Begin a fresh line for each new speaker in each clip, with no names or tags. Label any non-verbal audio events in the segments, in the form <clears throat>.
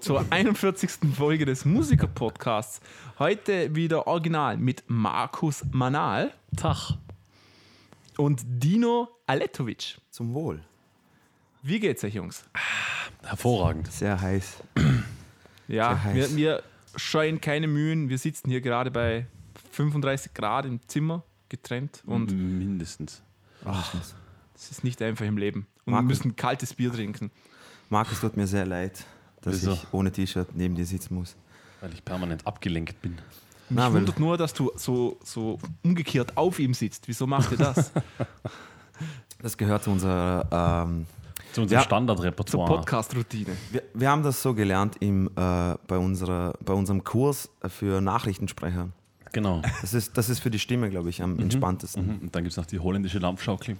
zur 41. Folge des Musiker-Podcasts. Heute wieder original mit Markus Manal
Tag.
und Dino Aletovic.
Zum Wohl.
Wie geht's euch, Jungs?
Hervorragend.
Sehr heiß.
Ja,
Sehr
wir,
heiß.
wir scheuen keine Mühen. Wir sitzen hier gerade bei 35 Grad im Zimmer, getrennt. Und
Mindestens.
es ist nicht einfach im Leben. Und wir
Markus.
müssen kaltes Bier trinken.
Markus, tut mir sehr leid, dass
Wieso?
ich ohne T-Shirt neben dir sitzen muss.
Weil ich permanent abgelenkt bin.
Mich
Na, weil-
wundert nur, dass du so, so umgekehrt auf ihm sitzt. Wieso macht ihr das? <laughs>
Das gehört zu unserer. Ähm,
Zu unserem
Ja.
Zur
Standardrepertoire.
Podcast-Routine.
wir, wir haben das so gelernt im, äh, bei, unserer, bei unserem Kurs für Nachrichtensprecher.
Genau.
Das ist, das ist für die Stimme, glaube ich, am entspanntesten.
Mhm. Und dann gibt es noch die holländische Dampfschaukel.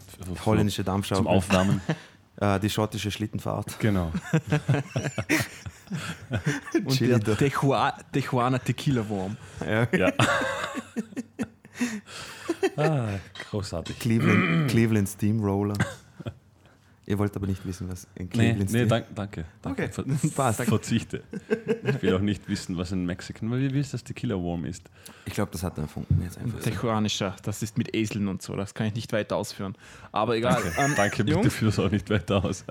Holländische
Zum
Dampfschaukel,
Aufwärmen. <laughs>
äh, die schottische Schlittenfahrt.
genau. <laughs>
Und
Chili
der Tehua- Tejuana Tequila Wurm.
Ja.
Ja. <laughs> ah, großartig.
Cleveland, Cleveland Steamroller. Ihr wollt aber nicht wissen, was in
Nee,
Cleveland
nee
Steam-
danke. danke.
Okay,
Ver <laughs>
passt. <laughs>
Verzichte. Ich will auch nicht wissen, was ein Mexican, weil ihr wisst, dass Tequila Warm ist.
Ich glaube, das hat er erfunden. Jetzt einfach.
Tejuanischer, das ist mit Eseln und so, das kann ich nicht weiter ausführen. Aber egal.
Danke,
Ähm,
danke bitte
Jungs,
führ's auch nicht weiter aus.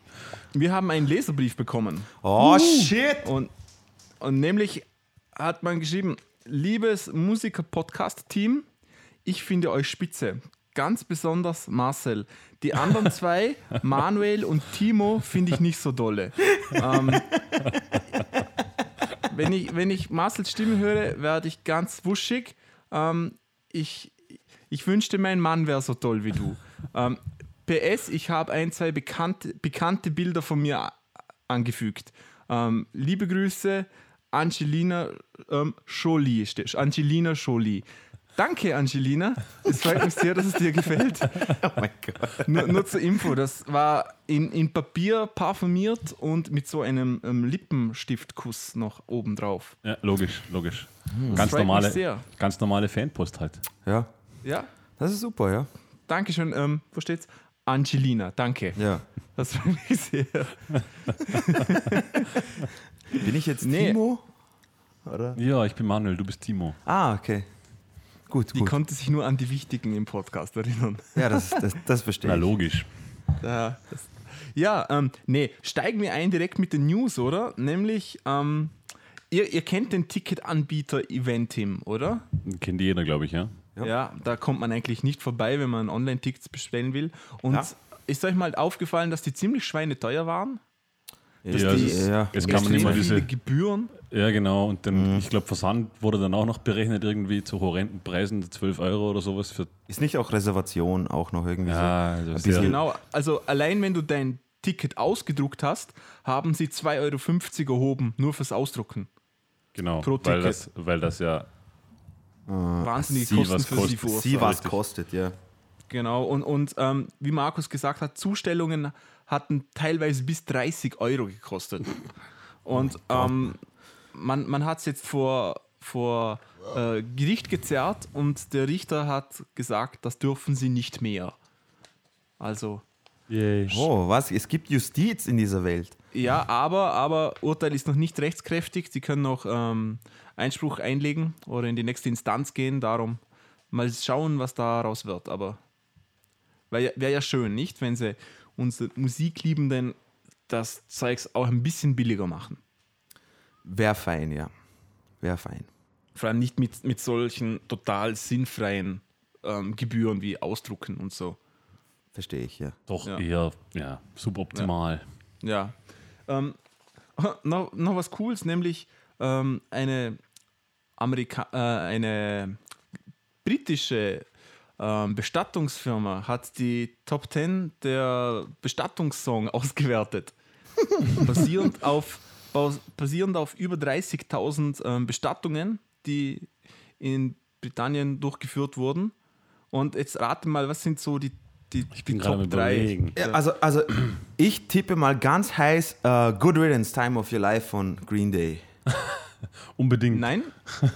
<laughs>
wir haben einen Leserbrief bekommen.
Oh, shit!
Und, und nämlich hat man geschrieben, liebes Musiker-Podcast-Team, ich finde euch spitze. Ganz besonders Marcel. Die anderen zwei, <laughs> Manuel und Timo, finde ich nicht so dolle. Ähm, wenn, ich, wenn ich Marcels Stimme höre, werde ich ganz wuschig. Ähm, ich, ich wünschte, mein Mann wäre so toll wie du. Ähm, PS, ich habe ein, zwei bekannte, bekannte Bilder von mir angefügt. Ähm, liebe Grüße, Angelina ähm, Jolie. Angelina Jolie. Danke, Angelina. Es freut mich sehr, dass es dir gefällt. <laughs>
Oh mein Gott.
Nur, nur zur Info, das war in, in Papier parfümiert und mit so einem ähm, Lippenstiftkuss noch oben drauf.
Ja, logisch, logisch.
Das
Ganz normale, ganz normale Fanpost halt.
Ja,
Ja,
das ist super, ja.
Dankeschön. Ähm, wo steht's? Angelina, danke.
Ja.
Das freut mich sehr. <laughs>
Bin ich jetzt
Nee.
Timo? Oder?
Ja, ich bin Manuel, du bist Timo.
Ah, okay. Gut,
Die
gut.
konnte sich nur an die Wichtigen im Podcast erinnern.
Ja, das, das, das verstehe
Na
ich.
logisch.
Ja, das, ja ähm, nee, steigen wir ein direkt mit den News, oder? Nämlich, ähm, ihr, ihr kennt den Ticketanbieter Eventim, oder?
Kennt jeder, glaube ich, ja.
Ja. da kommt man eigentlich nicht vorbei, wenn man Online-Tickets bestellen will. Und
Ja.
ist euch mal aufgefallen, dass die ziemlich schweineteuer waren?
Ja,
die-
es, ist,
ja.
es
Es
kann man
gibt
immer
so viele
diese.
Gebühren.
Ja, genau. Und dann, ich glaube, Versand wurde dann auch noch berechnet, irgendwie zu horrenden Preisen, 12 Euro oder sowas für.
Ist nicht auch Reservation auch noch irgendwie
Ja, also
ein
sehr-
bisschen-
Genau, also allein wenn du dein Ticket ausgedruckt hast, haben sie 2,50 Euro erhoben, nur fürs Ausdrucken.
Genau.
pro
weil,
Ticket.
das, weil das ja.
Wahnsinnige
sie
Kosten
was
für
kostet.
sie vor.
Sie was kostet, ja.
Genau, und, und ähm, wie Markus gesagt hat, Zustellungen hatten teilweise bis 30 Euro gekostet. Und ähm, man, man hat es jetzt vor, vor äh, Gericht gezerrt und der Richter hat gesagt, das dürfen sie nicht mehr. Also,
Yay.
Oh, was? Es gibt Justiz in dieser Welt.
ja, aber, aber Urteil ist noch nicht rechtskräftig. Sie können noch ähm, Einspruch einlegen oder in die nächste Instanz gehen. Darum mal schauen, was daraus wird. Aber wäre wär ja schön, nicht? Wenn sie unsere Musikliebenden das Zeugs auch ein bisschen billiger machen.
Wäre fein, ja. Wäre fein.
Vor allem nicht mit, mit solchen total sinnfreien ähm, Gebühren wie Ausdrucken und so.
Verstehe ich, ja.
Doch
Ja.
eher ja, suboptimal.
Ja. Ähm, <laughs> noch, noch was Cooles, nämlich ähm, eine, Amerika äh, eine britische Bestattungsfirma hat die Top 10 der Bestattungssong <laughs> ausgewertet. basierend, <laughs> auf, bas- basierend auf über 30.000 ähm, Bestattungen, die in Britannien durchgeführt wurden. Und jetzt rate mal, was sind so die, die,
Ich bin
die Top 3?
überlegen.
ja also, also, ich tippe mal ganz heiß äh, Good Riddance, Time of Your Life von Green Day. <laughs>
Unbedingt.
Nein?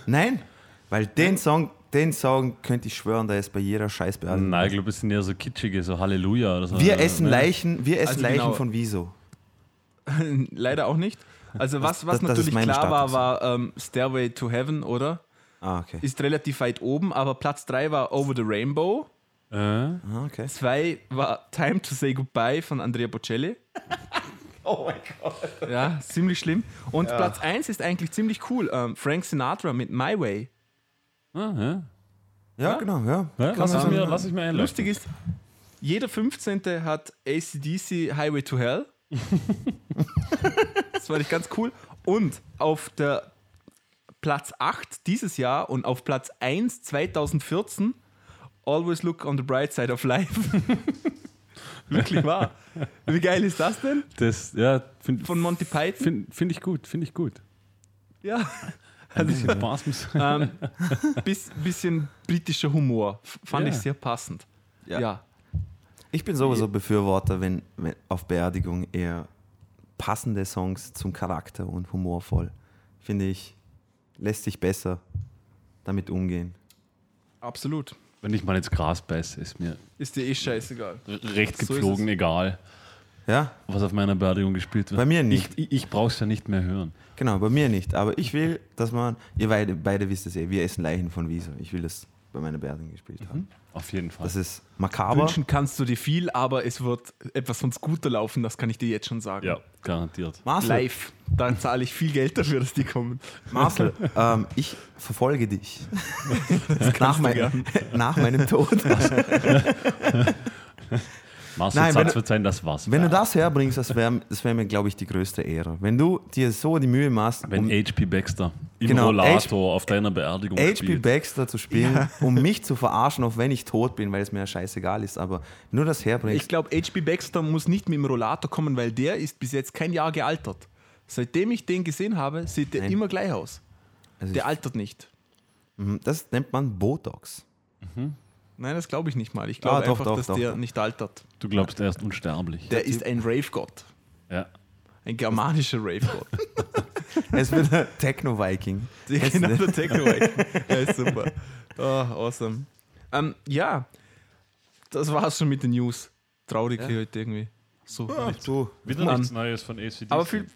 Nein? Weil den Song, den Song könnte ich schwören, der ist bei jeder Scheißbeerdigung.
Nein, ich glaube, es sind eher so kitschige, so Halleluja oder so.
Wir essen
ne?
Leichen, wir essen
Also
Leichen
genau.
von Wieso. <laughs>
Leider auch nicht. Also was, was
das- das
natürlich klar war,
Status.
war ähm, Stairway to Heaven, oder?
Ah, okay.
Ist relativ weit oben, aber Platz 3 war Over the Rainbow.
Äh,
Ah, okay.
2 war Time to Say Goodbye von Andrea Bocelli. <laughs>
Oh mein Gott.
Ja, ziemlich schlimm. Und Platz 1 ist eigentlich ziemlich cool. Ähm, Frank Sinatra mit My Way.
Ah, ja.
Ja, genau, ja.
Ja, lass, ich mir, lass ich mir einleuchten.
Lustig ist, jeder 15. hat ACDC Highway to Hell. <laughs> das fand ich ganz cool. Und auf der Platz 8 dieses Jahr und auf Platz 1 2014 Always Look on the Bright Side of Life. <laughs> Wirklich wahr. Wie geil ist das denn?
Das, ja, finde
Von Monty Python?
find, find ich gut, finde ich gut.
Ja.
Ein bisschen Spaß muss. <laughs>
Ähm, bis, bisschen britischer Humor. Fand
Ja.
ich sehr passend.
Ja.
ja.
Ich bin sowieso Befürworter, wenn, wenn auf Beerdigung eher passende Songs zum Charakter und humorvoll. Finde ich, lässt sich besser damit umgehen.
Absolut.
Wenn ich mal ins Gras beiße, ist mir
Ist dir eh scheißegal.
recht
So ist
gepflogen
es.
egal,
Ja,
was auf meiner Beerdigung gespielt wird.
Bei mir nicht.
Ich, ich, ich brauche es ja nicht mehr hören.
genau, bei mir nicht. Aber ich will, dass man, ihr beide, beide wisst es eh, wir essen Leichen von Wieso. Ich will das bei meiner Beerdigung gespielt haben.
Auf jeden Fall.
Das ist makaber.
Wünschen kannst du dir viel, aber es wird etwas von Scooter laufen, das kann ich dir jetzt schon sagen.
ja, garantiert.
Marcel,
Live. Da zahle ich viel Geld dafür, dass die kommen.
Marcel <laughs> ähm, ich verfolge dich. nach,
du
mein,
gern. <laughs>
nach meinem Tod. <laughs>
Marcel
Nein, wenn
Satz
du-
wird sein, das war's.
Wenn du das herbringst, das wäre das wär mir, glaube ich, die größte Ehre. Wenn du dir so die Mühe machst,
Wenn
um
HP Baxter im
Genau,
Rollator auf deiner Beerdigung
HP
spielt.
Baxter zu spielen, um mich zu verarschen, auch wenn ich tot bin, weil es mir ja scheißegal ist, aber nur das herbringst.
Ich glaube, HB Baxter muss nicht mit dem Rollator kommen, weil der ist bis jetzt kein Jahr gealtert. Seitdem ich den gesehen habe, sieht der
Nein.
immer gleich aus.
also
Der
ich,
altert nicht.
Mhm, das nennt man Botox.
Nein, das glaube ich nicht mal. Ich glaube
Ah, doch,
einfach,
doch,
dass
doch,
der
doch.
nicht altert.
Du glaubst, er ist unsterblich.
Der ist ein Rave-Gott.
Ja.
Ein germanischer Rave-Gott.
Es wird ein Techno-Viking.
Ja, genau, der techno Der ist super. Oh, awesome. Ähm, ja, das war's schon mit den News. Traurig
Ja.
hier heute irgendwie. So.
So,
Wieder
Mann.
nichts Neues von ACDC.
Aber viel,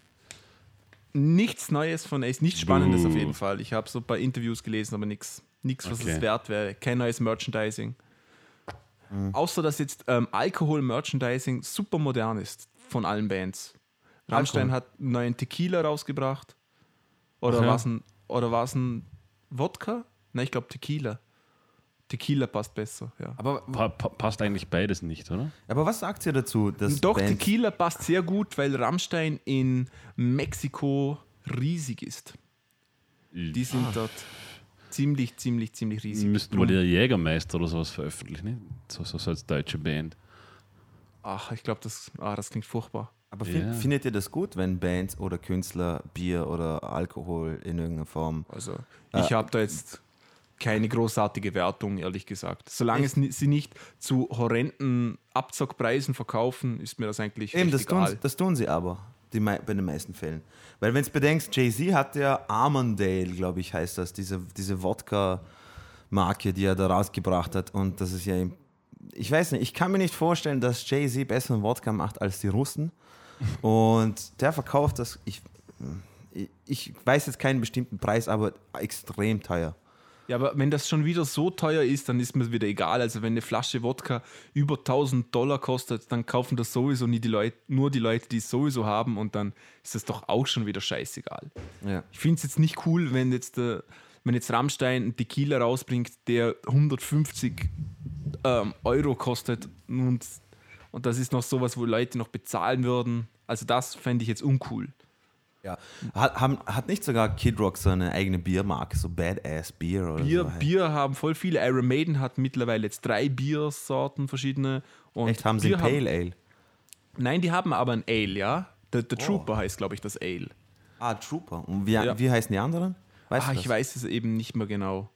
nichts Neues von Ace, nichts Spannendes
Buh.
auf jeden Fall. Ich habe so ein paar Interviews gelesen, aber nichts, nichts was
Okay.
es wert wäre. Kein neues Merchandising.
Mhm.
Außer, dass jetzt ähm, Alkohol-Merchandising super modern ist von allen Bands. Rammstein hat einen neuen Tequila rausgebracht. Oder
Ach
war es ein, oder war's ein Wodka? Nein, ich glaube Tequila. Tequila passt besser, ja.
aber,
Pa pa passt eigentlich beides nicht, oder?
aber was sagt ihr dazu? Dass
Doch,
Bands-
Tequila passt sehr gut, weil Rammstein in Mexiko riesig ist. Die sind dort ziemlich, ziemlich, ziemlich
Sie
riesig.
müssten wohl ihr Jägermeister oder sowas veröffentlichen, ne? so, so, so als deutsche Band.
Ach, ich glaube, das, ah, das klingt furchtbar.
Aber
Ja.
findet ihr das gut, wenn Bands oder Künstler Bier oder Alkohol in irgendeiner Form
Also,
Äh,
ich habe da jetzt keine großartige Wertung, ehrlich gesagt. Solange es sie nicht zu horrenden Abzockpreisen verkaufen, ist mir das eigentlich
Eben, das tun,
egal.
das tun sie aber, die, bei den meisten Fällen. Weil wenn du bedenkst, Jay-Z hat ja Armandale, glaube ich, heißt das, diese, diese Wodka-Marke, die er da rausgebracht hat. Und das ist ja, ich weiß nicht, ich kann mir nicht vorstellen, dass Jay-Z besseren Wodka macht als die Russen. <laughs> Und der verkauft das, ich- ich weiß jetzt keinen bestimmten Preis, aber extrem teuer.
Ja, aber wenn das schon wieder so teuer ist, dann ist mir wieder egal. Also wenn eine Flasche Wodka über 1000 Dollar kostet, dann kaufen das sowieso nie die Leute, nur die Leute, die es sowieso haben und dann ist das doch auch schon wieder scheißegal.
Ja.
Ich finde es jetzt nicht cool, wenn jetzt, äh, wenn jetzt Rammstein einen Tequila rausbringt, der 150 ähm, Euro kostet und, und das ist noch sowas, wo Leute noch bezahlen würden. Also das fände ich jetzt uncool.
Ja. Hat, haben, hat nicht sogar Kid Rock so eine eigene Biermarke, so Badass Bier oder
Bier,
so?
Bier haben voll viele. Iron Maiden hat mittlerweile jetzt drei Biersorten verschiedene. Und
Echt, haben sie
Bier
ein Pale Ale?
Nein, die haben aber ein Ale, ja. Der,
Oh.
der Trooper heißt, glaube ich, das Ale.
Ah, Trooper. Und wie,
Ja.
wie heißen die anderen? Weißt du
ich weiß es eben nicht mehr genau.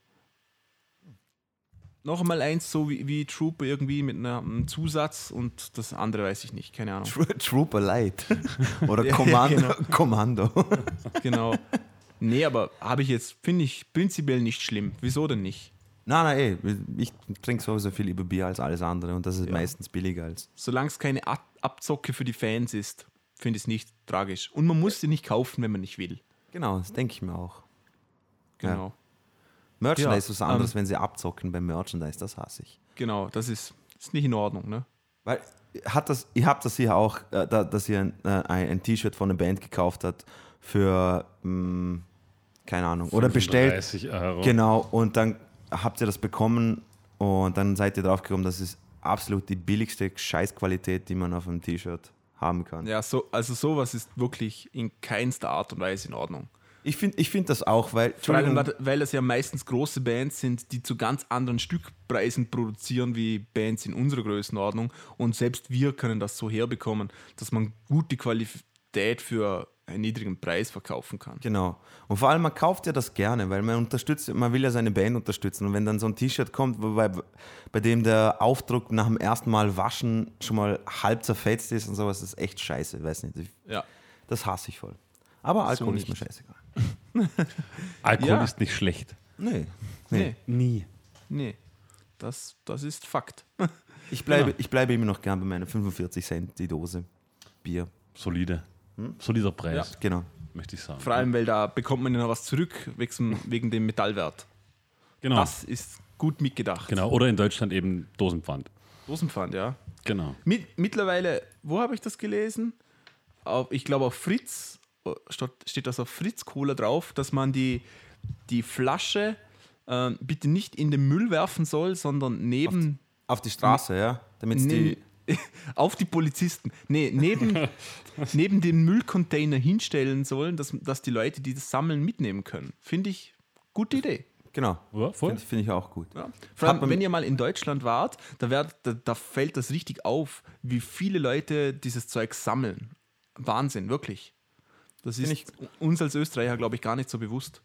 Noch einmal eins, so wie, wie Trooper irgendwie mit einer, einem Zusatz und das andere weiß ich nicht, keine Ahnung.
Tro- Trooper Light. <laughs> Oder
Ja, ja,
Kommando.
genau. <laughs>
Kommando. <laughs>
genau. Nee, aber habe ich jetzt, finde ich prinzipiell nicht schlimm. Wieso denn nicht?
nein, nein, ey. Ich trinke sowieso viel lieber Bier als alles andere und das ist meistens billiger als.
Solange es keine Ab Abzocke für die Fans ist. finde ich es nicht tragisch. Und man muss sie nicht kaufen, wenn man nicht will.
Genau, das denke ich mir auch. Ja.
Genau.
Merchandise
Ja,
ist was anderes,
ähm,
wenn sie abzocken beim Merchandise, das hasse ich.
Genau, das ist, ist nicht in Ordnung, ne?
Weil hat das, ihr habt das hier auch, äh, da, dass ihr ein, äh, ein T-Shirt von einer Band gekauft habt für, mh, keine Ahnung, oder bestellt.
35 Euro.
Genau, und dann habt ihr das bekommen und dann seid ihr drauf gekommen, das ist absolut die billigste Scheißqualität, die man auf einem T-Shirt haben kann.
Ja, so, also sowas ist wirklich in keinster Art und Weise in Ordnung.
Ich finde ich find das auch, weil,
Vor allem, weil das ja meistens große Bands sind, die zu ganz anderen Stückpreisen produzieren wie Bands in unserer Größenordnung. Und selbst wir können das so herbekommen, dass man gute Qualität für einen niedrigen Preis verkaufen kann.
Genau. Und vor allem, man kauft ja das gerne, weil man unterstützt, man will ja seine Band unterstützen. Und wenn dann so ein T-Shirt kommt, wobei, bei dem der Aufdruck nach dem ersten Mal waschen schon mal halb zerfetzt ist und sowas, ist echt scheiße. Weiß nicht. Ich-
Ja.
Das hasse ich voll. Aber Alkohol ist mir scheißegal. <laughs>
Alkohol
Ja.
ist nicht schlecht.
Nee.
Nee,
Nie.
nee. Das, das ist Fakt. <laughs>
Ich bleibe,
Genau.
ich bleibe immer noch gern bei meinen 45 Cent die Dose Bier.
Solide.
Hm?
Solider Preis,
Genau.
möchte ich sagen.
Vor allem, weil da bekommt man ja noch was zurück wegen, wegen dem Metallwert.
genau.
Das ist gut mitgedacht.
genau. Oder in Deutschland eben Dosenpfand.
Dosenpfand, ja.
Genau.
Mit, mittlerweile, wo habe ich das gelesen? Auf, ich glaube, auf Fritz steht, steht das auf Fritz Cola drauf, dass man die, die Flasche äh, bitte nicht in den Müll werfen soll, sondern neben
Auf die Straße, ja? Damit die. <laughs>
auf die Polizisten. Nee, neben, <laughs> neben den Müllcontainer hinstellen sollen, dass, dass die Leute, die das sammeln, mitnehmen können. Finde ich gute Idee.
Genau.
Ja, voll.
Finde find ich auch gut.
Ja. Vor allem, wenn ihr mal in Deutschland wart, da, werd, da, da fällt das richtig auf, wie viele Leute dieses Zeug sammeln. Wahnsinn, wirklich. Das ist
ich-
uns als Österreicher, glaube ich, gar nicht so bewusst.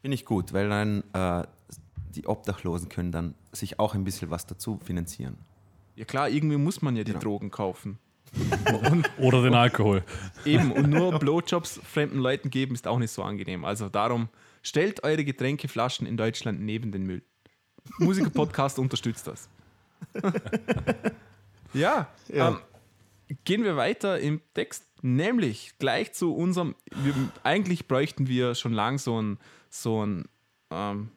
Finde ich gut, weil dann äh, die Obdachlosen können dann sich auch ein bisschen was dazu finanzieren.
Ja klar, irgendwie muss man ja
Genau.
die Drogen kaufen. <laughs>
Oder den Alkohol.
Eben, und nur <laughs> Blowjobs fremden Leuten geben ist auch nicht so angenehm. Also darum, stellt eure Getränkeflaschen in Deutschland neben den Müll. Musiker-Podcast <laughs> unterstützt das. ja,
Ja.
Ähm, gehen wir weiter im Text, nämlich gleich zu unserem, wir, eigentlich bräuchten wir schon lang so ein, so ein, ähm,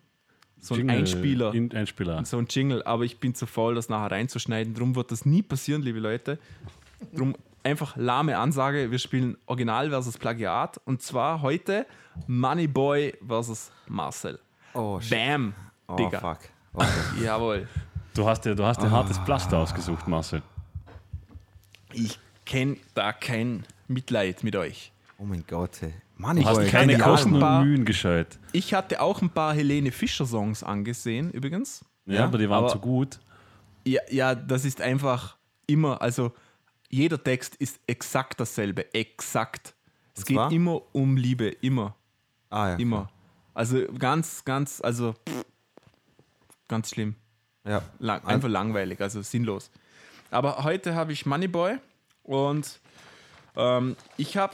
so ein
Jingle-
Einspieler.
In, Einspieler.
so ein Jingle, aber ich bin zu faul, das nachher reinzuschneiden. Drum wird das nie passieren, liebe Leute. Drum einfach lahme Ansage, wir spielen Original versus Plagiat und zwar heute Moneyboy versus Marcel.
Oh, shit.
Bam,
Oh,
Digga.
fuck. <laughs> Okay.
Jawohl.
Du hast dir, du hast dir hartes Pflaster ausgesucht, Marcel.
Ich kenne da kein Mitleid mit euch.
oh mein Gott.
Du
Moneyboy.
hast keine Kosten und
Mann.
Mühen gescheut.
Ich hatte auch ein paar Helene Fischer Songs angesehen, übrigens.
Ja, aber die waren
aber-
zu gut.
Ja, ja, das ist einfach immer, also jeder Text ist exakt dasselbe, exakt. Es
Und
geht
zwar?
immer um Liebe, immer,
Ah, ja.
immer. Also ganz, ganz, also pff, ganz schlimm.
Ja.
Lang, einfach langweilig, also sinnlos. Aber heute habe ich Moneyboy und ähm, ich habe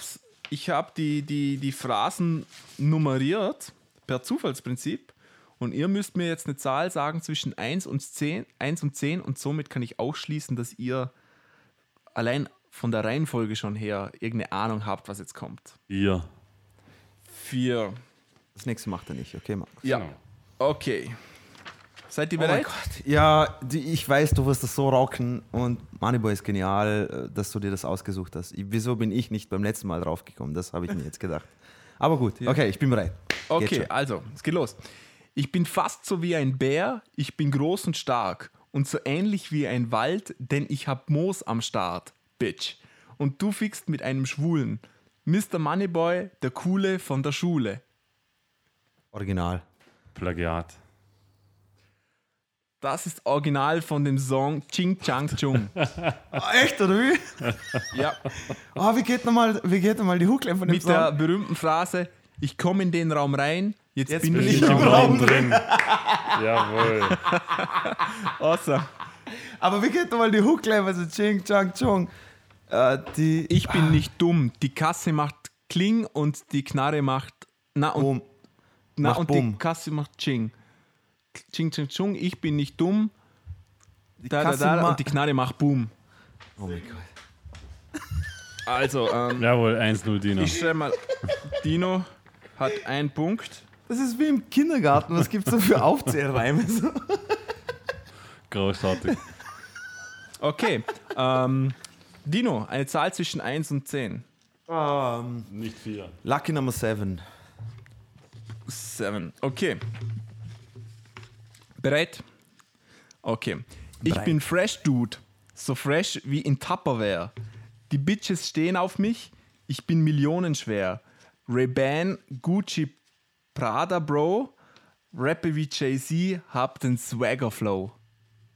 ich hab die, die, die Phrasen nummeriert per Zufallsprinzip und ihr müsst mir jetzt eine Zahl sagen zwischen 1 und 10, 1 und 10 und somit kann ich ausschließen, dass ihr allein von der Reihenfolge schon her irgendeine Ahnung habt, was jetzt kommt.
Ihr.
4.
Das nächste macht er nicht, okay, Markus.
Ja.
Genau.
Okay. Seid ihr
Oh mein
bereit?
Gott. Ja, die, ich weiß, du wirst das so rocken und Moneyboy ist genial, äh, dass du dir das ausgesucht hast. Ich, wieso bin ich nicht beim letzten Mal draufgekommen? Das habe ich mir jetzt gedacht. Aber gut, okay, ich bin bereit.
Okay, also, es geht los. Ich bin fast so wie ein Bär, ich bin groß und stark und so ähnlich wie ein Wald, denn ich hab Moos am Start, Bitch. Und du fickst mit einem Schwulen. Mr. Moneyboy, der Coole von der Schule.
Original.
Plagiat.
Das ist original von dem Song Ching Chang Chung. <laughs>
Ah, echt, oder wie?
ja,
Ah, wie geht nochmal noch die Hookline von dem
mit der
Song?
berühmten Phrase, ich komme in den Raum rein, jetzt,
Jetzt
bin,
bin
ich
ich
im Raum.
Raum
drin. <laughs> Jawohl. <laughs>
Awesome.
Aber wie geht nochmal die Hookline, also Ching, Chang, Chong? Äh, die...
Ich bin nicht dumm. Die Kasse macht Kling und die Knarre macht. Na, und
Boom.
Na,
Macht
und die Kasse macht Ching. Ching, Ching, Chung, ich bin nicht dumm. Da, da, da,
ma-
und die Knarre macht Boom.
Oh mein Gott.
Also, ähm,
Jawohl, 1-0 Dino.
ich schreibe mal, Dino hat einen Punkt.
Das ist wie im Kindergarten. Was gibt es da für Aufzählreime?
Großartig.
Okay, ähm, Dino, eine Zahl zwischen 1 und 10.
Ähm,
Nicht 4.
Lucky Number 7.
7. Okay. Bereit? Okay. Ich
Bereit.
bin fresh, Dude. So fresh wie in Tupperware. Die Bitches stehen auf mich. Ich bin millionenschwer. Ray-Ban, Gucci, Prada, Bro. Rappe wie Jay-Z, hab den Swagger Flow.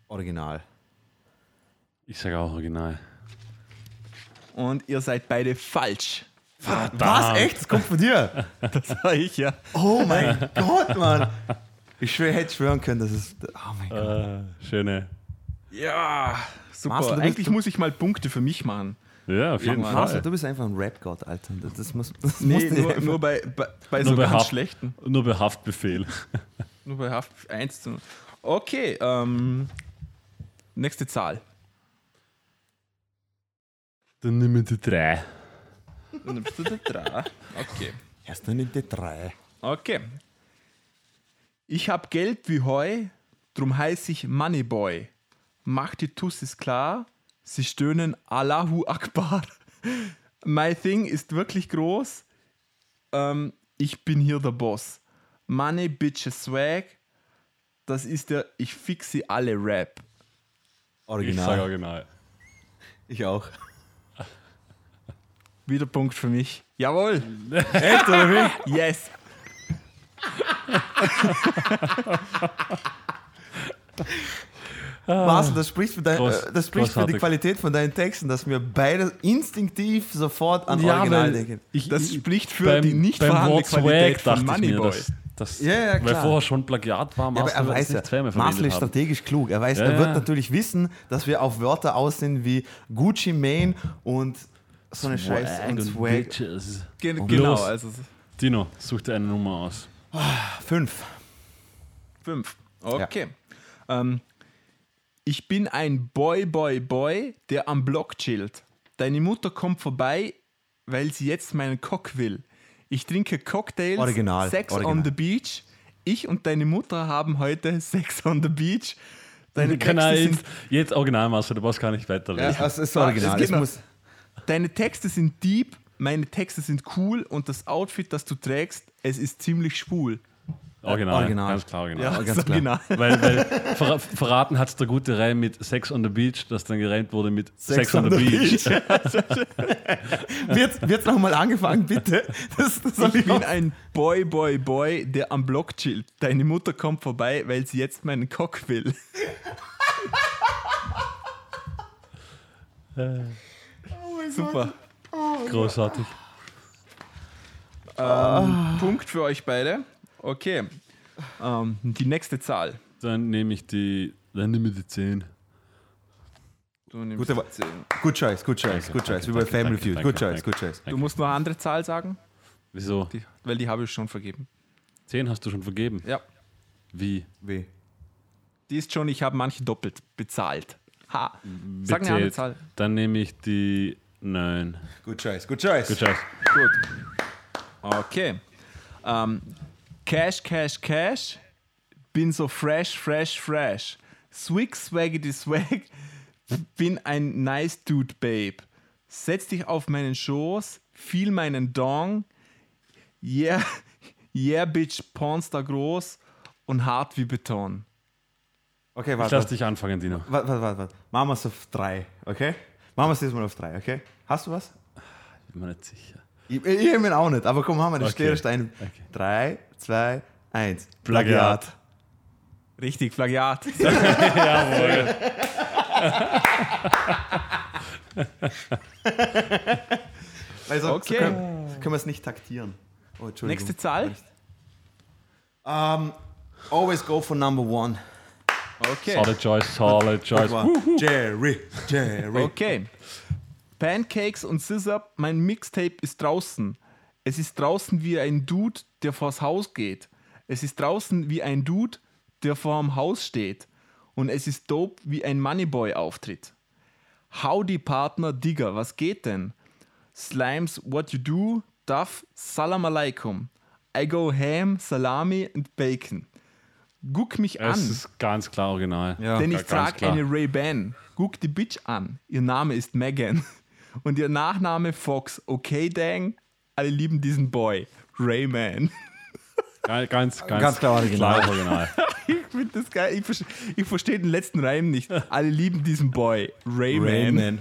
Original.
Ich sage auch original.
Und ihr seid beide falsch.
Was? Echt? Das kommt von dir? <laughs>
Das war ich, ja.
Oh mein Gott, Mann. Ich schwör, hätte schwören können, dass es. Oh mein Gott.
Äh, schöne.
Ja, super.
Marcel,
Eigentlich muss ich mal Punkte für mich machen.
Ja, auf jeden
mal.
Marcel,
Fall.
du bist einfach ein Rap-Gott, Alter. Das, das muss. Das
Nee, nur, nur bei, bei, bei
Nur
so
bei
ganz
Haft.
schlechten.
Nur bei Haftbefehl. <laughs>
Nur bei Haft 1 zu 0. Okay, ähm, nächste Zahl.
Dann wir die 3.
Dann bist du der Drei. Okay.
Erst dann in die drei.
Okay. Ich hab Geld wie Heu, drum heiß ich Moneyboy. Macht die Tussis klar, sie stöhnen Allahu Akbar. <laughs> My Thing ist wirklich groß. Ähm, ich bin hier der Boss. Money, Bitches, Swag. Das ist der Ich fix sie alle Rap.
Ich sage
Original.
original.
Ich, auch.
Wieder Punkt für mich. Jawohl. <laughs>
Echt, oder wie?
Yes. <laughs>
Marcel, das spricht, für, dein,
Groß-
äh, das spricht für die. Qualität von deinen Texten, dass wir beide instinktiv sofort an
Ja,
Original denken.
ich,
Das
ich-
spricht für
beim,
die nicht vorhandene
Wort
Qualität
Swag
von Moneyboy.
dass,
Ja, ja,
weil vorher schon Plagiat war,
Ja, aber
Marcel
er weiß
nicht zweimal
Marcel ist
haben.
strategisch klug. Er weiß,
Ja,
er wird natürlich wissen, dass wir auf Wörter aus sind wie Gucci Mane und so eine Scheiße und
und
Swag.
Und
genau,
los.
also
Dino, such dir eine Nummer aus.
Fünf.
fünf. Okay. Ähm, ich bin ein Boy, Boy, Boy, der am Block chillt. Deine Mutter kommt vorbei, weil sie jetzt meinen Cock will. Ich trinke Cocktails,
Original,
Sex
original.
on the Beach. Ich und deine Mutter haben heute <laughs> Sex on the Beach. Deine
er
sind,
jetzt, original, du brauchst gar nicht weiterreden.
das ist
Ah,
original.
es
Das
geht noch.
muss,
deine Texte sind deep, meine Texte sind cool und das Outfit, das du trägst, es ist ziemlich schwul.
Original,
Original.
ganz klar original.
Ja,
ganz klar.
original.
Weil, weil ver verraten hat es der gute Reim mit Sex on the Beach, das dann gereimt wurde mit Sex, on, the, Beach.
wird wird nochmal angefangen, bitte? Das, das
Ich
ich
bin
auch-
ein Boy, Boy, Boy, der am Block chillt. Deine Mutter kommt vorbei, weil sie jetzt meinen Cock will. Super.
Großartig.
Punkt für euch beide. Okay. Ähm, die nächste Zahl.
Dann nehme ich die, dann nehme ich die 10.
Du, nimmst
Gut, aber-
die zehn.
Good choice, good choice, good choice. Wie bei Family Feud. choice,
danke.
good choice.
du musst noch eine andere Zahl sagen,
Wieso?
die, weil die habe ich schon vergeben.
10 hast du schon vergeben.
Ja.
Wie?
Wie?
Die ist schon, ich habe manche doppelt bezahlt. Ha. Sag eine andere
Bezählt.
Zahl.
Dann nehme ich die 9.
Good choice, good choice.
Good choice.
Gut. Okay. Ähm, Cash, Cash, Cash. Bin so fresh, fresh, fresh. Swig, swaggity, swag. Bin ein nice Dude, Babe. Setz dich auf meinen Schoß. Viel meinen Dong. Yeah, yeah, Bitch, Pornstar groß und hart wie Beton.
Okay,
Ich
warte.
lass dich anfangen, Dino.
Warte, warte, warte. warte. Machen wir es auf drei, okay? Machen wir es diesmal auf drei, okay? Hast du was?
Ich bin mir nicht sicher.
Ich, ich ich mir auch nicht, aber komm, haben wir den
Okay.
Stein.
Okay.
Drei, zwei, eins.
Plagiat.
Richtig, Plagiat. <laughs> <laughs>
Jawohl.
Also,
Okay.
so können, so können wir es nicht taktieren. Oh.
Nächste Zahl.
Um, always go for number one.
Okay.
Solid choice, solid choice.
Jerry, Jerry.
Okay. Pancakes und Scissor, mein Mixtape ist draußen. Es ist draußen wie ein Dude, der vors Haus geht. Es ist draußen wie ein Dude, der vorm Haus steht. Und es ist dope wie ein Moneyboy-Auftritt. Howdy Partner, Digger, was geht denn? Slimes, what you do, Duff, Salam alaikum. I go ham, Salami and Bacon. Guck mich
Es
an,
ist ganz klar original.
Ja.
denn ich trage eine Ray-Ban. Guck die Bitch an. Ihr Name ist Megan. <laughs> Und ihr Nachname Fox. Okay, Dang. Alle lieben diesen Boy. Rayman.
Ga- <laughs> Ganz, ganz,
Ganz klar original.
klar original. <laughs>
Ich finde das geil. Ich, verste- ich verstehe den letzten Reim nicht. Alle lieben diesen Boy. Rayman.
Rayman.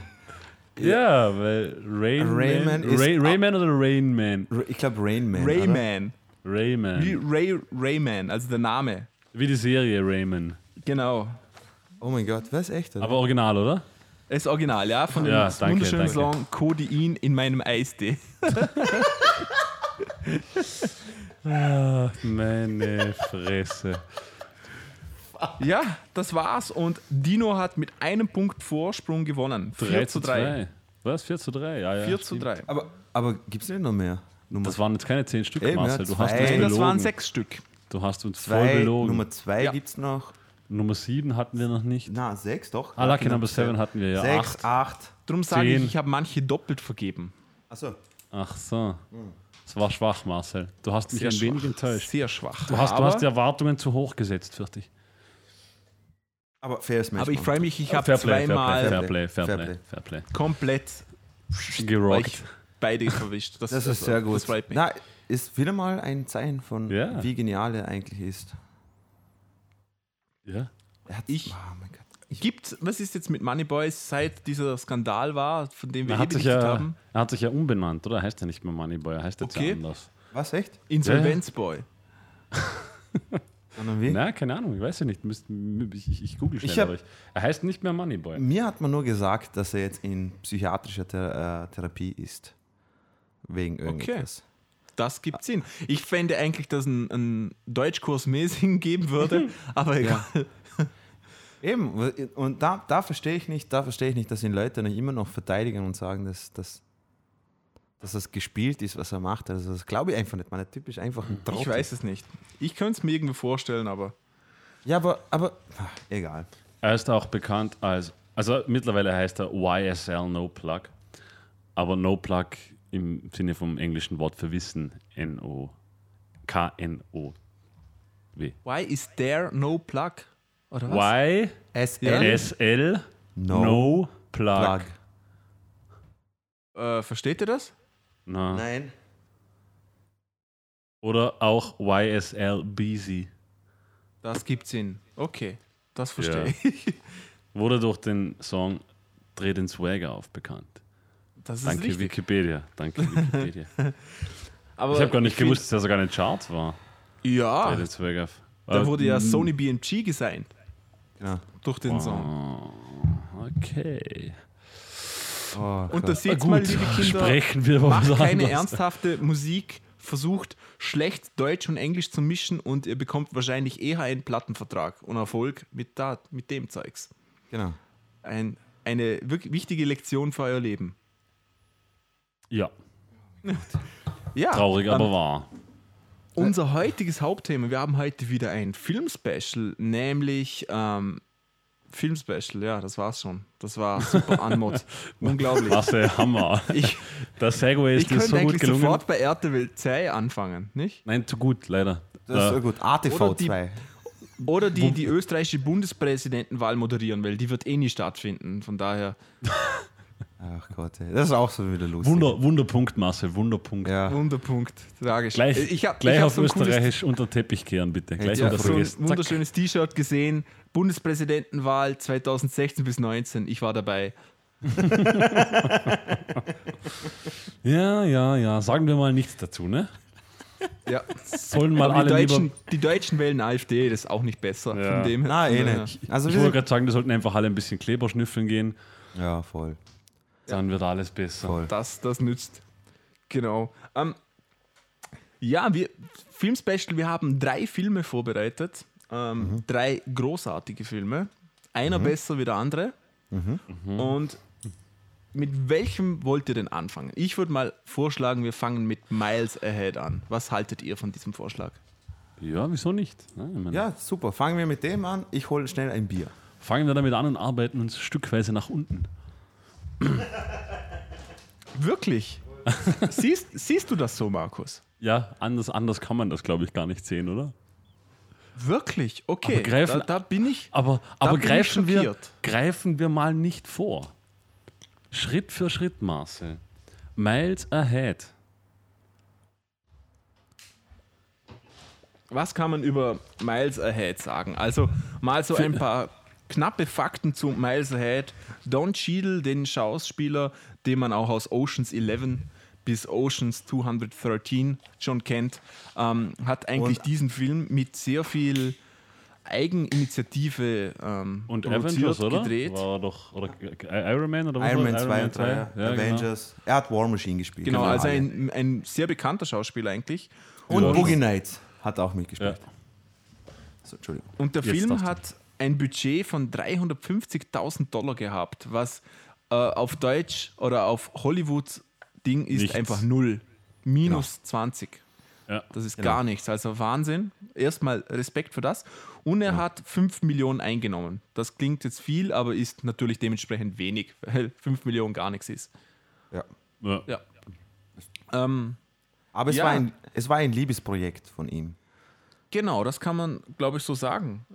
ja, weil Rain
Rayman
Man,
ist-
Ray, Rayman oder Rain Man?
Ra- Ich glaube Rainman.
Rayman. Wie
Rayman.
Ray, Rayman, also der Name.
Wie die Serie Rayman.
Genau.
Oh mein Gott, was echt? Oder?
Aber original, oder?
Das Original, ja, von dem
Ja, danke,
wunderschönen
danke.
Song Codein in meinem Eistee.
Ach, meine Fresse.
Ja, das war's und Dino hat mit einem Punkt Vorsprung gewonnen.
3
4
zu
zu 3.
3. Was? 4 zu 3? Ja, ja.
4 zu
stimmt.
3.
aber aber gibt es nicht noch mehr? Nummer
Das waren jetzt keine 10 Stück,
ja,
Marcel. Du hast
Nein, das waren
belogen.
sechs Stück.
Du hast uns voll
zwei,
belogen.
Nummer
Nummer,
zwei
Ja.
gibt es noch.
7 hatten wir noch nicht.
Na, sechs doch.
Ah, Lucky Number 7 hatten wir ja.
Sechs,
Acht.
acht.
Darum sage ich,
Zehn.
ich habe manche doppelt vergeben.
Achso.
Ach so. Das war schwach, Marcel. Du hast mich
Sehr
ein wenig
schwach.
enttäuscht.
Sehr schwach.
Du hast, du hast die Erwartungen zu hoch gesetzt für dich.
Aber fair Smash.
aber ich freue mich, ich habe
Fair Play,
zweimal
Fair Play, Fair Play,
Play.
Fair Play.
komplett
Gerockt.
beide verwischt. Das,
Das ist
also,
sehr gut.
Das freut mich.
Na, ist wieder mal ein Zeichen von,
Ja.
wie genial er eigentlich ist.
Ja.
Er hat,
Ich-
Oh mein Gott.
Gibt, was ist jetzt mit Moneyboys, seit dieser Skandal war, von dem wir
Er hat, sich ja,
haben?
er hat sich ja umbenannt, oder? Er heißt ja nicht mehr Moneyboy, er heißt jetzt
Okay.
ja anders.
Was, echt?
Insolvenzboy. <laughs>
Sondern wie?
Na, keine Ahnung, ich weiß ja nicht. Ich, ich, ich google schnell.
Ich hab-
ich, er heißt nicht mehr Moneyboy.
Mir hat man nur gesagt, dass er jetzt in psychiatrischer Thera äh, Therapie ist. Wegen irgendwas.
Das gibt Sinn. Ich fände eigentlich, dass ein, ein Deutschkurs Mesing <laughs> geben würde, aber egal.
Eben, und da, da verstehe ich nicht, da verstehe ich nicht, dass ihn Leute nicht immer noch verteidigen und sagen, dass, dass, dass das gespielt ist, was er macht. Also das glaube ich einfach nicht. Man ist typisch einfach ein Trottel.
Ich weiß es nicht. Ich könnte es mir irgendwie vorstellen, aber
Ja, aber, aber ach, egal.
Er ist auch bekannt als, also mittlerweile heißt er YSL No Plug, aber No Plug im Sinne vom englischen Wort für Wissen, N-O, K-N-O-W.
why is there no plug? Oder was?
Y
SL
S L
No,
No Plug.
Plug.
Äh, versteht ihr das?
Na.
Nein.
Oder auch YSL Busy.
Das gibt Sinn. Okay, das verstehe
Ja.
ich. <laughs>
Wurde durch den Song Dreh den Swagger auf bekannt.
Das ist
Danke
richtig.
Wikipedia. Danke Wikipedia. <laughs>
Aber
ich habe gar nicht gewusst, dass er sogar in den Charts war.
Ja, da wurde ja Sony BMG gesigned
Genau.
durch den Song.
Okay.
Oh,
Und da
Gott.
seht mal, liebe Kinder,
Sprechen wir
macht keine
anderes.
ernsthafte Musik, versucht schlecht Deutsch und Englisch zu mischen und ihr bekommt wahrscheinlich eher einen Plattenvertrag und Erfolg mit, da, mit dem Zeugs.
genau.
Ein, eine wirklich wichtige Lektion für euer Leben.
Ja,
Ja,
traurig, aber wahr.
Unser heutiges Hauptthema, wir haben heute wieder ein Filmspecial, nämlich ähm, Filmspecial, ja, das war's schon. Das war super Anmod. <laughs> Unglaublich.
Was ein Hammer.
Ich,
Der Segway
ich
ist
könnte
so gut
eigentlich
gelungen.
sofort bei RTL 2 anfangen, nicht?
Nein, zu gut, leider.
Das ist so gut. ATV
Oder die-
2.
Oder die, die österreichische Bundespräsidentenwahl moderieren, weil die wird eh nie stattfinden. Von daher, <laughs>
Ach Gott, ey. das ist auch so wieder lustig.
Wunder, Wunderpunkt, Marcel, Wunderpunkt.
Ja.
Wunderpunkt, tragisch.
Gleich,
ich hab,
gleich
ich
auf
so
Österreichisch unter den Teppich kehren, bitte. Gleich
Ja,
unter
so ein wunderschönes T-Shirt gesehen. Bundespräsidentenwahl 2016 bis 19. Ich war dabei. <laughs>
Ja, ja, ja. Sagen wir mal nichts dazu, ne?
Ja.
Sollen mal
Aber die,
alle
Deutschen,
lieber.
die Deutschen wählen AfD, das ist auch nicht besser.
Ja.
Von dem her.
Na, eh nicht. Also
Ich wollte gerade sagen, wir sollten einfach alle ein bisschen Kleber schnüffeln gehen.
ja, voll.
Dann wird alles besser.
voll.
Das, das nützt. Genau. Ähm, ja, wir, Filmspecial, wir haben drei Filme vorbereitet. Ähm,
Mhm.
Drei großartige Filme. Einer besser wie der andere.
Mhm.
Und mit welchem wollt ihr denn anfangen? Ich würde mal vorschlagen, wir fangen mit Miles Ahead an. Was haltet ihr von diesem Vorschlag?
Ja, wieso nicht? Ne? Ich meine,
Ja, super. Fangen wir mit dem an. Ich hole schnell ein Bier.
Fangen wir damit an und arbeiten uns stückweise nach unten.
Wirklich? <laughs> siehst, siehst du das so, Markus?
Ja, anders, anders kann man das, glaube ich, gar nicht sehen, oder?
Wirklich? Okay.
Aber greifen-
da, da bin ich.
Aber, aber greifen, wir, greifen wir mal nicht vor. Schritt für Schritt, Marcel. Miles ahead.
Was kann man über Miles Ahead sagen? Also mal so ein paar knappe Fakten zu Miles Ahead. Don Cheadle, den Schauspieler, den man auch aus Oceans 11 bis Oceans 213 schon kennt, ähm, hat eigentlich
Und-
diesen Film mit sehr viel Eigeninitiative ähm,
Und Avengers, oder?
gedreht.
War doch, oder Iron Man oder was
Iron Man
das?
2 und 3, ja.
Ja, genau.
Avengers. Er hat War Machine gespielt.
Genau, also
alle.
ein, ein sehr bekannter Schauspieler eigentlich.
Und
Ja.
Boogie Nights hat auch
Ja.
mitgespielt. So, Entschuldigung.
Und der
Jetzt
Film hat ein Budget von 350.000 Dollar gehabt, was äh, auf Deutsch oder auf Hollywood-Ding ist
Nichts.
einfach null. Minus 20.
Ja.
Das ist
Genau.
gar nichts. Also Wahnsinn. Erstmal Respekt für das. Und er hat 5 Millionen eingenommen. Das klingt jetzt viel, aber ist natürlich dementsprechend wenig, <laughs> weil 5 Millionen gar nichts ist.
Ja.
Ja.
Ja. Ähm,
Aber es,
Ja.
war ein, es war ein Liebesprojekt von ihm.
genau, das kann man, glaube ich, so sagen.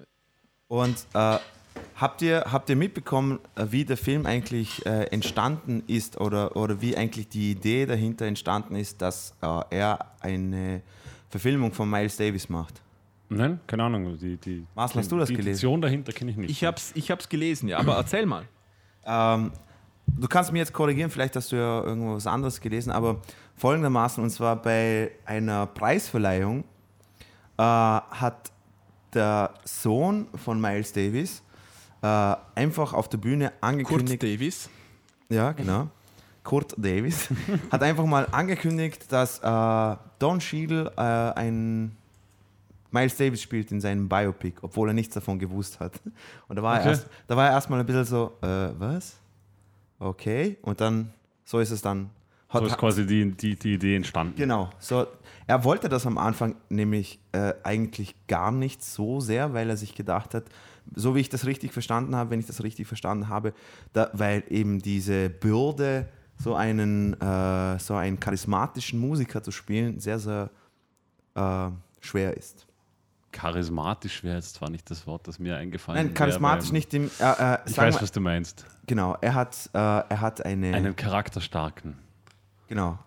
Und äh, habt, ihr, habt ihr mitbekommen, äh, wie der Film eigentlich äh, entstanden ist oder, oder wie eigentlich die Idee dahinter entstanden ist, dass äh, er eine Verfilmung von Miles Davis macht?
Nein, keine Ahnung. Die, die,
Marcel, hast du das
die
gelesen?
Intention dahinter kenne ich nicht.
Ich habe es ich hab's gelesen, ja, aber erzähl mal.
Ähm, du kannst mich jetzt korrigieren, vielleicht hast du ja irgendwo was anderes gelesen, aber folgendermaßen, und zwar bei einer Preisverleihung äh, hat der Sohn von Miles Davis äh, einfach auf der Bühne
Kurt
angekündigt,
Davis.
ja genau, Kurt Davis, <laughs> hat einfach mal angekündigt, dass äh, Don Cheadle äh, ein Miles Davis spielt in seinem Biopic, obwohl er nichts davon gewusst hat. Und da war
Okay.
er erst, da war er erstmal ein bisschen so, äh, was? Okay. Und dann, so ist es dann. Hat,
so ist quasi die, die, die Idee entstanden.
Genau. So, er wollte das am Anfang nämlich äh, eigentlich gar nicht so sehr, weil er sich gedacht hat, so wie ich das richtig verstanden habe, wenn ich das richtig verstanden habe, da, weil eben diese Bürde, so einen, äh, so einen charismatischen Musiker zu spielen, sehr, sehr äh, schwer ist.
Charismatisch wäre jetzt zwar nicht das Wort, das mir eingefallen
Nein, charismatisch
wäre,
nicht im. Äh, äh,
Ich weiß,
wir-
was du meinst.
Genau, er hat, äh, er hat eine.
Einen charakterstarken.
Genau.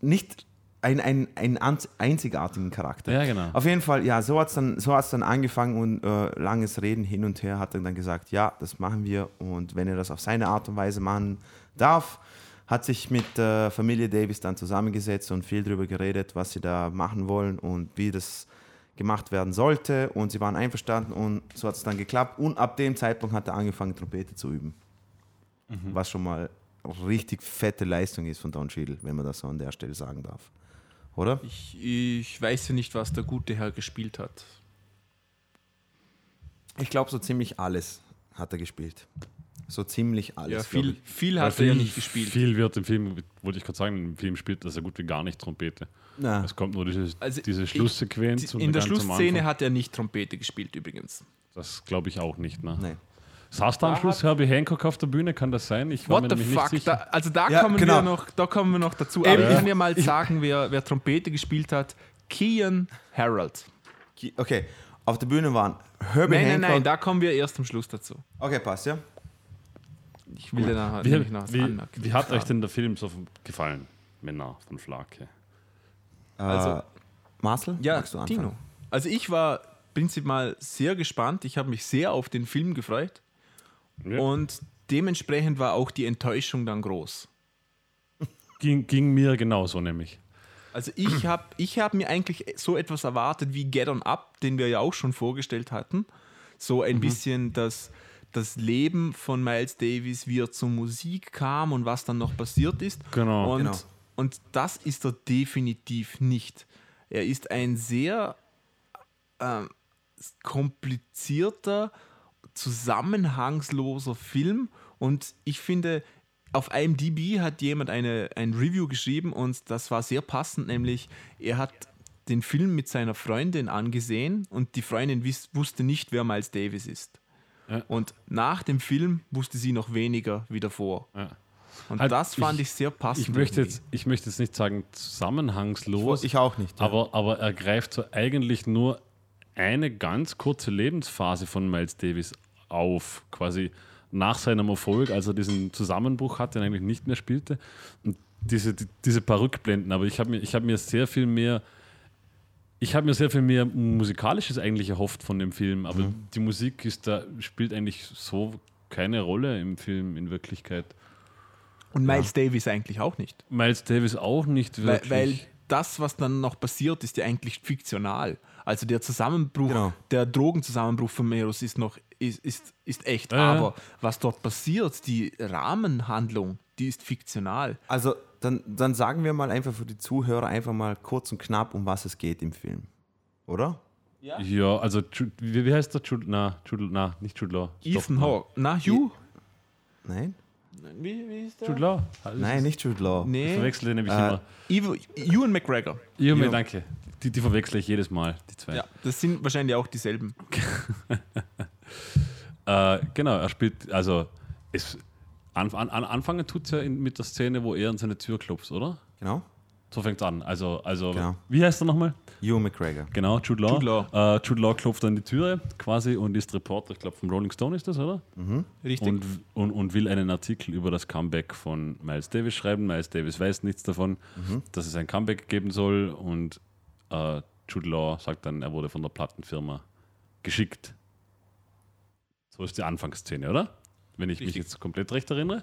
Nicht ein, ein, einen anz- einzigartigen Charakter.
Ja, genau.
Auf jeden Fall, ja, so hat es dann, so hat's dann angefangen und äh, langes Reden hin und her hat er dann gesagt, ja, das machen wir und wenn er das auf seine Art und Weise machen darf, hat sich mit der Familie Davis dann zusammengesetzt und viel darüber geredet, was sie da machen wollen und wie das gemacht werden sollte und sie waren einverstanden und so hat es dann geklappt und ab dem Zeitpunkt hat er angefangen, Trompete zu üben. Was schon mal richtig fette Leistung ist von Don Cheadle, wenn man das so an der Stelle sagen darf. Oder?
Ich, ich weiß ja nicht, was der gute Herr gespielt hat.
Ich glaube, so ziemlich alles hat er gespielt. So ziemlich alles.
Ja, viel,
ich.
viel
Weil
hat er ja nicht gespielt.
Viel wird im Film, wollte ich gerade sagen, im Film spielt das ja gut wie gar nicht Trompete.
Na,
Es kommt nur diese,
Also
diese
ich-
Schlusssequenz. und
In der Schlussszene hat er nicht Trompete gespielt übrigens.
Das glaube ich auch nicht. Ne?
nee.
Saß da am Schluss Herbie Hancock auf der Bühne? Kann das sein? Ich war
What
mir
the fuck?
nicht
Da, also da,
Ja,
kommen
genau.
wir noch, da kommen wir noch dazu.
Eben,
Aber ich
ich-
kann ja mal sagen, wer, wer Trompete gespielt hat. Kian Harold.
Okay, auf der Bühne waren Herbie
Nein, nein,
Hancock.
nein, da kommen wir erst am Schluss dazu.
okay, passt, ja.
Ich will dir nachher
Wie,
nämlich noch was
wie,
anmerken.
wie hat euch denn der Film so gefallen? Männer von Flake.
Also-
äh, Marcel,
Ja,
magst du anfangen?
Tino. Also ich war prinzipiell sehr gespannt. Ich habe mich sehr auf den Film gefreut.
Ja.
Und dementsprechend war auch die Enttäuschung dann groß.
Ging, ging mir genauso nämlich.
Also ich <clears throat> habe ich hab mir eigentlich so etwas erwartet wie Get On Up, den wir ja auch schon vorgestellt hatten. So
Mhm.
ein bisschen das, das Leben von Miles Davis, wie er zur Musik kam und was dann noch passiert ist.
Genau.
Und,
Genau.
und das ist er definitiv nicht. Er ist ein sehr ähm, komplizierter, zusammenhangsloser Film und ich finde, auf IMDb hat jemand eine, ein Review geschrieben und das war sehr passend, nämlich er hat den Film mit seiner Freundin angesehen und die Freundin wiss, wusste nicht, wer Miles Davis ist.
Ja.
Und nach dem Film wusste sie noch weniger wie davor.
Ja.
Und
Halt,
das fand
ich-
ich, sehr passend.
Ich möchte,
irgendwie.
jetzt, ich möchte jetzt nicht sagen zusammenhangslos,
Ich auch nicht. ja.
aber, aber er greift so eigentlich nur eine ganz kurze Lebensphase von Miles Davis auf, quasi nach seinem Erfolg, als er diesen Zusammenbruch hatte und eigentlich nicht mehr spielte. Und diese, die, diese paar Rückblenden, aber ich habe mir, ich hab mir sehr viel mehr. Ich habe mir sehr viel mehr Musikalisches eigentlich erhofft von dem Film, aber die Musik ist da, spielt eigentlich so keine Rolle im Film in Wirklichkeit.
Und Miles Davis eigentlich auch nicht.
Miles Davis auch nicht
Weil,
wirklich.
weil das, was dann noch passiert, ist ja eigentlich fiktional. Also der Zusammenbruch,
Genau.
der Drogenzusammenbruch von Meros ist noch ist, ist, ist echt.
Ja, ja.
Aber was dort passiert, die Rahmenhandlung, die ist fiktional.
Also dann, dann sagen wir mal einfach für die Zuhörer einfach mal kurz und knapp, um was es geht im Film. Oder?
Ja, also Ju- wie, wie heißt der Jude? Na, Jude, na, nicht Jude Law.
Ethan Hawke. Na, Hugh?
Nein?
Wie, wie ist
Jude Law.
Nein, nicht Jude Law.
Ich
Nee.
verwechsel den nämlich
Äh,
immer.
Ewan Ewan McGregor.
Ja, mir
ja.
danke. Die, die verwechsel ich jedes Mal, die zwei.
Ja, das sind wahrscheinlich auch dieselben. <laughs>
Äh, genau, er spielt, also es, an, an, an, anfangen tut es ja in, mit der Szene, wo er an seine Tür klopft, oder?
Genau?
So fängt es an. Also, also
Genau.
wie heißt er nochmal?
Ewan McGregor.
Genau, Jude Law.
Jude Law.
Äh, Jude Law klopft an die Türe quasi und ist Reporter, ich glaube vom Rolling Stone ist das, oder?
Richtig.
und, und, und will einen Artikel über das Comeback von Miles Davis schreiben. Miles Davis weiß nichts davon, dass es ein Comeback geben soll und äh, Jude Law sagt dann, er wurde von der Plattenfirma geschickt. So ist die Anfangsszene, oder? Wenn ich mich
Richtig.
jetzt komplett recht erinnere.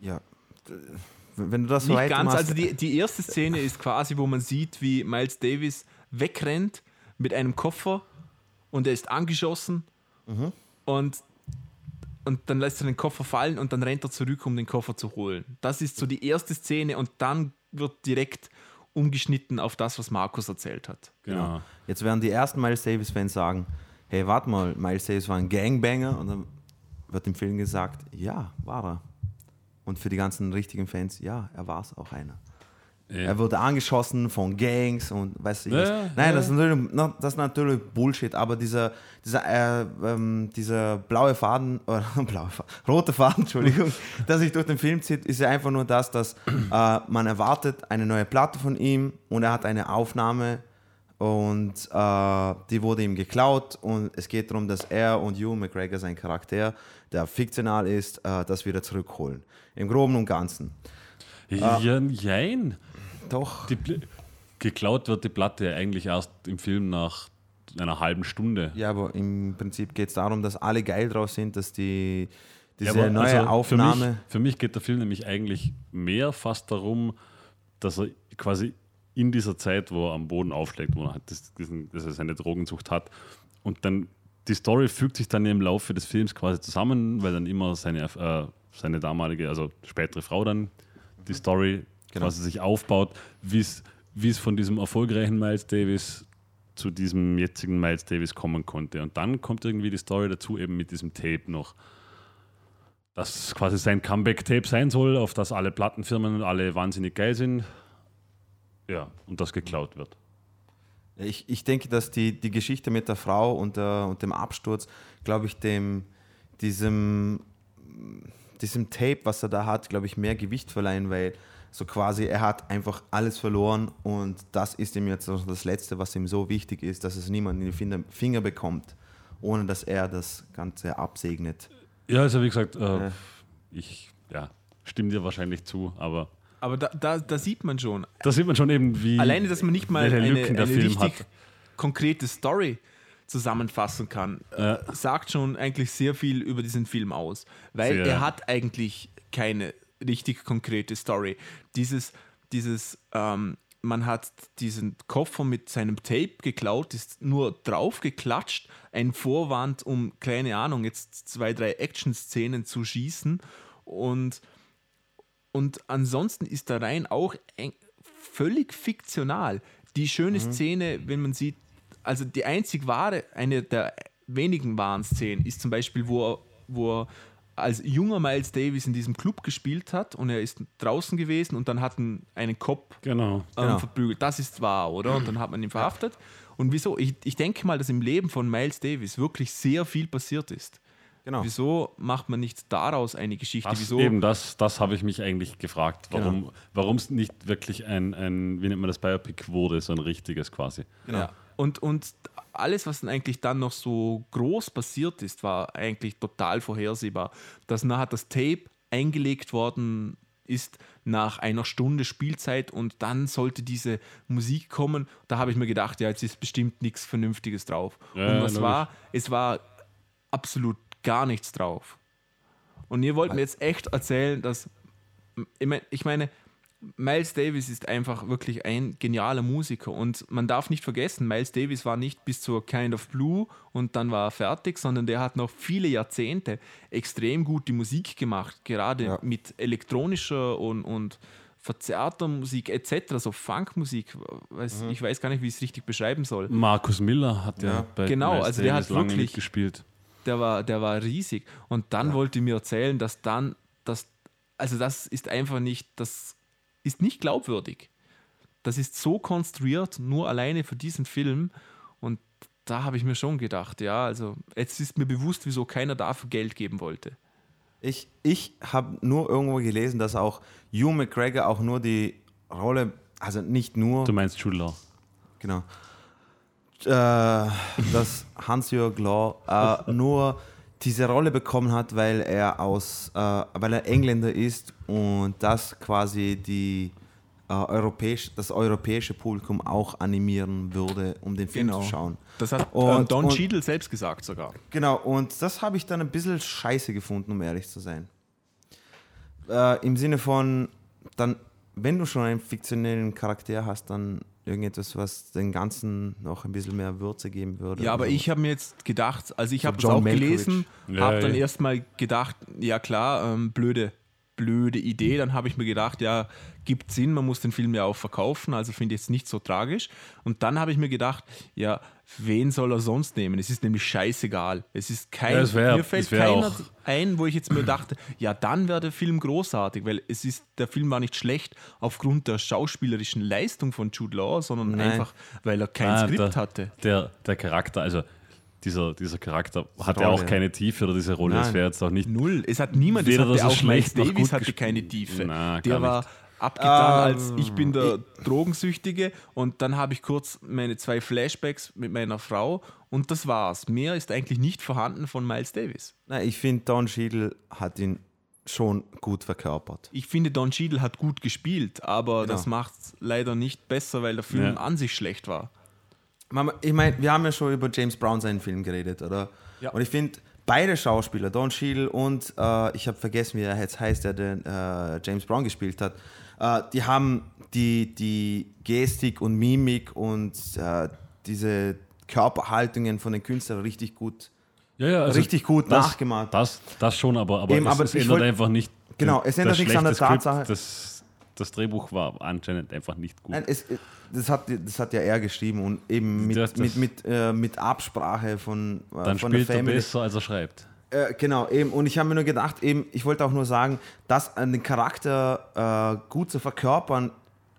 Ja. Wenn du das so
Nicht
weit
ganz,
machst,
also die, die erste Szene ist quasi, wo man sieht, wie Miles Davis wegrennt mit einem Koffer und er ist angeschossen und, und dann lässt er den Koffer fallen und dann rennt er zurück, um den Koffer zu holen. Das ist so die erste Szene und dann wird direkt umgeschnitten auf das, was Markus erzählt hat.
Genau.
Jetzt werden die ersten Miles Davis-Fans sagen, hey, warte mal, Miles Davis war ein Gangbanger und dann wird im Film gesagt, ja, war er. Und für die ganzen richtigen Fans, ja, er war es auch einer.
Ja.
Er wurde angeschossen von Gangs und weiß ich
Ja,
Nein, das, ist das ist natürlich Bullshit, aber dieser, dieser, äh, ähm, dieser blaue Faden, <laughs> oder blaue Faden, rote Faden, Entschuldigung, <laughs> der sich durch den Film zieht, ist ja einfach nur das, dass äh, man erwartet eine neue Platte von ihm und er hat eine Aufnahme und äh, die wurde ihm geklaut und es geht darum, dass er und Hugh McGregor, sein Charakter, der fiktional ist, äh, das wieder zurückholen. Im Groben und Ganzen.
Ja, jein.
Doch.
Die, geklaut wird die Platte eigentlich erst im Film nach einer halben Stunde.
Ja, aber im Prinzip geht es darum, dass alle geil drauf sind, dass die diese
Ja,
neue
also
Aufnahme.
Für mich, für mich geht der Film nämlich eigentlich mehr fast darum, dass er quasi in dieser Zeit, wo er am Boden aufschlägt, wo er halt das, diesen, dass er seine Drogensucht hat, und dann die Story fügt sich dann im Laufe des Films quasi zusammen, weil dann immer seine, äh, seine damalige, also spätere Frau dann die Story
Genau.
quasi sich aufbaut, wie es von diesem erfolgreichen Miles Davis zu diesem jetzigen Miles Davis kommen konnte. Und dann kommt irgendwie die Story dazu, eben mit diesem Tape noch das quasi sein Comeback-Tape sein soll, auf das alle Plattenfirmen und alle wahnsinnig geil sind. Ja, und das geklaut wird.
Ich, ich denke, dass die, die Geschichte mit der Frau und, der, und dem Absturz, glaube ich, dem, diesem, diesem Tape, was er da hat, glaube ich, mehr Gewicht verleihen, weil so quasi er hat einfach alles verloren und das ist ihm jetzt auch das Letzte, was ihm so wichtig ist, dass es niemand in die Finger, Finger bekommt, ohne dass er das Ganze absegnet.
Ja, also wie gesagt, äh,
Ja.
ich ja, stimme dir wahrscheinlich zu, aber
Aber da, da, da sieht man schon,
da sieht man schon eben, wie.
alleine, dass man nicht mal eine, eine
Film
richtig
hat.
konkrete Story zusammenfassen kann, äh, sagt schon eigentlich sehr viel über diesen Film aus. Weil
Sehr.
er hat eigentlich keine richtig konkrete Story. Dieses, dieses ähm, man hat diesen Koffer mit seinem Tape geklaut, ist nur draufgeklatscht, ein Vorwand, um, keine Ahnung, jetzt zwei, drei Action-Szenen zu schießen und und ansonsten ist der Rhein auch völlig fiktional. Die schöne Szene, wenn man sieht, also die einzig wahre, eine der wenigen wahren Szenen ist zum Beispiel, wo er, wo er als junger Miles Davis in diesem Club gespielt hat und er ist draußen gewesen und dann hat ihn einen Cop
Genau.
ähm,
Genau.
verprügelt. Das ist wahr, oder? Und dann hat man ihn verhaftet. Und wieso? Ich, ich denke mal, dass im Leben von Miles Davis wirklich sehr viel passiert ist.
Genau.
Wieso macht man nicht daraus eine Geschichte?
Das,
Wieso?
Eben, das, das habe ich mich eigentlich gefragt, warum
Genau.
warum es nicht wirklich ein, ein, wie nennt man das, Biopic wurde, so ein richtiges quasi.
Genau.
Ja. Und, und alles, was dann eigentlich dann noch so groß passiert ist, war eigentlich total vorhersehbar. Dass nachher das Tape eingelegt worden ist nach einer Stunde Spielzeit und dann sollte diese Musik kommen. Da habe ich mir gedacht, ja, jetzt ist bestimmt nichts Vernünftiges drauf.
Ja,
und was
logisch.
war? Es war absolut gar nichts drauf. Und ihr wollt mir jetzt echt erzählen, dass ich meine, Miles Davis ist einfach wirklich ein genialer Musiker und man darf nicht vergessen, Miles Davis war nicht bis zur Kind of Blue und dann war er fertig, sondern der hat noch viele Jahrzehnte extrem gut die Musik gemacht, gerade
Ja.
mit elektronischer und, und verzerrter Musik etc., so Funkmusik, weiß, ich weiß gar nicht, wie ich es richtig beschreiben soll.
Markus Miller hat ja,
Ja.
bei
Genau,
Miles
also der
Davis
hat wirklich-
mitgespielt.
der war, der war riesig. Und dann wollte mir erzählen, dass dann, das, also das ist einfach nicht, das ist nicht glaubwürdig. Das ist so konstruiert, nur alleine für diesen Film. Und da habe ich mir schon gedacht, ja, also jetzt ist mir bewusst, wieso keiner dafür Geld geben wollte.
Ich, ich habe nur irgendwo gelesen, dass auch Hugh McGregor auch nur die Rolle, also nicht nur,
Du meinst Jude Law.
genau, äh, dass Hans-Jörg Law äh, <laughs> nur diese Rolle bekommen hat, weil er aus, äh, weil er Engländer ist und das quasi die äh, europäisch, das europäische Publikum auch animieren würde, um den Film
Genau.
zu schauen.
Das hat
Und-
äh, Don
und-
Cheadle selbst gesagt sogar.
Genau, und das habe ich dann ein bisschen scheiße gefunden, um ehrlich zu sein. Äh, Im Sinne von, dann, wenn du schon einen fiktionellen Charakter hast, dann irgendetwas, was den Ganzen noch ein bisschen mehr Würze geben würde.
Ja, aber
Also,
ich habe mir jetzt gedacht, also ich habe das
John
auch
Malkovich.
gelesen,
Ja,
habe dann
ja.
erstmal gedacht, ja klar, ähm, blöde, blöde Idee. Dann habe ich mir gedacht, ja, gibt Sinn, man muss den Film ja auch verkaufen, also finde ich jetzt nicht so tragisch. Und dann habe ich mir gedacht, ja, wen soll er sonst nehmen? Es ist nämlich scheißegal. Es ist kein,
Ja, es wär-
mir fällt
es
keiner ein, wo ich jetzt mir dachte, ja, dann wäre der Film großartig, weil es ist, der Film war nicht schlecht aufgrund der schauspielerischen Leistung von Jude Law, sondern
Nein.
einfach, weil er kein
Ah,
Skript
der,
hatte.
Der, der Charakter, also dieser, dieser Charakter hat ja
Rolle.
auch keine Tiefe oder diese Rolle. Es
Nein.
wäre jetzt auch nicht.
Null. Es hat niemand, es
Weder, er
auch Miles
schlecht
Davis hatte keine Tiefe.
Na,
der
gar
war
nicht.
abgetan
Ähm,
als ich bin der Drogensüchtige und dann habe ich kurz meine zwei Flashbacks mit meiner Frau und das war's. Mehr ist eigentlich nicht vorhanden von Miles Davis.
Nein, ich finde, Don Cheadle hat ihn schon gut verkörpert.
Ich finde, Don Cheadle hat gut gespielt, aber
Genau.
das macht leider nicht besser, weil der Film
Ja.
an sich schlecht war.
Ich meine, wir haben ja schon über James Brown seinen Film geredet, oder?
Ja.
Und ich finde, beide Schauspieler, Don Cheadle und äh, ich habe vergessen, wie er jetzt heißt, der den äh, James Brown gespielt hat, äh, die haben die, die Gestik und Mimik und äh, diese Körperhaltungen von den Künstlern richtig gut,
Ja, ja, also
richtig gut
das,
nachgemacht.
Das, das schon, aber, aber,
Eben,
es,
aber
ändert
wollt-
einfach nicht.
Genau, es ändert nichts an der Tatsache-
Das, das Drehbuch war anscheinend einfach nicht gut.
Nein, es, das, hat, das hat ja er geschrieben und eben mit,
Das- das-
mit, mit, äh, mit Absprache von, äh,
Dann
von der
spielt er
Family.
besser, als er schreibt.
Äh, genau, eben. Und ich habe mir nur gedacht, eben, ich wollte auch nur sagen, das an den Charakter äh, gut zu verkörpern,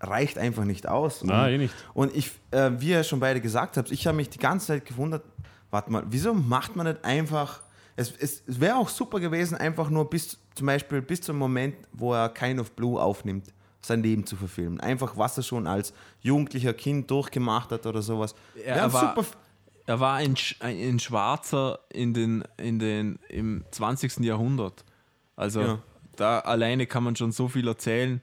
reicht einfach nicht aus. Und,
eh nicht.
Und ich, äh, wie ihr schon beide gesagt habt, ich habe mich die ganze Zeit gewundert, warte mal, wieso macht man nicht einfach, es, es, es wäre auch super gewesen, einfach nur bis zum Beispiel bis zum Moment, wo er Kind of Blue aufnimmt, sein Leben zu verfilmen. Einfach, was er schon als jugendlicher Kind durchgemacht hat oder sowas.
Er
Wär
war-
super,
Er war ein, ein, Schwarzer in den, in den, im 20. Jahrhundert. Also
Ja.
da alleine kann man schon so viel erzählen.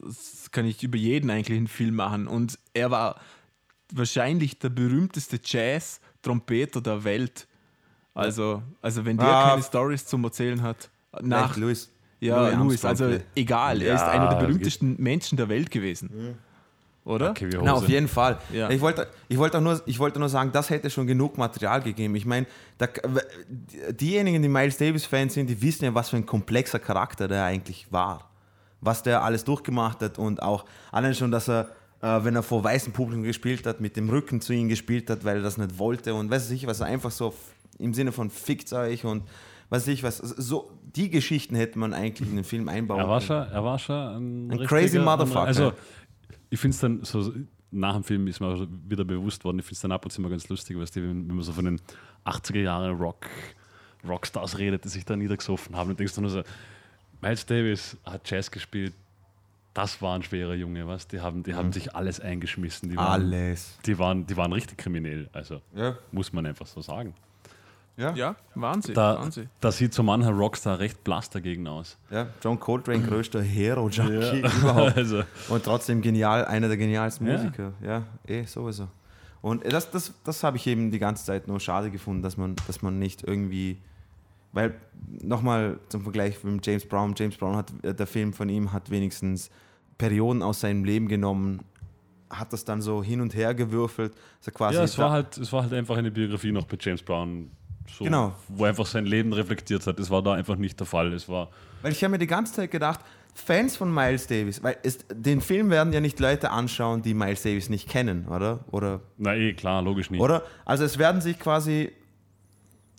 Das kann ich über jeden eigentlich einen Film machen. Und er war wahrscheinlich der berühmteste Jazz-Trompeter der Welt. Also, also wenn der
Ah.
keine Stories zum Erzählen hat, nach
Louis.
Ja,
Louis
also egal, er ist
Ja,
einer der berühmtesten Menschen der Welt gewesen. Oder?
Okay,
Na, auf jeden Fall.
Ja.
Ich, wollte, ich, wollte auch nur, ich wollte nur sagen, das hätte schon genug Material gegeben. Ich meine, da- diejenigen, die Miles Davis-Fans sind, die wissen ja, was für ein komplexer Charakter der eigentlich war. Was der alles durchgemacht hat und auch allein schon, dass er, äh, wenn er vor weißem Publikum gespielt hat, mit dem Rücken zu ihnen gespielt hat, weil er das nicht wollte und weiß ich was, er einfach so im Sinne von fickt euch und weiß ich was. So, die Geschichten hätte man eigentlich in den Film einbauen
Er war
können.
schon, er war schon ein,
Ein crazy Motherfucker.
Also, ich finde es dann so, nach dem Film ist mir wieder bewusst worden, ich finde es dann ab und zu mal ganz lustig, weißt du, wenn, wenn man so von den 80er Jahren Rock, Rockstars redet, die sich da niedergesoffen haben. Und denkst du nur so, Miles Davis hat Jazz gespielt, das war ein schwerer Junge, was? Die haben, die haben sich alles eingeschmissen. Die waren,
Alles.
Die waren, die waren richtig kriminell. Also
Ja.
muss man einfach so sagen.
Ja.
Ja, Wahnsinn.
Da,
Wahnsinn.
da sieht so mancher Rockstar recht blass dagegen aus.
ja. John Coltrane, größter Hero-Junkie <laughs> überhaupt.
Also,
Und trotzdem genial, einer der genialsten
Ja.
Musiker. Ja, eh, sowieso. Und das, das, das habe ich eben die ganze Zeit nur schade gefunden, dass man, dass man nicht irgendwie. Weil, nochmal zum Vergleich mit James Brown, James Brown hat, äh, der Film von ihm hat wenigstens Perioden aus seinem Leben genommen, hat das dann so hin und her gewürfelt. So quasi
ja, es war, halt, es war halt einfach eine Biografie noch bei James Brown, so,
Genau.
wo er einfach sein Leben reflektiert hat. Das war da einfach nicht der Fall. Es war,
Weil ich habe mir die ganze Zeit gedacht, Fans von Miles Davis, weil es, den Film werden ja nicht Leute anschauen, die Miles Davis nicht kennen, oder? Oder
na eh, klar, logisch nicht.
Oder? Also es werden sich quasi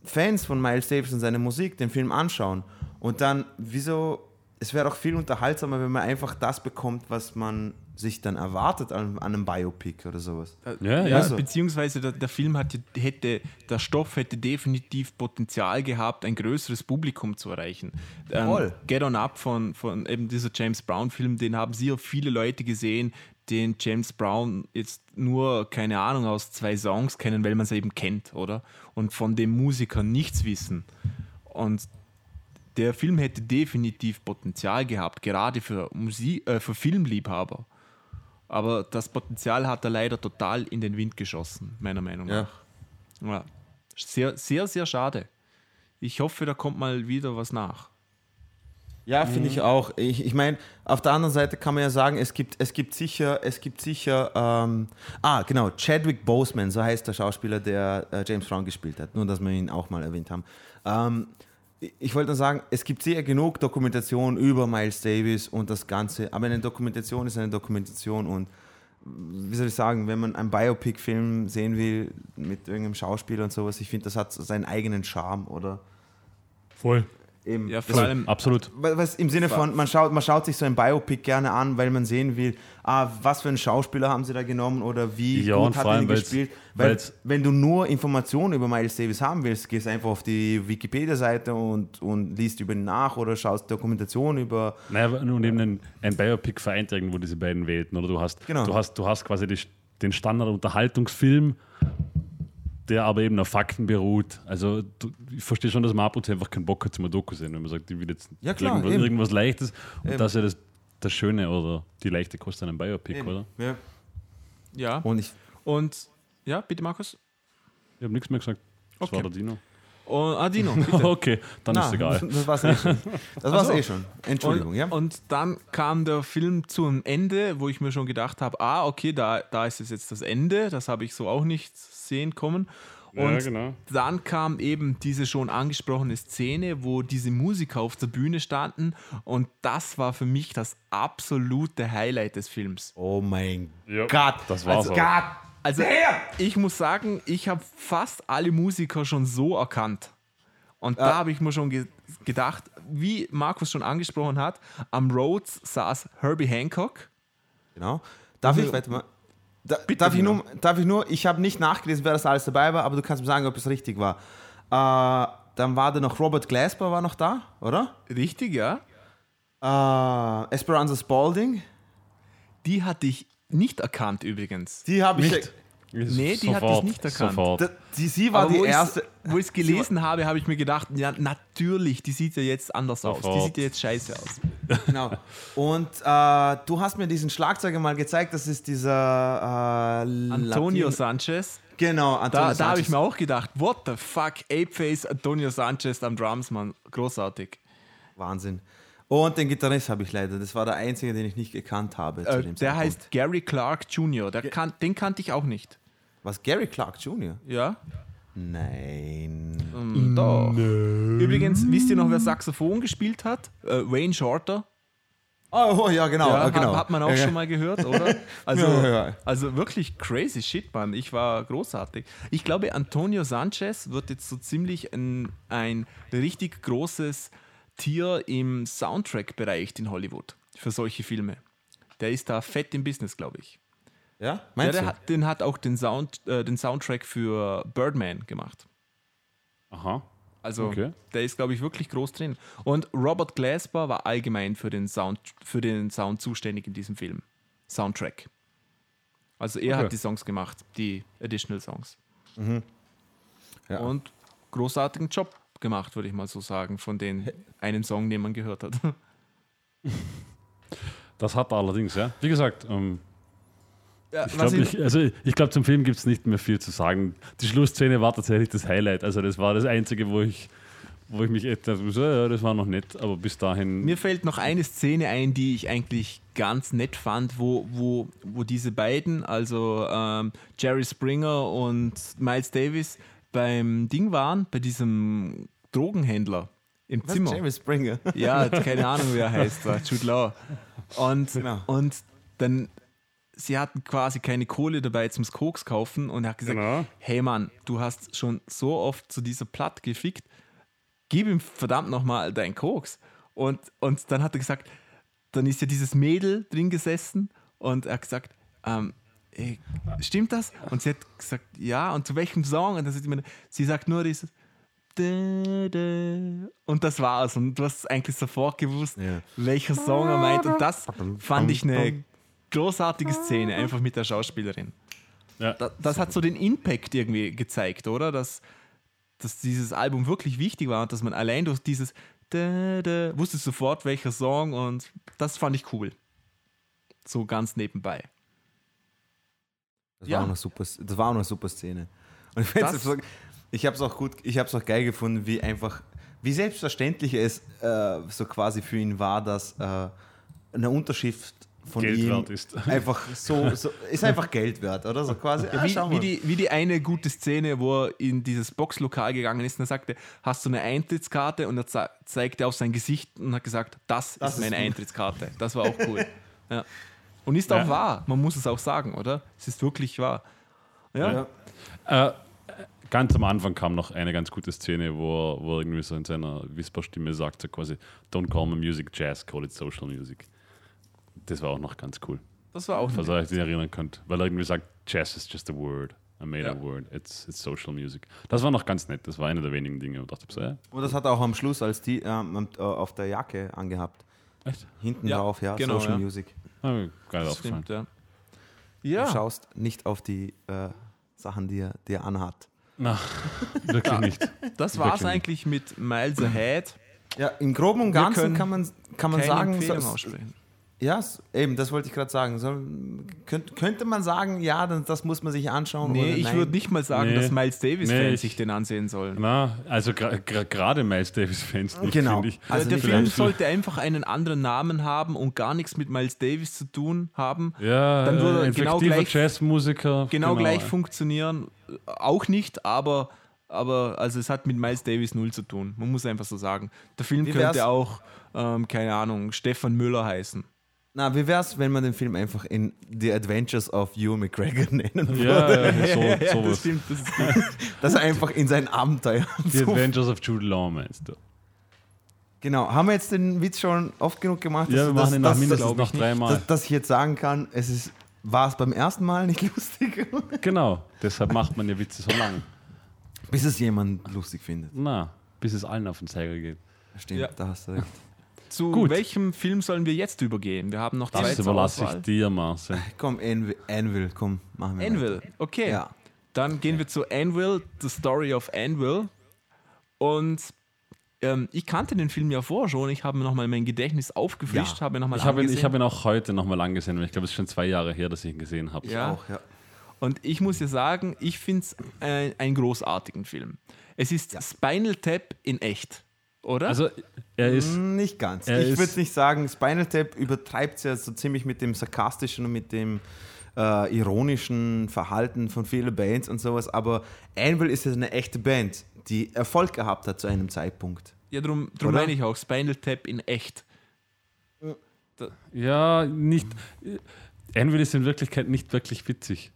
Fans von Miles Davis und seiner Musik den Film anschauen. Und dann, wieso, es wäre doch viel unterhaltsamer, wenn man einfach das bekommt, was man sich dann erwartet an, an einem Biopic oder sowas.
Ja,
Ja,
ja.
Also-
beziehungsweise der, der Film hatte, hätte, der Stoff hätte definitiv Potenzial gehabt, ein größeres Publikum zu erreichen. Ähm,
Voll.
Get On Up von, von eben dieser James Brown-Film, den haben sicher viele Leute gesehen, den James Brown jetzt nur, keine Ahnung, aus zwei Songs kennen, weil man es eben kennt, oder? Und von dem Musiker nichts wissen. Und der Film hätte definitiv Potenzial gehabt, gerade für, Musik, äh, für Filmliebhaber. Aber das Potenzial hat er leider total in den Wind geschossen, meiner Meinung
Ja.
nach. Ja. Sehr, sehr, sehr schade. Ich hoffe, da kommt mal wieder was nach.
Ja, finde ich auch. Ich, ich meine, auf der anderen Seite kann man ja sagen, es gibt, es gibt sicher, es gibt sicher, ähm, ah, genau, Chadwick Boseman, so heißt der Schauspieler, der äh, James Brown gespielt hat. Nur, dass wir ihn auch mal erwähnt haben. Ähm, ich- wollte nur sagen, es gibt sehr genug Dokumentation über Miles Davis und das Ganze, aber eine Dokumentation ist eine Dokumentation und wie soll ich sagen, wenn man einen Biopic-Film sehen will mit irgendeinem Schauspieler und sowas, ich finde, das hat seinen eigenen Charme oder
voll.
Eben.
Ja, vor allem,
Absolut.
was im Sinne von, man schaut, man schaut sich so ein Biopic gerne an, weil man sehen will, ah, was für einen Schauspieler haben sie da genommen oder wie
Ja,
gut
und
hat
vor
er gespielt. Weil,
weil's-
wenn du nur Informationen über Miles Davis haben willst, gehst einfach auf die Wikipedia-Seite und, und liest über ihn nach oder schaust Dokumentation über.
Naja, nun eben ein, ein Biopic vereint irgendwo diese beiden Welten. Oder du hast,
Genau.
du hast, du hast quasi die, den Standard-Unterhaltungsfilm, der aber eben auf Fakten beruht. Also du, ich verstehe schon, dass man ab und zu einfach keinen Bock hat zum Doku sehen, wenn man sagt, ich will jetzt
Ja, klar,
irgendwas,
eben.
irgendwas Leichtes. Und
Eben.
das ist ja das, das Schöne oder die leichte Kost an einem Biopic, oder?
Ja.
ja.
Und ich,
Und ja, bitte, Markus.
Ich habe nichts mehr gesagt. Das
Okay.
war der Dino.
Und Adino, bitte. <laughs>
Okay, dann ist es egal. <laughs>
Das war's eh schon. Das war's
so.
eh schon. Entschuldigung,
und,
ja.
und dann kam der Film zum Ende, wo ich mir schon gedacht habe, ah, okay, da, da ist es jetzt das Ende. Das habe ich so auch nicht sehen kommen. Und
genau.
dann kam eben diese schon angesprochene Szene, wo diese Musiker auf der Bühne standen. Und das war für mich das absolute Highlight des Films.
Oh mein
Ja,
Gott.
das war's auch.
Also ich muss sagen, ich habe fast alle Musiker schon so erkannt. Und da habe ich mir schon ge gedacht, wie Markus schon angesprochen hat, am Rhodes saß Herbie Hancock.
Genau. Darf ich, warte mal. Da, darf, ich nur, darf ich nur, ich habe nicht nachgelesen, wer das alles dabei war, aber du kannst mir sagen, ob es richtig war. Äh, dann war da noch Robert Glasper war noch da, oder?
Richtig, ja.
Äh, Esperanza Spalding,
Die hatte ich nicht erkannt übrigens.
die habe ich.
Nicht?
Nee, die hat
Sofort,
ich nicht erkannt.
Sofort.
Da, die, sie war
Aber
die erste.
Wo ich es gelesen habe, habe ich mir gedacht, ja, natürlich, die sieht ja jetzt anders aus. Die
Sofort.
sieht ja jetzt scheiße aus. <laughs>
Genau. Und äh, du hast mir diesen Schlagzeuger mal gezeigt, das ist dieser äh,
Antonio
Latin-
Sanchez.
Genau, Antonio
Da, da habe ich mir auch gedacht, what the fuck, Apeface, Antonio Sanchez am Drums, Mann. Großartig.
Wahnsinn. Und den Gitarrist habe ich leider. Das war der einzige, den ich nicht gekannt habe. zu
Äh,
dem
der
Zeitpunkt.
heißt Gary Clark Jr. Der kan den kannte ich auch nicht.
Was? Gary Clark Jr.?
Ja?
Nein.
Mm, Doch. Übrigens, wisst ihr noch, wer Saxophon gespielt hat? Äh, Wayne Shorter.
Oh, oh, ja, genau.
Ja,
äh, genau.
hat, hat man auch
Ja,
schon mal gehört, oder? <laughs> Also,
Ja, ja, ja.
also wirklich crazy shit, Mann. Ich war großartig. Ich glaube, Antonio Sanchez wird jetzt so ziemlich ein, ein richtig großes Tier im Soundtrack-Bereich in Hollywood für solche Filme. Der ist da fett im Business, glaube ich.
Ja,
Ja,
meinst
der
du?
hat, den hat auch den, Sound, äh, den Soundtrack für Birdman gemacht.
Aha.
Also
Okay.
der ist, glaube ich, wirklich groß drin. Und Robert Glasper war allgemein für den Sound, für den Sound zuständig in diesem Film. Soundtrack. Also er
Okay.
hat die Songs gemacht, die Additional Songs.
Ja.
Und großartigen Job gemacht, würde ich mal so sagen, von den einen Song, den man gehört hat. <laughs>
Das hat er allerdings, ja. Wie gesagt, ähm,
Ja,
ich glaube, ich, also ich glaub, zum Film gibt es nicht mehr viel zu sagen. Die Schlussszene war tatsächlich das Highlight. Also das war das Einzige, wo ich, wo ich mich etwas, so, ja, das war noch nett, aber bis dahin.
Mir fällt noch eine Szene ein, die ich eigentlich ganz nett fand, wo, wo, wo diese beiden, also ähm, Jerry Springer und Miles Davis, beim Ding waren, bei diesem Drogenhändler im
Was,
Zimmer.
Jerry Springer.
Ja, <laughs> keine Ahnung, wie er heißt, war Jude Law. Und,
Genau.
und dann, sie hatten quasi keine Kohle dabei zum Koks kaufen und er hat gesagt,
Genau.
hey Mann, du hast schon so oft zu dieser Platt gefickt, gib ihm verdammt nochmal deinen Koks. Und, und dann hat er gesagt, dann ist ja dieses Mädel drin gesessen und er hat gesagt, ähm, ey, stimmt das? Und sie hat gesagt, ja, und zu welchem Song? Und dann sagt sie, sie sagt nur dieses. Und das war's. Und du hast eigentlich sofort gewusst,
Ja.
welcher Song er meint. Und das fand ich eine großartige Szene, einfach mit der Schauspielerin.
ja.
Da- Das hat so den Impact irgendwie gezeigt, oder? Dass, dass dieses Album wirklich wichtig war und dass man allein durch dieses wusste sofort, welcher Song und das fand ich cool. So ganz nebenbei.
Das,
Ja.
war auch eine super, das war auch eine super Szene. Und ich, find's
Das-
so, ich habe es auch gut, ich habe es auch geil gefunden, wie einfach, wie selbstverständlich es äh, so quasi für ihn war, dass äh, eine Unterschrift von
Geld
ihm
wert ist. <laughs>
einfach so, so, ist einfach Geld wert, oder? So quasi, ah,
wie,
schau
wie, die, wie die eine gute Szene, wo er in dieses Boxlokal gegangen ist und er sagte, hast du eine Eintrittskarte? Und er ze zeigte auf sein Gesicht und hat gesagt, das,
Das
ist meine
ist.
Eintrittskarte. Das war auch cool. <laughs> ja. Und ist
Ja.
auch wahr. Man muss es auch sagen, oder? Es ist wirklich wahr. Ja.
ja.
Äh, ganz am Anfang kam noch eine ganz gute Szene, wo er, wo er irgendwie so in seiner Whisperstimme sagt, so quasi, don't call me music jazz, call it social music. Das war auch noch ganz cool.
Das war auch
Falls ihr euch das erinnern könnt. Weil er irgendwie sagt, Jazz is just a word. I made a
Ja.
word. It's, it's social music. Das war noch ganz nett. Das war eine der wenigen Dinge. Und dachte so, ja,
Und das hat er auch am Schluss als die ähm, äh, auf der Jacke angehabt.
echt?
Hinten
Ja,
drauf, ja,
genau,
Social
ja.
Music.
Ah, geil
Das
aufgefallen.
stimmt, ja.
Du schaust nicht auf die äh, Sachen, die er, die er anhat.
Na, wirklich nicht.
das war es eigentlich mit Miles Ahead.
Ja, im Groben und Ganzen kann man, kann man sagen, so,
aussprechen.
Ja, eben, das wollte ich gerade sagen. So, könnte, könnte man sagen, ja, dann, das muss man sich anschauen?
Nee,
oder
ich würde nicht mal sagen,
Nee.
dass Miles Davis-Fans
Nee, ich-
sich den ansehen sollen.
Na, also gra- gerade Miles Davis-Fans nicht,
Genau.
finde ich.
Also
der Film sollte einfach einen anderen Namen haben und gar nichts mit Miles Davis zu tun haben.
Ja,
Dann würde
äh,
er genau gleich-
Jazzmusiker.
Genau, gleich
ja.
funktionieren. Auch nicht, aber, aber also es hat mit Miles Davis null zu tun. Man muss einfach so sagen. Der Film könnte auch, ähm, keine Ahnung, Stefan Müller heißen.
Na, wie wär's, wenn man den Film einfach in The Adventures of Ewan McGregor <laughs> nennen würde?
Ja, ja, so, <laughs>
das
sowas.
stimmt, das ist gut.
Dass er einfach in sein Abenteuer. <laughs>
The
So,
Adventures of Jude Law meinst du?
genau. Haben wir jetzt den Witz schon oft genug gemacht?
Ja,
dass-
wir
dass-
machen ihn nach mindestens noch dreimal.
dass, dass ich jetzt sagen kann, es ist, war es beim ersten Mal nicht lustig,
Genau, deshalb macht man ja Witze so lang.
bis es jemand lustig findet.
Na, bis es allen auf den Zeiger geht.
Stimmt,
Ja.
da hast du recht.
Zu
Gut.
welchem Film sollen wir jetzt übergehen? Wir haben noch zwei
Das überlasse ich dir, Marcel. <laughs>
Komm, Anvil, Anvil komm, machen wir
Anvil, okay.
Ja.
Dann gehen wir zu Anvil, The Story of Anvil. Und ähm, ich kannte den Film ja vorher schon. Ich habe mir nochmal mein Gedächtnis aufgefrischt,
Ja.
habe mir nochmal
Ich habe ihn, ich hab ihn auch heute nochmal angesehen, weil ich glaube, es ist schon zwei Jahre her, dass ich ihn gesehen habe.
Ja.
Auch, ja.
Und ich muss ja sagen, ich finde es äh, einen großartigen Film. Es ist Spinal Tap in echt, oder?
Also, er ist.
Nicht ganz. Ich würde nicht sagen, Spinal Tap übertreibt es ja so ziemlich mit dem sarkastischen und mit dem äh, ironischen Verhalten von vielen Bands und sowas, aber Anvil ist ja eine echte Band, die Erfolg gehabt hat zu einem Zeitpunkt.
ja, darum, drum
Oder?
meine ich auch Spinal Tap in echt.
Ja, nicht. Anvil ist in Wirklichkeit nicht wirklich witzig.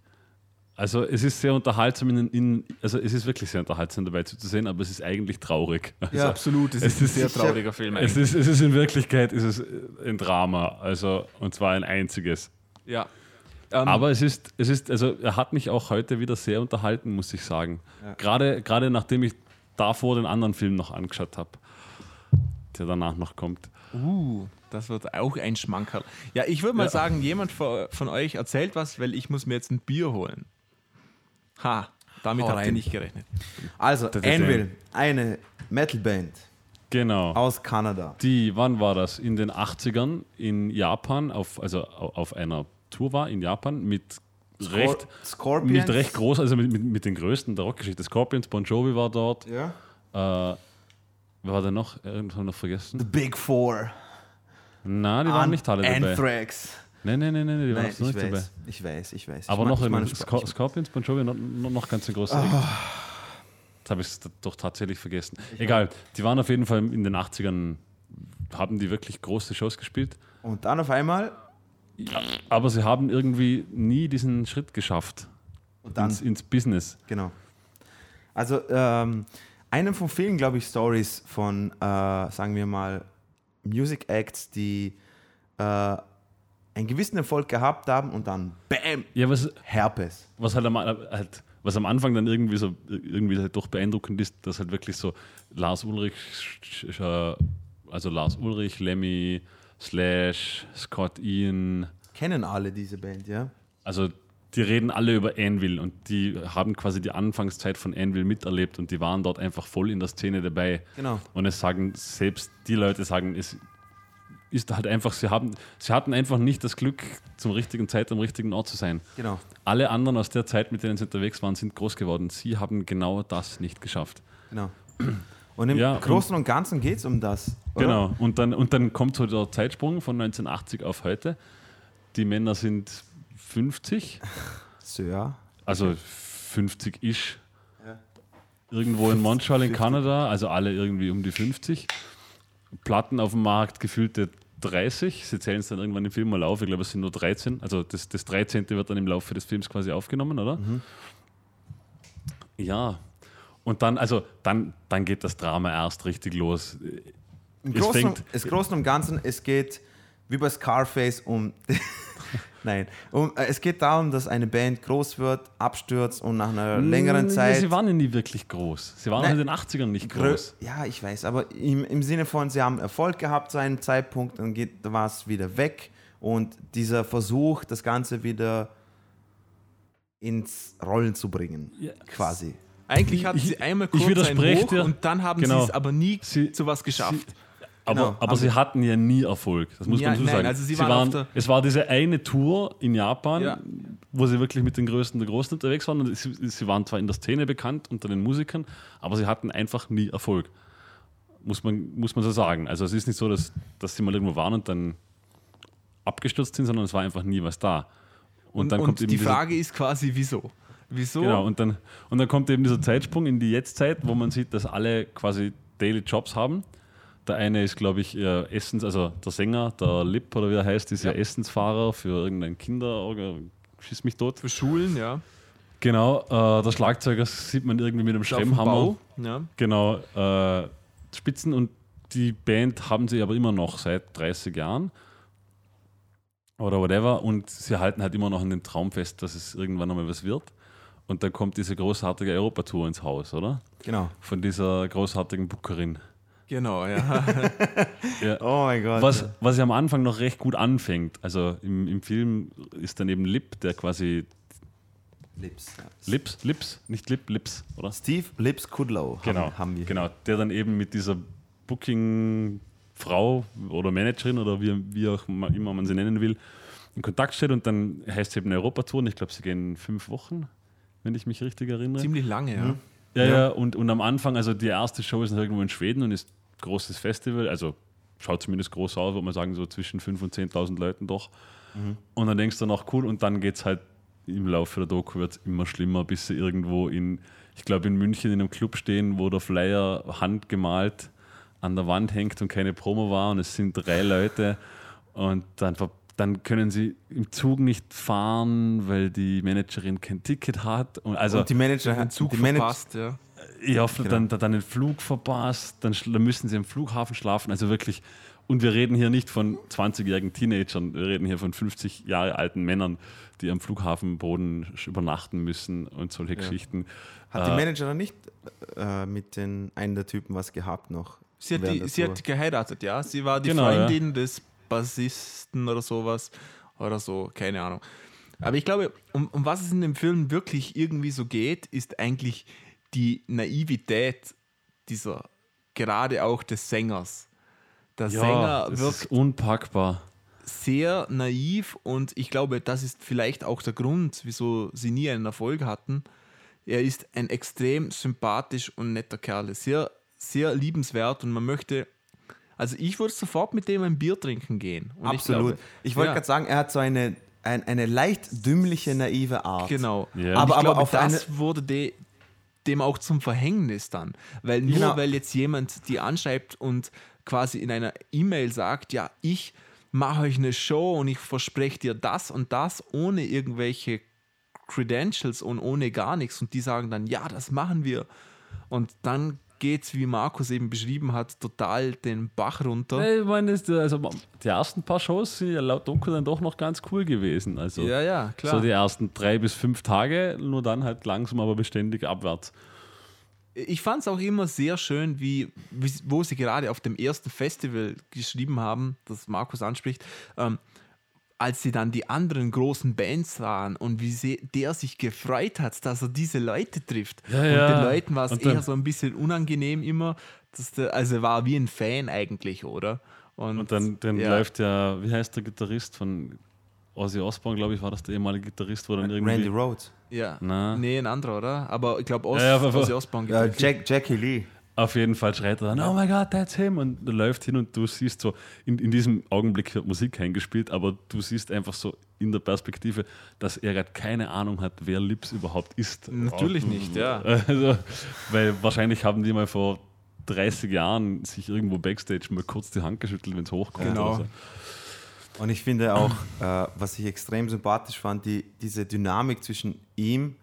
Also es ist sehr unterhaltsam in, in also es ist wirklich sehr unterhaltsam dabei zuzusehen, aber es ist eigentlich traurig. Also,
absolut. Es,
es
ist ein sehr trauriger Film.
es, ist, es ist in Wirklichkeit ist es ein Drama, also und zwar ein einziges.
Ja. Ähm,
Aber es ist, es ist, also er hat mich auch heute wieder sehr unterhalten, muss ich sagen.
Ja.
Gerade, gerade nachdem ich davor den anderen Film noch angeschaut habe, der danach noch kommt.
Uh, das wird auch ein Schmankerl. Ja, ich würde mal
Ja.
sagen, jemand von, von euch erzählt was, weil ich muss mir jetzt ein Bier holen. Ha, damit
Hau
habt ihr
rein.
nicht gerechnet.
Also. Anvil, eine Metalband
Genau.
aus Kanada.
Die, wann war das? In den 80ern in Japan, auf, also au- auf einer Tour war in Japan mit recht,
Scorpions.
mit recht groß, also mit, mit, mit den größten der Rockgeschichte. Scorpions, Bon Jovi war dort.
Ja.
Äh, wer war denn noch? Irgendwas noch vergessen?
The Big Four.
Na, die waren
An-
nicht alle dabei.
Anthrax.
Nein, nein, nein, nein, die waren
Nein,
noch
ich
nicht dabei.
weiß, ich weiß, ich weiß.
Aber
ich
noch
ich ich-
Scorpions, Bon Jovi, noch, noch ganz ein großer. Act. Jetzt habe ich es doch tatsächlich vergessen. Egal, die waren auf jeden Fall in den 80ern, haben die wirklich große Shows gespielt.
Und dann auf einmal
Aber sie haben irgendwie nie diesen Schritt geschafft
und dann
ins, ins Business.
Genau. Also, ähm, eine von vielen, glaube ich, Stories von, äh, sagen wir mal, Music Acts, die äh, einen gewissen Erfolg gehabt haben und dann BAM!
Ja, was,
Herpes.
was halt, am, halt, was am Anfang dann irgendwie so irgendwie halt doch beeindruckend ist, dass halt wirklich so Lars Ulrich, also Lars Ulrich, Lemmy, Slash, Scott Ian,
Kennen alle diese Band, ja?
also die reden alle über Anvil und die haben quasi die Anfangszeit von Anvil miterlebt und die waren dort einfach voll in der Szene dabei.
Genau.
Und es sagen, selbst die Leute sagen, es ist halt einfach, sie, haben, sie hatten einfach nicht das Glück, zum richtigen Zeit am richtigen Ort zu sein.
Genau.
Alle anderen aus der Zeit, mit denen sie unterwegs waren, sind groß geworden. Sie haben genau das nicht geschafft.
genau. Und im
Ja, und-
Großen und Ganzen geht es um das. Oder?
Genau. Und dann, und dann kommt so der Zeitsprung von 1980 auf heute. Die Männer sind 50,
Sir.
also 50-ish. Irgendwo in Montreal in
50.
Kanada, also alle irgendwie um die 50. Platten auf dem Markt, gefühlte 30. Sie zählen es dann irgendwann im Film mal auf. Ich glaube, es sind nur 13. Also das, das 13. wird dann im Laufe des Films quasi aufgenommen, oder? Ja. Und dann, also dann, dann geht das Drama erst richtig los.
Im
Es
Großen,
fängt-
es Großen und Ganzen, es geht wie bei Scarface um. <laughs> Nein, um, äh, es geht darum, dass eine Band groß wird, abstürzt und nach einer längeren Zeit.
Sie waren ja nie wirklich groß. Sie waren auch
Nein.
in den 80ern nicht groß.
Ja, ich weiß, aber im, im Sinne von, sie haben Erfolg gehabt zu einem Zeitpunkt, dann geht war es wieder weg und dieser Versuch, das Ganze wieder ins Rollen zu bringen,
Ja.
quasi.
Eigentlich hatten
Ich-
sie einmal
ich
kurz
widerspreche
einen Hoch
dir.
und dann haben
Genau.
sie es aber nie
Sie-
zu was geschafft.
Aber,
Genau,
aber sie hatten ja nie Erfolg. Das muss
Ja,
man so sagen.
also sie waren auf der-
es war diese eine Tour in Japan,
Ja.
wo sie wirklich mit den Größten der Großen unterwegs waren. Und sie, sie waren zwar in der Szene bekannt unter den Musikern, aber sie hatten einfach nie Erfolg. Muss man, muss man so sagen. Also es ist nicht so, dass, dass sie mal irgendwo waren und dann abgestürzt sind, sondern es war einfach nie was da. Und,
Und,
dann
und
kommt eben
die Frage ist quasi, wieso? Wieso?
Genau, und dann, und dann kommt eben dieser Zeitsprung in die Jetztzeit, wo man sieht, dass alle quasi Daily Jobs haben. Der eine ist, glaube ich, Essens, also der Sänger, der Lip oder wie er heißt, ist ja, Essensfahrer für irgendein Kinder, schieß mich tot.
Für Schulen, ja.
Genau, äh, der Schlagzeuger sieht man irgendwie mit einem Schremmhammer.
Ja.
Genau, äh, Spitzen und die Band haben sie aber immer noch seit 30 Jahren oder whatever und sie halten halt immer noch an dem Traum fest, dass es irgendwann einmal was wird. Und dann kommt diese großartige Europatour ins Haus, oder?
Genau.
Von dieser großartigen Bookerin.
Genau, ja. <laughs>
Ja.
Oh mein Gott.
Was, was ja am Anfang noch recht gut anfängt. Also im, im Film ist dann eben Lip, der quasi
Lips. Ja.
Lips, Lips, nicht Lip, Lips, oder?
Steve Lips Kudlow
Genau,
haben, wir.
genau. Der dann eben mit dieser Booking-Frau oder Managerin oder wie, wie auch immer man sie nennen will, in Kontakt steht und dann heißt es eben Europatour und ich glaube, sie gehen fünf Wochen, wenn ich mich richtig erinnere.
Ziemlich lange, ja.
Ja, ja, und, und am Anfang, also die erste Show ist irgendwo in Schweden und ist großes Festival, also schaut zumindest groß aus, würde man sagen, so zwischen 5.000 und 10.000 Leuten doch. Und dann denkst du noch, cool, und dann geht es halt im Laufe der Doku wird's immer schlimmer, bis sie irgendwo in, ich glaube in München in einem Club stehen, wo der Flyer handgemalt an der Wand hängt und keine Promo war und es sind drei Leute und dann, dann können sie im Zug nicht fahren, weil die Managerin kein Ticket hat. Und also
und die Manager
Den Zug
die
verpasst, ja.
Ja, dann, dann den Flug verpasst, dann, dann müssen sie im Flughafen schlafen, also wirklich. Und wir reden hier nicht von 20-jährigen Teenagern, wir reden hier von 50 Jahre alten Männern, die am Flughafenboden übernachten müssen und solche Geschichten.
Hat die
Äh,
Manager dann nicht äh, mit den einen der Typen was gehabt noch?
Sie hat, die, sie hat geheiratet, ja. Sie war die
Genau,
Freundin des Bassisten oder sowas. Oder so, keine Ahnung. Aber ich glaube, um, um was es in dem Film wirklich irgendwie so geht, ist eigentlich die Naivität dieser, gerade auch des Sängers. Der
ja,
Sänger
das
wirkt
ist unpackbar.
sehr naiv und ich glaube, das ist vielleicht auch der Grund, wieso sie nie einen Erfolg hatten. Er ist ein extrem sympathisch und netter Kerl, sehr, sehr liebenswert und man möchte, also ich würde sofort mit dem ein Bier trinken gehen. Und
Absolut. Ich,
Ich,
wollte
ja,
gerade sagen, er hat so eine, ein, eine leicht dümmliche, naive Art.
Genau.
Ja.
Aber-
ich
aber
glaube,
auf
das wurde de, dem auch zum Verhängnis dann. Weil nur
Genau.
weil jetzt jemand die anschreibt und quasi in einer E-Mail sagt, ja, ich mache euch eine Show und ich verspreche dir das und das ohne irgendwelche Credentials und ohne gar nichts. Und die sagen dann, ja, das machen wir. Und dann geht es, wie Markus eben beschrieben hat, total den Bach runter.
Ich meine, also die ersten paar Shows sind ja laut Doku dann doch noch ganz cool gewesen. Also
Ja, ja, klar.
so die ersten drei bis fünf Tage, nur dann halt langsam aber beständig abwärts.
ich fand es auch immer sehr schön, wie, wie, wo sie gerade auf dem ersten Festival geschrieben haben, das Markus anspricht, ähm, als sie dann die anderen großen Bands sahen und wie sie, der sich gefreut hat, dass er diese Leute trifft.
Ja,
und
ja.
den Leuten war es
Und
eher so ein bisschen unangenehm immer. Dass der, also er war wie ein Fan eigentlich, oder?
Und dann, dann
ja.
läuft ja, wie heißt der Gitarrist von Ozzy Osbourne, glaube ich, war das der ehemalige Gitarrist, wo dann irgendwie.
Randy Rhodes.
Ja.
Na.
Nee, ein anderer, oder? Aber ich glaube, Os
Ja,
Ozzy Osbourne.
Ja. Jack, Jackie Lee.
Auf jeden Fall schreit er dann, oh my God, that's him. Und er läuft hin und du siehst so, in, in diesem Augenblick wird Musik eingespielt, aber du siehst einfach so in der Perspektive, dass er gerade keine Ahnung hat, wer Lips überhaupt ist.
Natürlich nicht, ja. <laughs>
Also, weil wahrscheinlich haben die mal vor 30 Jahren sich irgendwo Backstage mal kurz die Hand geschüttelt, wenn es hochkommt.
Genau.
Oder so.
Und ich finde auch, äh, was ich extrem sympathisch fand, die, diese Dynamik zwischen ihm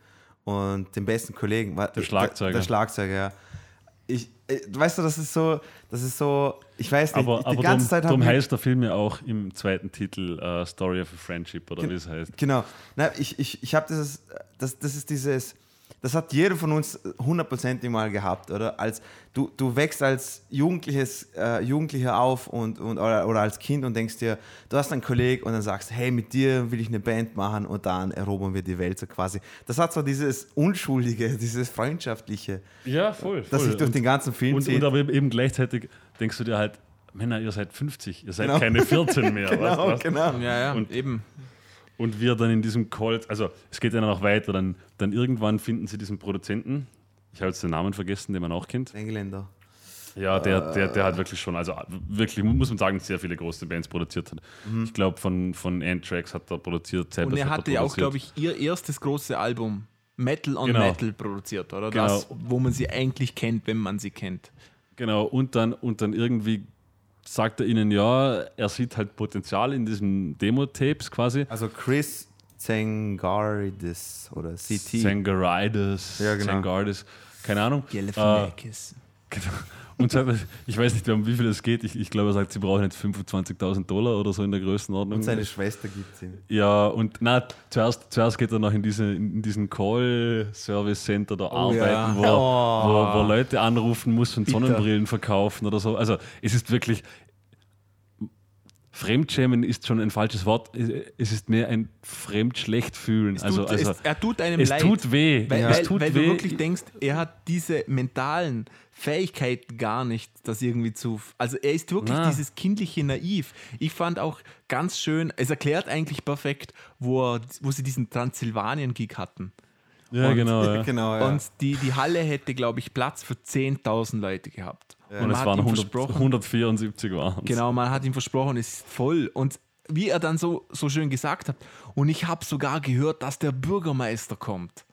und dem besten Kollegen.
Der Schlagzeuger.
Der, der Schlagzeuger, ja. Ich, äh, weißt du, das ist so, das ist so, ich weiß nicht,
Aber,
die
aber
ganze
darum,
Zeit
darum heißt der Film ja auch im zweiten Titel äh, Story of a Friendship oder wie es heißt.
Genau. Na, ich ich, ich habe dieses, das, das ist dieses, das hat jeder von uns hundertprozentig mal gehabt, oder? Als du, du wächst als Jugendliches, äh, Jugendlicher auf und, und oder, oder als Kind und denkst dir, du hast einen Kollegen und dann sagst, hey, mit dir will ich eine Band machen und dann erobern wir die Welt so quasi. Das hat so dieses Unschuldige, <laughs> dieses Freundschaftliche,
Ja, voll.
das sich durch
Und-
den ganzen Film
Und,
zieht.
und aber eben gleichzeitig denkst du dir halt, Männer, ihr seid 50, ihr seid
Genau.
keine 14 mehr. <laughs>
genau,
weißt, weißt?
genau.
Ja, ja,
Und-
eben.
Und wir dann in diesem Call, also es geht ja dann noch weiter, dann, dann irgendwann finden sie diesen Produzenten, ich habe jetzt den Namen vergessen, den man auch kennt.
Engländer.
Ja, der, der, der hat wirklich schon, also wirklich, muss man sagen, sehr viele große Bands produziert hat. Ich glaube, von, von Anthrax hat er produziert.
Und
Zappos
er
hat
hatte ja auch, glaube ich, ihr erstes großes Album Metal on
Genau.
Metal produziert, oder?
Genau.
Das, wo man sie eigentlich kennt, wenn man sie kennt.
Genau, und dann, und dann irgendwie sagt er ihnen, ja, er sieht halt Potenzial in diesen Demo-Tapes quasi.
Also Chris Zangardis oder CT.
Sangarides,
Ja, genau.
Sangardis, keine Ahnung. Äh,
Galifianakis.
Genau. Und sagt, ich weiß nicht, um wie viel es geht. Ich, ich glaube, er sagt, sie brauchen jetzt 25.000 Dollar oder so in der Größenordnung.
und seine Schwester gibt es ihm.
ja, und na, zuerst, zuerst geht er noch in, diese, in diesen Call-Service-Center da
Oh, ja.
arbeiten, wo,
Oh.
wo, wo Leute anrufen muss und
Bitter.
Sonnenbrillen verkaufen oder so. Also es ist wirklich. Fremdschämen ist schon ein falsches Wort. Es ist mehr ein Fremdschlechtfühlen. Also,
tut,
also
es, er tut einem
es
leid.
tut weh.
Weil,
es
weil, weil
weh.
du wirklich denkst, er hat diese mentalen Fähigkeiten gar nicht, das irgendwie zu. Also er ist wirklich
Na.
dieses kindliche Naiv. Ich fand auch ganz schön, es erklärt eigentlich perfekt, wo, er, wo sie diesen Transsilvanien-Gig hatten.
ja,
und-
genau. <laughs> Ja.
genau, ja.
Und die, die Halle hätte, glaube ich, Platz für 10.000 Leute gehabt.
Und
man
es waren
ihm
100,
versprochen,
174 waren
Genau, man hat ihm versprochen, es ist voll. Und wie er dann so, so schön gesagt hat, und ich habe sogar gehört, dass der Bürgermeister kommt.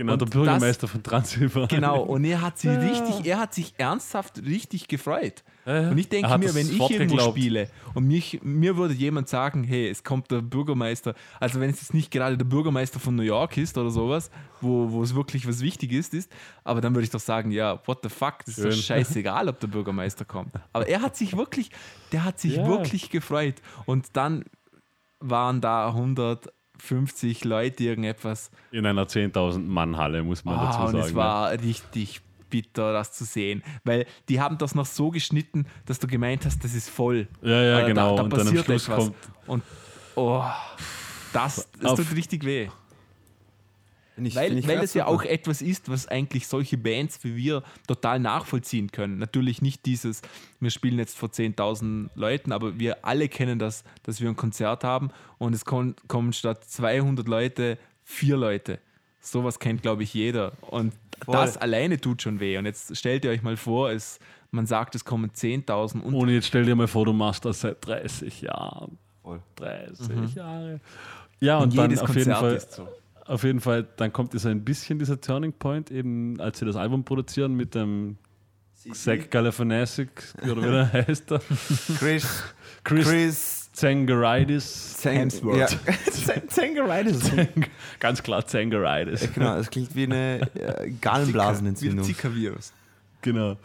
Genau,
Und
der Bürgermeister von Transsilvanien.
Genau, und er hat sich <laughs> richtig, er hat sich ernsthaft richtig gefreut.
Ja, ja.
Und ich denke mir,
das
wenn ich irgendwo
geglaubt.
spiele und mich, mir würde jemand sagen, hey, es kommt der Bürgermeister, also wenn es jetzt nicht gerade der Bürgermeister von New York ist oder sowas, wo, wo es wirklich was Wichtiges ist, ist, aber dann würde ich doch sagen, ja, what the fuck, das ist doch
Schön.
scheißegal, ob der Bürgermeister kommt. Aber er hat sich wirklich, der hat sich
Ja.
wirklich gefreut. Und dann waren da 150 Leute irgendetwas.
In einer 10.000 Mann Halle, muss man
Ah,
dazu
und
sagen.
es war richtig bitter, das zu sehen. Weil die haben das noch so geschnitten, dass du gemeint hast, das ist voll.
Ja, ja,
Äh,
genau.
Da, da
und dann am Schluss
etwas.
kommt.
Und oh, das, das
Auf-
tut richtig weh.
Ich-
Weil, weil es ja
super.
auch etwas ist, was eigentlich solche Bands wie wir total nachvollziehen können. Natürlich nicht dieses, wir spielen jetzt vor 10.000 Leuten, aber wir alle kennen das, dass wir ein Konzert haben und es kon- kommen statt 200 Leute vier Leute. Sowas kennt, glaube ich, jeder. Und
Voll.
das alleine tut schon weh. Und jetzt stellt ihr euch mal vor, es, man sagt, es kommen 10.000 und
Und jetzt stell dir mal vor, du machst das seit 30 Jahren.
Voll.
30 Jahre. Ja, und,
und
dann
jedes
auf jeden,
Konzert
Fall,
ist so.
Auf jeden Fall, dann kommt es ein bisschen dieser Turning Point, eben als sie das Album produzieren mit dem Zach Galifianakis, oder wie der <laughs> heißt er?
Chris,
Chris,
Chris
Zangaridis.
Zang-
Hemsworth.
Ja. Zangaridis.
Ganz klar Zangaridis.
genau, das klingt wie eine äh, Gallenblasenentzündung.
Zika-Virus.
Genau.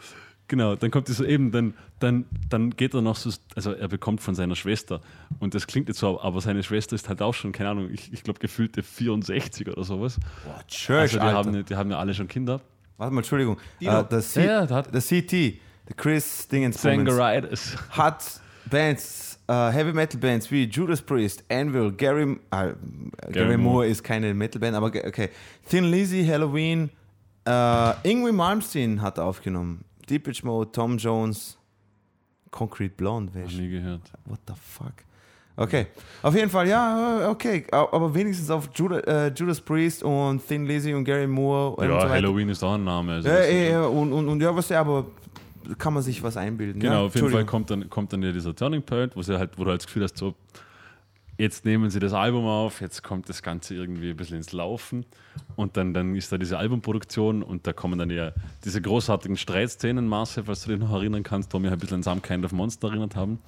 Genau, dann kommt es so eben, dann, dann, dann geht er noch so, also er bekommt von seiner Schwester und das klingt jetzt so, aber seine Schwester ist halt auch schon, keine Ahnung, ich, ich glaube gefühlte 64 oder sowas.
Boah, Church,
Also die
Alter.
haben, die haben ja alle schon Kinder.
Warte mal, Entschuldigung.
Dino.
Äh, der, C
Ja, ja,
der CT, der Chris Dingens
Zangaridis. <laughs>
hat Bands, äh, Heavy Metal Bands wie Judas Priest, Anvil, Gary, äh, Gary, Moore.
Moore.
ist keine Metal Band, aber okay. Thin Lizzy, Halloween, Ingrid Malmsteen hat aufgenommen. Deepage Mode, Tom Jones, Concrete Blonde,
Hab
ist-
nie gehört.
What the fuck? Okay, auf jeden Fall, ja, okay, aber wenigstens auf Judas, äh, Judas Priest und Thin Lizzy und Gary Moore und
Ja,
so.
Halloween ist auch ein Name. Also
Ja, ja, und, und, und ja, was ja, aber kann man sich was einbilden.
Genau,
ja?
auf jeden Fall kommt dann, kommt dann ja dieser Turning Point, wo, sie halt, wo du halt das Gefühl hast, so, jetzt nehmen sie das Album auf, jetzt kommt das Ganze irgendwie ein bisschen ins Laufen und dann, dann ist da diese Albumproduktion und da kommen dann ja diese großartigen Streitszenen, Marcel, falls du dich noch erinnern kannst, wo wir ein bisschen an Some Kind of Monster erinnert haben,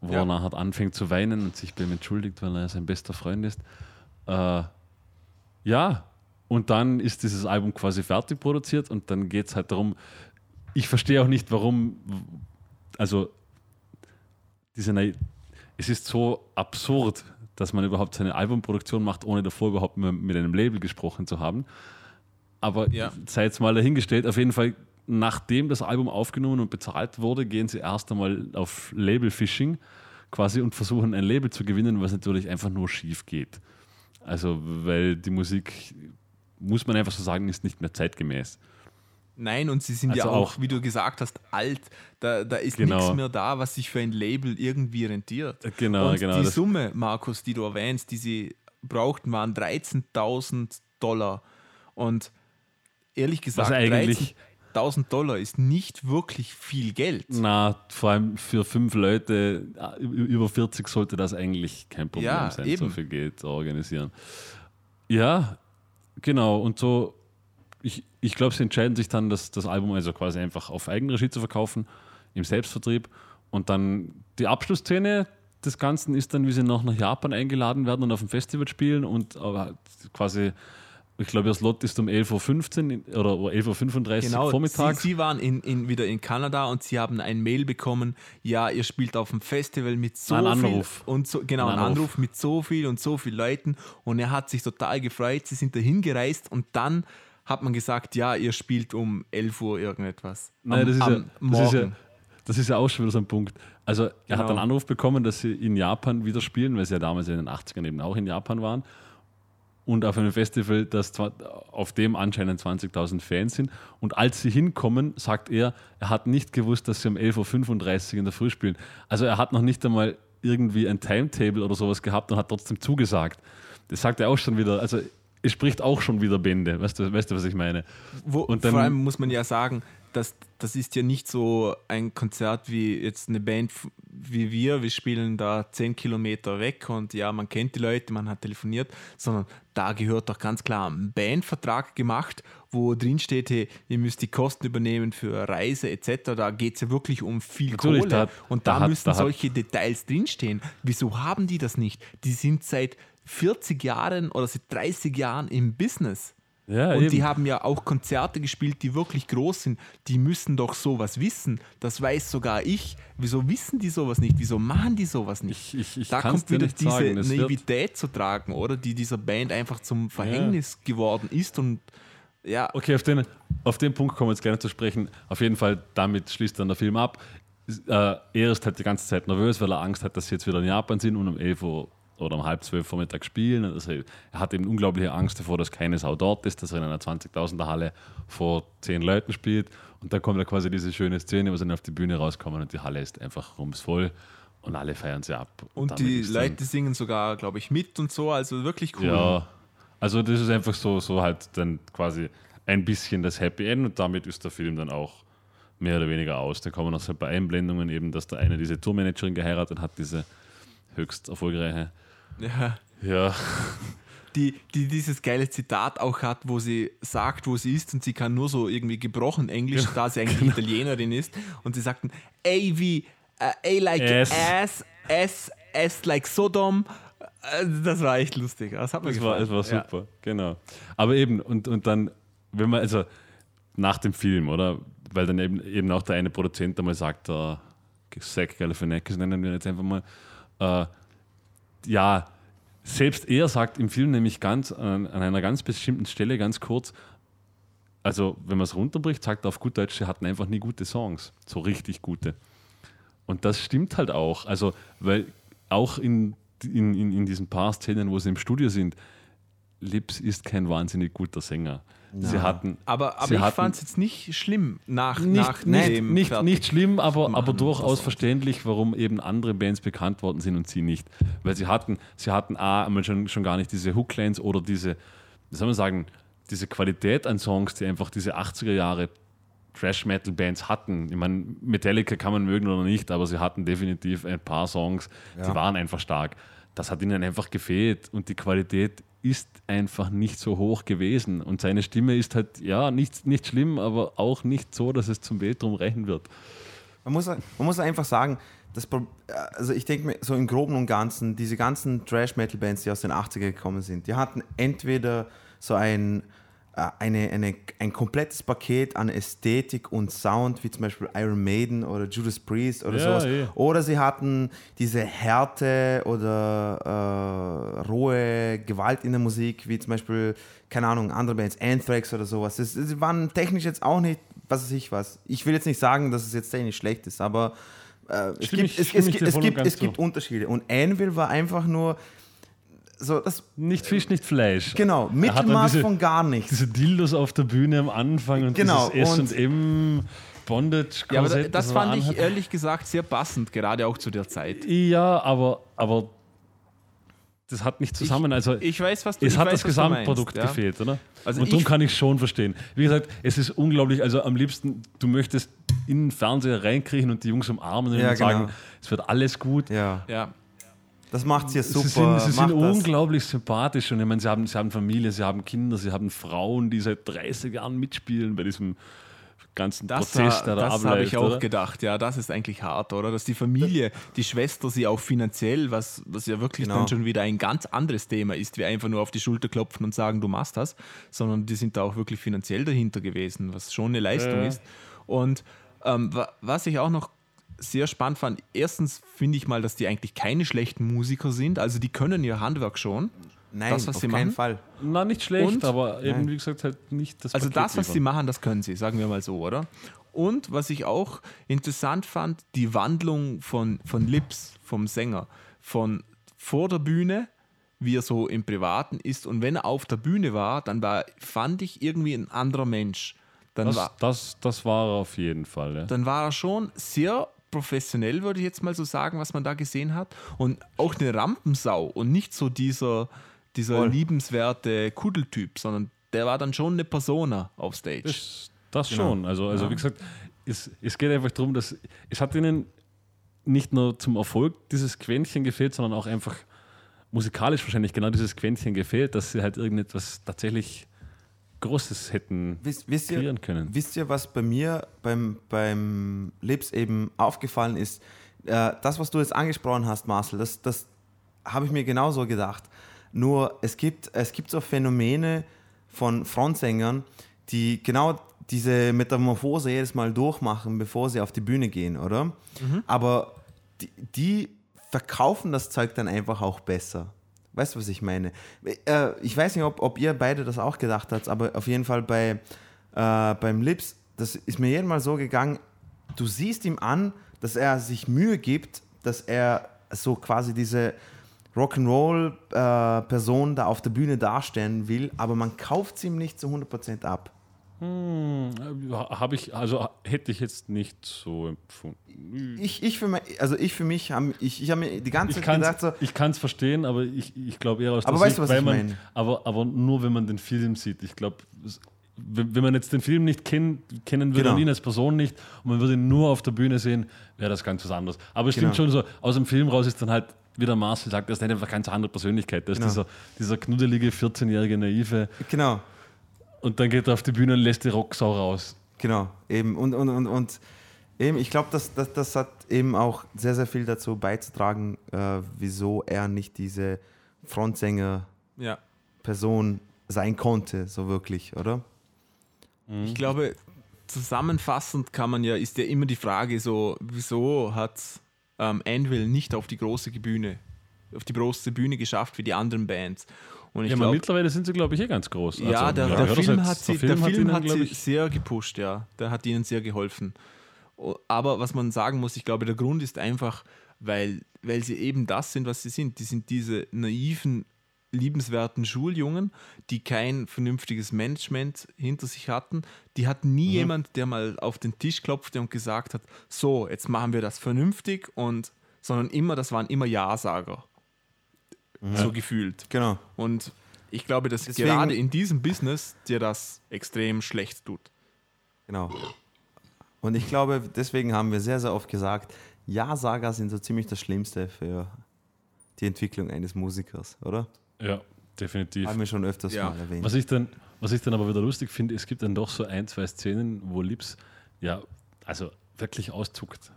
wo
Ja.
er nachher anfängt zu weinen und sich bei ihm entschuldigt, weil er sein bester Freund ist. Äh, ja, und dann ist dieses Album quasi fertig produziert und dann geht es halt darum, ich verstehe auch nicht, warum, also diese, es ist so absurd, dass man überhaupt seine Albumproduktion macht, ohne davor überhaupt mit, einem Label gesprochen zu haben. Aber
Ja.
sei jetzt mal dahingestellt, auf jeden Fall, nachdem das Album aufgenommen und bezahlt wurde, gehen sie erst einmal auf Label-Fishing quasi und versuchen ein Label zu gewinnen, was natürlich einfach nur schief geht. Also, weil die Musik, muss man einfach so sagen, ist nicht mehr zeitgemäß.
Nein, und sie sind ja
Also
auch,
auch-
wie du gesagt hast, alt. Da, da ist
Genau.
nichts mehr da, was sich für ein Label irgendwie rentiert.
Genau,
und
genau,
Die Summe, Markus, die du erwähnst, die sie brauchten, waren 13.000 Dollar. Und ehrlich gesagt,
eigentlich-
13.000 Dollar ist nicht wirklich viel Geld.
Na, vor allem für fünf Leute äh, über 40 sollte das eigentlich kein Problem
Ja,
sein,
eben.
so viel Geld zu organisieren. Ja, genau. Und so, ich, ich glaube, sie entscheiden sich dann, das, das Album also quasi einfach auf Eigenregie zu verkaufen, im Selbstvertrieb. Und dann die Abschlussszene des Ganzen ist dann, wie sie noch nach Japan eingeladen werden und auf dem Festival spielen und quasi, ich glaube, ihr Slot ist um 11.15 Uhr oder 11.35 Uhr
Genau,
vormittags.
Sie, sie waren in, in, wieder in Kanada und sie haben ein Mail bekommen, ja, ihr spielt auf dem Festival mit so
Ein
viel
Anruf.
und so, genau,
Ein
ein Anruf.
Anruf.
mit so viel und so viel Leuten und er hat sich total gefreut, sie sind dahin gereist und dann hat man gesagt, ja, ihr spielt um 11 Uhr irgendetwas.
Nein,
Am-
das, ist
am
ja, das, ist ja, das ist ja auch schon wieder so ein Punkt. Also, er
Genau.
hat einen Anruf bekommen, dass sie in Japan wieder spielen, weil sie ja damals in den 80ern eben auch in Japan waren. Und auf einem Festival, das zwar auf dem anscheinend 20.000 Fans sind. Und als sie hinkommen, sagt er, er hat nicht gewusst, dass sie um 11.35 Uhr in der Früh spielen. Also, er hat noch nicht einmal irgendwie ein Timetable oder sowas gehabt und hat trotzdem zugesagt. Das sagt er auch schon wieder. Also, spricht auch schon wieder Bände. Weißt du, weißt du was ich meine?
Wo,
Und dann-
vor allem muss man ja sagen, das, das ist ja nicht so ein Konzert wie jetzt eine Band wie wir. Wir spielen da zehn Kilometer weg und ja, man kennt die Leute, man hat telefoniert, sondern da gehört doch ganz klar ein Bandvertrag gemacht, wo drin steht, hey, ihr müsst die Kosten übernehmen für Reise etc. Da geht es ja wirklich um viel
Natürlich,
Kohle.
da hat-
und
da
da,
hat-
müssen
da hat-
solche Details drinstehen. Wieso haben die das nicht? Die sind seit 40 Jahren oder seit 30 Jahren im Business.
Ja,
und
eben.
die haben ja auch Konzerte gespielt, die wirklich groß sind. Die müssen doch sowas wissen. Das weiß sogar ich. Wieso wissen die sowas nicht? Wieso machen die sowas nicht?
Ich- ich- ich
da kommt wieder diese
sagen.
Naivität zu tragen, oder? Die dieser Band einfach zum Verhängnis geworden ist. Und ja,
Okay, auf den, auf den Punkt kommen wir jetzt gerne zu sprechen. Auf jeden Fall, damit schließt dann der Film ab. Äh, er ist halt die ganze Zeit nervös, weil er Angst hat, dass sie jetzt wieder in Japan sind und um 11 Uhr oder um halb zwölf Vormittag spielen. Also er hat eben unglaubliche Angst davor, dass keine Sau dort ist, dass er in einer 20.000er Halle vor zehn Leuten spielt. Und dann kommt da quasi diese schöne Szene, wo sie dann auf die Bühne rauskommen und die Halle ist einfach rumsvoll und alle feiern sie ab.
und
damit
die Leute singen sogar, glaube ich, mit und so. Also wirklich cool.
ja, also das ist einfach so, so halt dann quasi ein bisschen das Happy End und damit ist der Film dann auch mehr oder weniger aus. Dann kommen noch so ein paar Einblendungen eben, dass der eine diese Tourmanagerin geheiratet hat, diese höchst erfolgreiche.
Ja.
Ja,
die, die dieses geile Zitat auch hat, wo sie sagt, wo sie ist und sie kann nur so irgendwie gebrochen Englisch, da sie eigentlich
Genau.
Italienerin ist. Und sie sagten, A wie äh, A like
S.
ass, S, S like Sodom. Äh, Das war echt lustig. Das hat mir
das war,
gefallen.
das war
Ja.
super, genau. Aber eben, und, und dann, wenn man, also nach dem Film, oder? Weil dann eben, eben auch der eine Produzent einmal sagt, der Zach Galifianakis nennen wir jetzt einfach mal, äh, ja, selbst er sagt im Film nämlich ganz an, an einer ganz bestimmten Stelle ganz kurz, also wenn man es runterbricht, sagt er auf gut Deutsch, sie hatten einfach nie gute Songs, so richtig gute. Und das stimmt halt auch, also weil auch in, in, in, in diesen paar Szenen, wo sie im Studio sind, Lips ist kein wahnsinnig guter Sänger. Sie hatten,
Aber, aber
sie
ich fand es jetzt nicht schlimm nach,
nicht,
nach
nicht,
dem
nicht, nicht schlimm, aber,
machen
aber durchaus verständlich, warum eben andere Bands bekannt worden sind und sie nicht. Weil sie hatten, sie hatten A, einmal schon, schon gar nicht diese Hooklines oder diese, wie soll man sagen, diese Qualität an Songs, die einfach diese 80er Jahre Trash-Metal-Bands hatten. Ich meine, Metallica kann man mögen oder nicht, aber sie hatten definitiv ein paar Songs, die waren einfach stark. Das hat ihnen einfach gefehlt und die Qualität ist einfach nicht so hoch gewesen. Und seine Stimme ist halt, ja, nicht, nicht schlimm, aber auch nicht so, dass es zum drum reichen wird.
Man muss, man muss einfach sagen, das, also ich denke mir so im Groben und Ganzen, diese ganzen Trash-Metal-Bands, die aus den 80er gekommen sind, die hatten entweder so ein, eine, eine, ein komplettes Paket an Ästhetik und Sound, wie zum Beispiel Iron Maiden oder Judas Priest oder
Ja,
sowas,
eh.
oder sie hatten diese Härte oder äh, rohe Gewalt in der Musik, wie zum Beispiel, keine Ahnung, andere Bands, Anthrax oder sowas. Das, das waren technisch jetzt auch nicht, was weiß ich was. Ich will jetzt nicht sagen, dass es jetzt technisch schlecht ist, aber äh, es, gibt,
ich-
es, es, gibt, es,
und
gibt, es gibt. Unterschiede. Und Anvil war einfach nur so, das,
Nicht Fisch, nicht Fleisch.
genau, Mittelmaß
diese-
von gar nichts.
Diese Dildos auf der Bühne am Anfang und
Genau,
dieses
und-
S&M Bondage
Ja, aber das
er
fand ich ehrlich gesagt sehr passend, gerade auch zu der Zeit.
Ja, aber, aber das hat nicht zusammen. also
Ich weiß, was du
es
ich
hat
weiß,
das Gesamtprodukt
meinst, ja.
gefehlt, oder?
Also
und darum
ich-
kann ich schon verstehen. Wie gesagt, es ist unglaublich, also am liebsten, du möchtest in den Fernseher reinkriechen und die Jungs umarmen und
Ja,
sagen,
genau.
es wird alles gut.
Ja,
Ja.
Das macht sie super.
Sie sind, sie sind
macht das.
unglaublich sympathisch und ich meine, sie haben, sie haben Familie, sie haben Kinder, sie haben Frauen, die seit 30 Jahren mitspielen bei diesem ganzen
Das,
Prozess,
war-
der da
das habe ich auch
oder?
gedacht, ja, das ist eigentlich hart, oder? Dass die Familie, die Schwester sie auch finanziell, was, was ja wirklich
Genau.
dann schon wieder ein ganz anderes Thema ist, wie einfach nur auf die Schulter klopfen und sagen, du machst das, sondern die sind da auch wirklich finanziell dahinter gewesen, was schon eine Leistung
Ja.
ist. Und ähm, wa- was ich auch noch sehr spannend fand, erstens finde ich mal, dass die eigentlich keine schlechten Musiker sind, also die können ihr Handwerk schon.
Nein,
das, was
auf
sie
keinen
machen?
Fall.
Na, nicht schlecht,
Und?
aber eben,
Nein.
wie gesagt, halt nicht das
Also
Paket
das, was sie
liefern.
machen, das können sie, sagen wir mal so, oder? Und was ich auch interessant fand, die Wandlung von, von Lips, vom Sänger, von vor der Bühne, wie er so im Privaten ist und wenn er auf der Bühne war, dann war, fand ich irgendwie ein anderer Mensch. Dann,
Das,
war,
das, das war er auf jeden Fall. Ja.
dann war er schon sehr professionell, würde ich jetzt mal so sagen, was man da gesehen hat. Und auch eine Rampensau und nicht so dieser, dieser
Voll.
liebenswerte Kuddeltyp, sondern der war dann schon eine Persona auf Stage.
Das, Das
Genau.
schon. Also, also
Ja.
wie gesagt, es, es geht einfach darum, dass es hat ihnen nicht nur zum Erfolg dieses Quäntchen gefehlt, sondern auch einfach musikalisch wahrscheinlich genau dieses Quäntchen gefehlt, dass sie halt irgendetwas tatsächlich Großes hätten
Wisst, wisst, ihr,
kreieren können.
wisst ihr, was bei mir beim, beim Lips eben aufgefallen ist? Äh, das, was du jetzt angesprochen hast, Marcel, das, das habe ich mir genauso gedacht. Nur es gibt, es gibt so Phänomene von Frontsängern, die genau diese Metamorphose jedes Mal durchmachen, bevor sie auf die Bühne gehen, oder? Aber die, die verkaufen das Zeug dann einfach auch besser. Weißt du, was ich meine? Äh, ich weiß nicht, ob, ob ihr beide das auch gedacht habt, aber auf jeden Fall bei, äh, beim Lips, das ist mir jedes Mal so gegangen, du siehst ihm an, dass er sich Mühe gibt, dass er so quasi diese Rock'n'Roll-Person da auf der Bühne darstellen will, aber man kauft sie ihm nicht zu 100% ab.
Habe ich, also hätte ich jetzt nicht so empfunden.
Ich, ich für mich, also ich für mich, hab, ich, ich habe mir die ganze Zeit
kann
gedacht, so,
ich kann's verstehen, aber ich, ich glaube eher aus
Aber
der
weißt du, was
weil
ich
man,
meine?
Aber, aber nur, wenn man den Film sieht. Ich glaube, wenn man jetzt den Film nicht kennt, kennen würde
Genau.
und ihn als Person nicht und man würde ihn nur auf der Bühne sehen, wäre das ganz was anderes. Aber es stimmt
Genau.
schon so, aus dem Film raus ist dann halt, wie der Marcel sagt, das ist einfach eine ganz andere Persönlichkeit. Das
Genau.
ist dieser, dieser knuddelige 14-jährige Naive
genau,
und dann geht er auf die Bühne und lässt die Rocksau raus.
Genau, eben. Und, und, und, und eben, ich glaube, das, das, das hat eben auch sehr, sehr viel dazu beizutragen, äh, wieso er nicht diese Frontsänger-Person
Ja.
sein konnte, so wirklich, oder?
Ich glaube, zusammenfassend kann man ja, ist ja immer die Frage so, wieso hat ähm, Anvil nicht auf die große Bühne, auf die große Bühne geschafft wie die anderen Bands? Und ich
Ja, aber
glaube,
mittlerweile sind sie, glaube ich, eh ganz groß.
ja,
Also,
der,
ja,
der,
hör das
Film hat sie, der Film
ihnen,
hat
glaub
sie
ich,
sehr gepusht, ja. Der hat ihnen sehr geholfen. Aber was man sagen muss, ich glaube, der Grund ist einfach, weil, weil sie eben das sind, was sie sind. Die sind diese naiven, liebenswerten Schuljungen, die kein vernünftiges Management hinter sich hatten. Die
Mhm.
nie jemand, der mal auf den Tisch klopfte und gesagt hat, so, jetzt machen wir das vernünftig und sondern immer, das waren immer Ja-Sager. So gefühlt.
Genau.
Und ich glaube, dass
Deswegen-
gerade in diesem Business dir das extrem schlecht tut.
Genau. Und ich glaube, deswegen haben wir sehr, sehr oft gesagt, Ja-Sager sind so ziemlich das Schlimmste für die Entwicklung eines Musikers, oder?
Ja, definitiv.
Haben wir schon öfters
Ja.
mal erwähnt.
Was ich, dann, was ich dann aber wieder lustig finde, es gibt dann doch so ein, zwei Szenen, wo Lips ja, also wirklich auszuckt.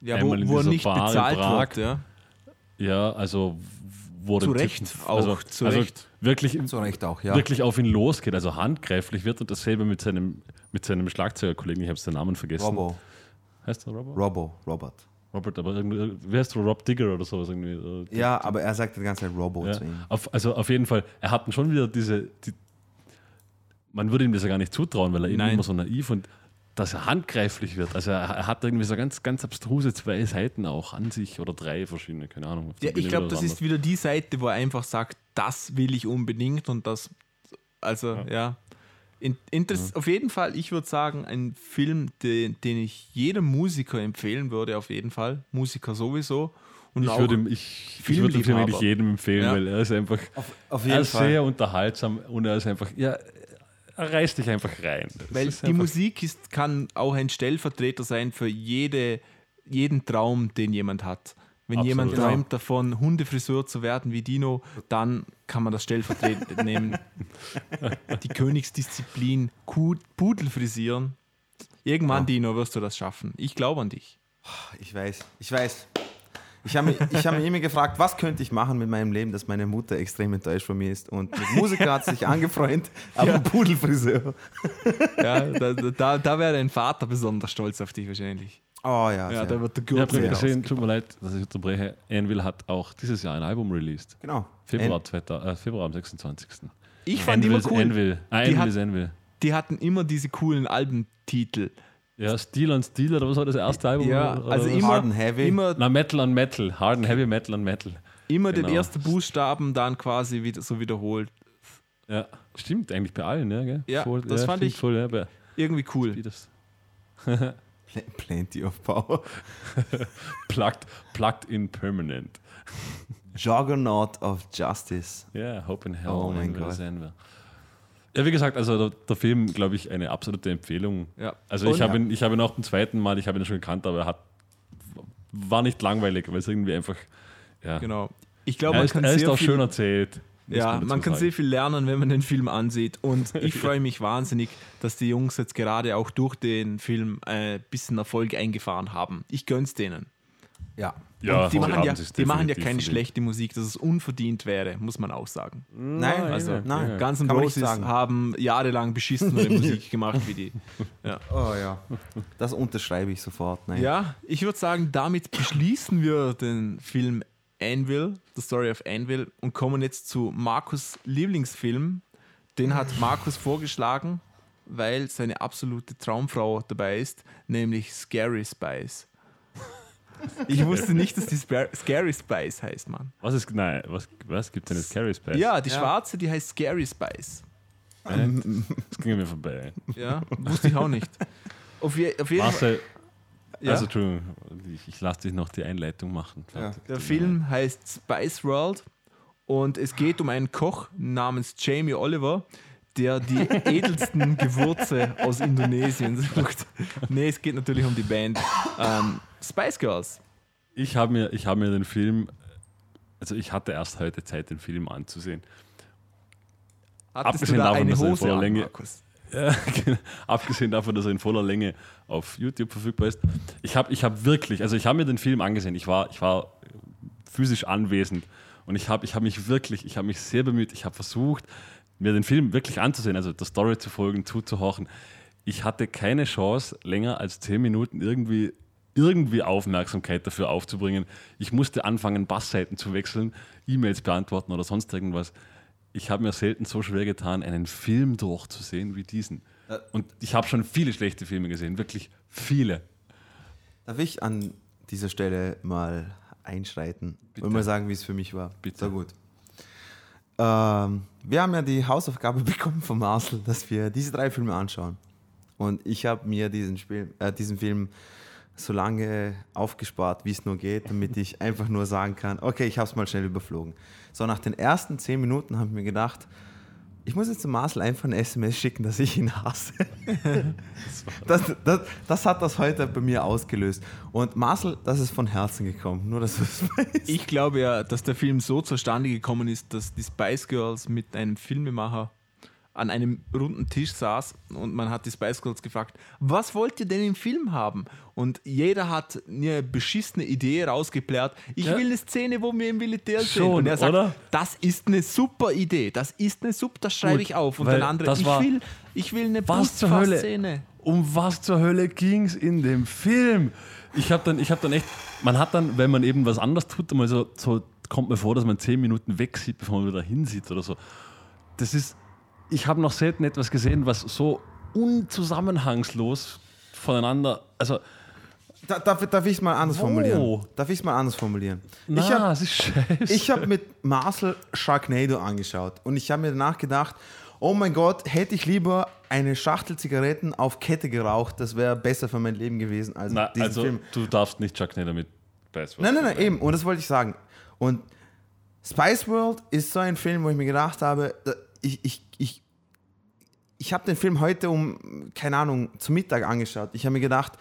Ja,
Einmal
wo, wo er nicht
Bar
bezahlt
Prag.
wird. Ja.
Ja, also wo
Zu Recht,
Typen-
auch
also,
zu
also
Recht.
wirklich,
Zu Recht auch, ja.
wirklich auf ihn losgeht, also handgreiflich wird und dasselbe mit seinem, mit seinem Schlagzeugerkollegen, ich habe den Namen vergessen.
Robo.
Heißt der Robert?
Robo, Robert.
Robert, aber irgendwie, wie heißt der? Rob Digger oder sowas irgendwie. Äh,
Ja, aber er sagt die ganze Zeit Robo
Ja,
zu ihm.
auf, also auf jeden Fall, er hat schon wieder diese, die, man würde ihm das ja gar nicht zutrauen, weil er
Nein.
immer so naiv und dass er handgreiflich wird. Also er, er hat irgendwie so ganz, ganz abstruse zwei Seiten auch an sich oder drei verschiedene, keine Ahnung. auf
Ja, ich glaube,
wieder
das
was
ist wieder die Seite, wo er einfach sagt, das will ich unbedingt und das, also ja. In, interess Auf jeden Fall, ich würde sagen, ein Film, den, den ich jedem Musiker empfehlen würde, auf jeden Fall. Musiker sowieso. Und
Ich
auch-
würde, ihm- ich, ich würde den Film eigentlich jedem empfehlen,
Ja.
weil er ist einfach
Auf
er
jeden
ist
Fall.
sehr unterhaltsam und er ist einfach, ja, er reißt dich einfach rein. Das
Weil die
einfach-
Musik ist, kann auch ein Stellvertreter sein für jede, jeden Traum, den jemand hat. Wenn
Absolut.
jemand
Genau.
träumt davon, Hundefriseur zu werden wie Dino, dann kann man das stellvertretend <laughs> nehmen. Die Königsdisziplin, Pudel frisieren. Irgendwann,
Ja.
Dino, wirst du das schaffen. Ich glaube an dich.
Ich weiß, ich weiß. Ich habe mich, ich hab mich immer gefragt, was könnte ich machen mit meinem Leben, dass meine Mutter extrem enttäuscht von mir ist. Und mit Musiker hat sich angefreundet, aber Pudelfriseur.
Ja, da da, da wäre dein Vater besonders stolz auf dich wahrscheinlich.
Oh ja,
Ja, da wird der
Ich habe
Gürtel
gerade gesehen, tut mir leid, dass ich unterbreche. Anvil hat auch dieses Jahr ein Album released.
genau.
Februar, 2000, äh, Februar am 26.
Ich fand immer
Anvil's
cool,
Anvil. Ah,
Die hat- die hatten immer diese coolen Albentitel.
Ja, Steel on Steel oder was war das erste Album?
Ja,
Oder-
also immer,
Hard and Heavy.
immer
Na, Metal on Metal. Hard and Heavy Metal on Metal.
Immer den
Genau.
ersten Buchstaben dann quasi wieder so wiederholt.
Ja, stimmt eigentlich bei allen, ja, gell?
Ja, das fand
stimmt
ich-
voll, ja, bei
Irgendwie cool.
Plenty of Power. <laughs>
plugged, plugged in permanent.
Juggernaut of Justice.
Ja, Hope in Hell.
Oh mein Gott.
Ja, wie gesagt, also der, der Film, glaube ich, eine absolute Empfehlung.
Ja.
Also ich habe ihn, ich habe ihn auch beim zweiten Mal, ich habe ihn schon gekannt, aber er hat, war nicht langweilig, weil es irgendwie einfach, ja.
Genau. Ich glaube,
Er
man
ist,
kann
er ist auch
viel,
schön erzählt.
ja,
dazu
man kann
sagen.
sehr viel lernen, wenn man den Film ansieht. Und <laughs> ich freue mich wahnsinnig, dass die Jungs jetzt gerade auch durch den Film ein bisschen Erfolg eingefahren haben. Ich gönn's denen.
Ja.
Ja,
die machen, ja, die machen ja keine
verdient.
schlechte Musik, dass es unverdient wäre, muss man auch sagen.
Nein,
Also,
nein.
Guns N'
Kann man nicht
Roses haben jahrelang beschissenere <laughs> Musik gemacht wie die. Ja. <laughs>
Oh ja. Das unterschreibe ich sofort. Nein.
Ja, ich würde sagen, damit beschließen wir den Film Anvil, The Story of Anvil, und kommen jetzt zu Markus' Lieblingsfilm. Den hat <laughs> Markus vorgeschlagen, weil seine absolute Traumfrau dabei ist, nämlich Scary Spice. Ich wusste nicht, dass die Scary Spice heißt, Mann.
Was ist, nein, was, was gibt es denn das Scary Space?
Ja, die
Ja.
schwarze, die heißt Scary Spice.
Das ging mir vorbei.
Ja, wusste ich auch nicht. Auf, je, auf jeden Fall.
Marcel,
Ja.
also Entschuldigung, ich, ich lasse dich noch die Einleitung machen.
Ja.
Der Film heißt Spice World und es geht um einen Koch namens Jamie Oliver, der die <laughs> edelsten Gewürze aus Indonesien sucht. Nee, es geht natürlich um die Band ähm, Spice Girls.
Ich habe mir, ich hab mir den Film, also ich hatte erst heute Zeit, den Film anzusehen.
Hattest
Abgesehen davon, dass er in voller Länge-
Markus?
Ja, <laughs> genau. Abgesehen davon, dass er in voller Länge auf YouTube verfügbar ist. Ich habe ich hab wirklich, also ich habe mir den Film angesehen. Ich war, ich war physisch anwesend und ich habe ich hab mich wirklich, ich habe mich sehr bemüht. Ich habe versucht, mir den Film wirklich anzusehen, also der Story zu folgen, zuzuhorchen. Ich hatte keine Chance, länger als zehn Minuten irgendwie, irgendwie Aufmerksamkeit dafür aufzubringen. Ich musste anfangen, Bassseiten zu wechseln, E-Mails beantworten oder sonst irgendwas. Ich habe mir selten so schwer getan, einen Film durchzusehen wie diesen. Und ich habe schon viele schlechte Filme gesehen, wirklich viele.
Darf ich an dieser Stelle mal einschreiten und mal sagen, wie es für mich war?
Bitte.
So gut. Ähm, wir haben ja die Hausaufgabe <laughs> bekommen von Marcel, dass wir diese drei Filme anschauen. Und ich habe mir diesen, Spiel, äh, diesen Film so lange aufgespart, wie es nur geht, damit ich einfach nur sagen kann, okay, ich habe es mal schnell überflogen. So, nach den ersten zehn Minuten habe ich mir gedacht, ich muss jetzt dem Marcel einfach eine SMS schicken, dass ich ihn hasse. <laughs> Das, das, das hat das heute bei mir ausgelöst. Und Marcel, das ist von Herzen gekommen, nur dass du es weißt.
Ich glaube ja, dass der Film so zustande gekommen ist, dass die Spice Girls mit einem Filmemacher an einem runden Tisch saß und man hat die Spice Girls gefragt, was wollt ihr denn im Film haben? Und jeder hat eine beschissene Idee rausgeplärt. Ich
Ja.
will eine Szene, wo wir im Militär sind.
Schon,
und er sagt,
oder?
das ist eine super Idee, das ist eine super, das schreibe
Gut,
ich auf. Und der andere, ich will, ich will eine
Was zur Hölle?
Brustfahrszene.
Um was zur Hölle ging es in dem Film? Ich habe dann, ich hab dann echt, man hat dann, wenn man eben was anderes tut, mal so, so kommt mir vor, dass man zehn Minuten wegsieht, bevor man wieder hinsieht oder so. Das ist, ich habe noch selten etwas gesehen, was so unzusammenhangslos voneinander, also
Da, darf, darf ich es mal anders
Wo?
formulieren? Darf ich es mal anders formulieren?
na,
ich habe hab mit Marcel Sharknado angeschaut und ich habe mir danach gedacht, oh mein Gott, hätte ich lieber eine Schachtel Zigaretten auf Kette geraucht, das wäre besser für mein Leben gewesen als
na,
diesen
also
Film.
du darfst nicht Chuck Nader mit Spice
Nein, nein, nein, eben. Und das wollte ich sagen. Und Spice World ist so ein Film, wo ich mir gedacht habe, ich, ich, ich, ich habe den Film heute um, keine Ahnung, zum Mittag angeschaut. Ich habe mir gedacht,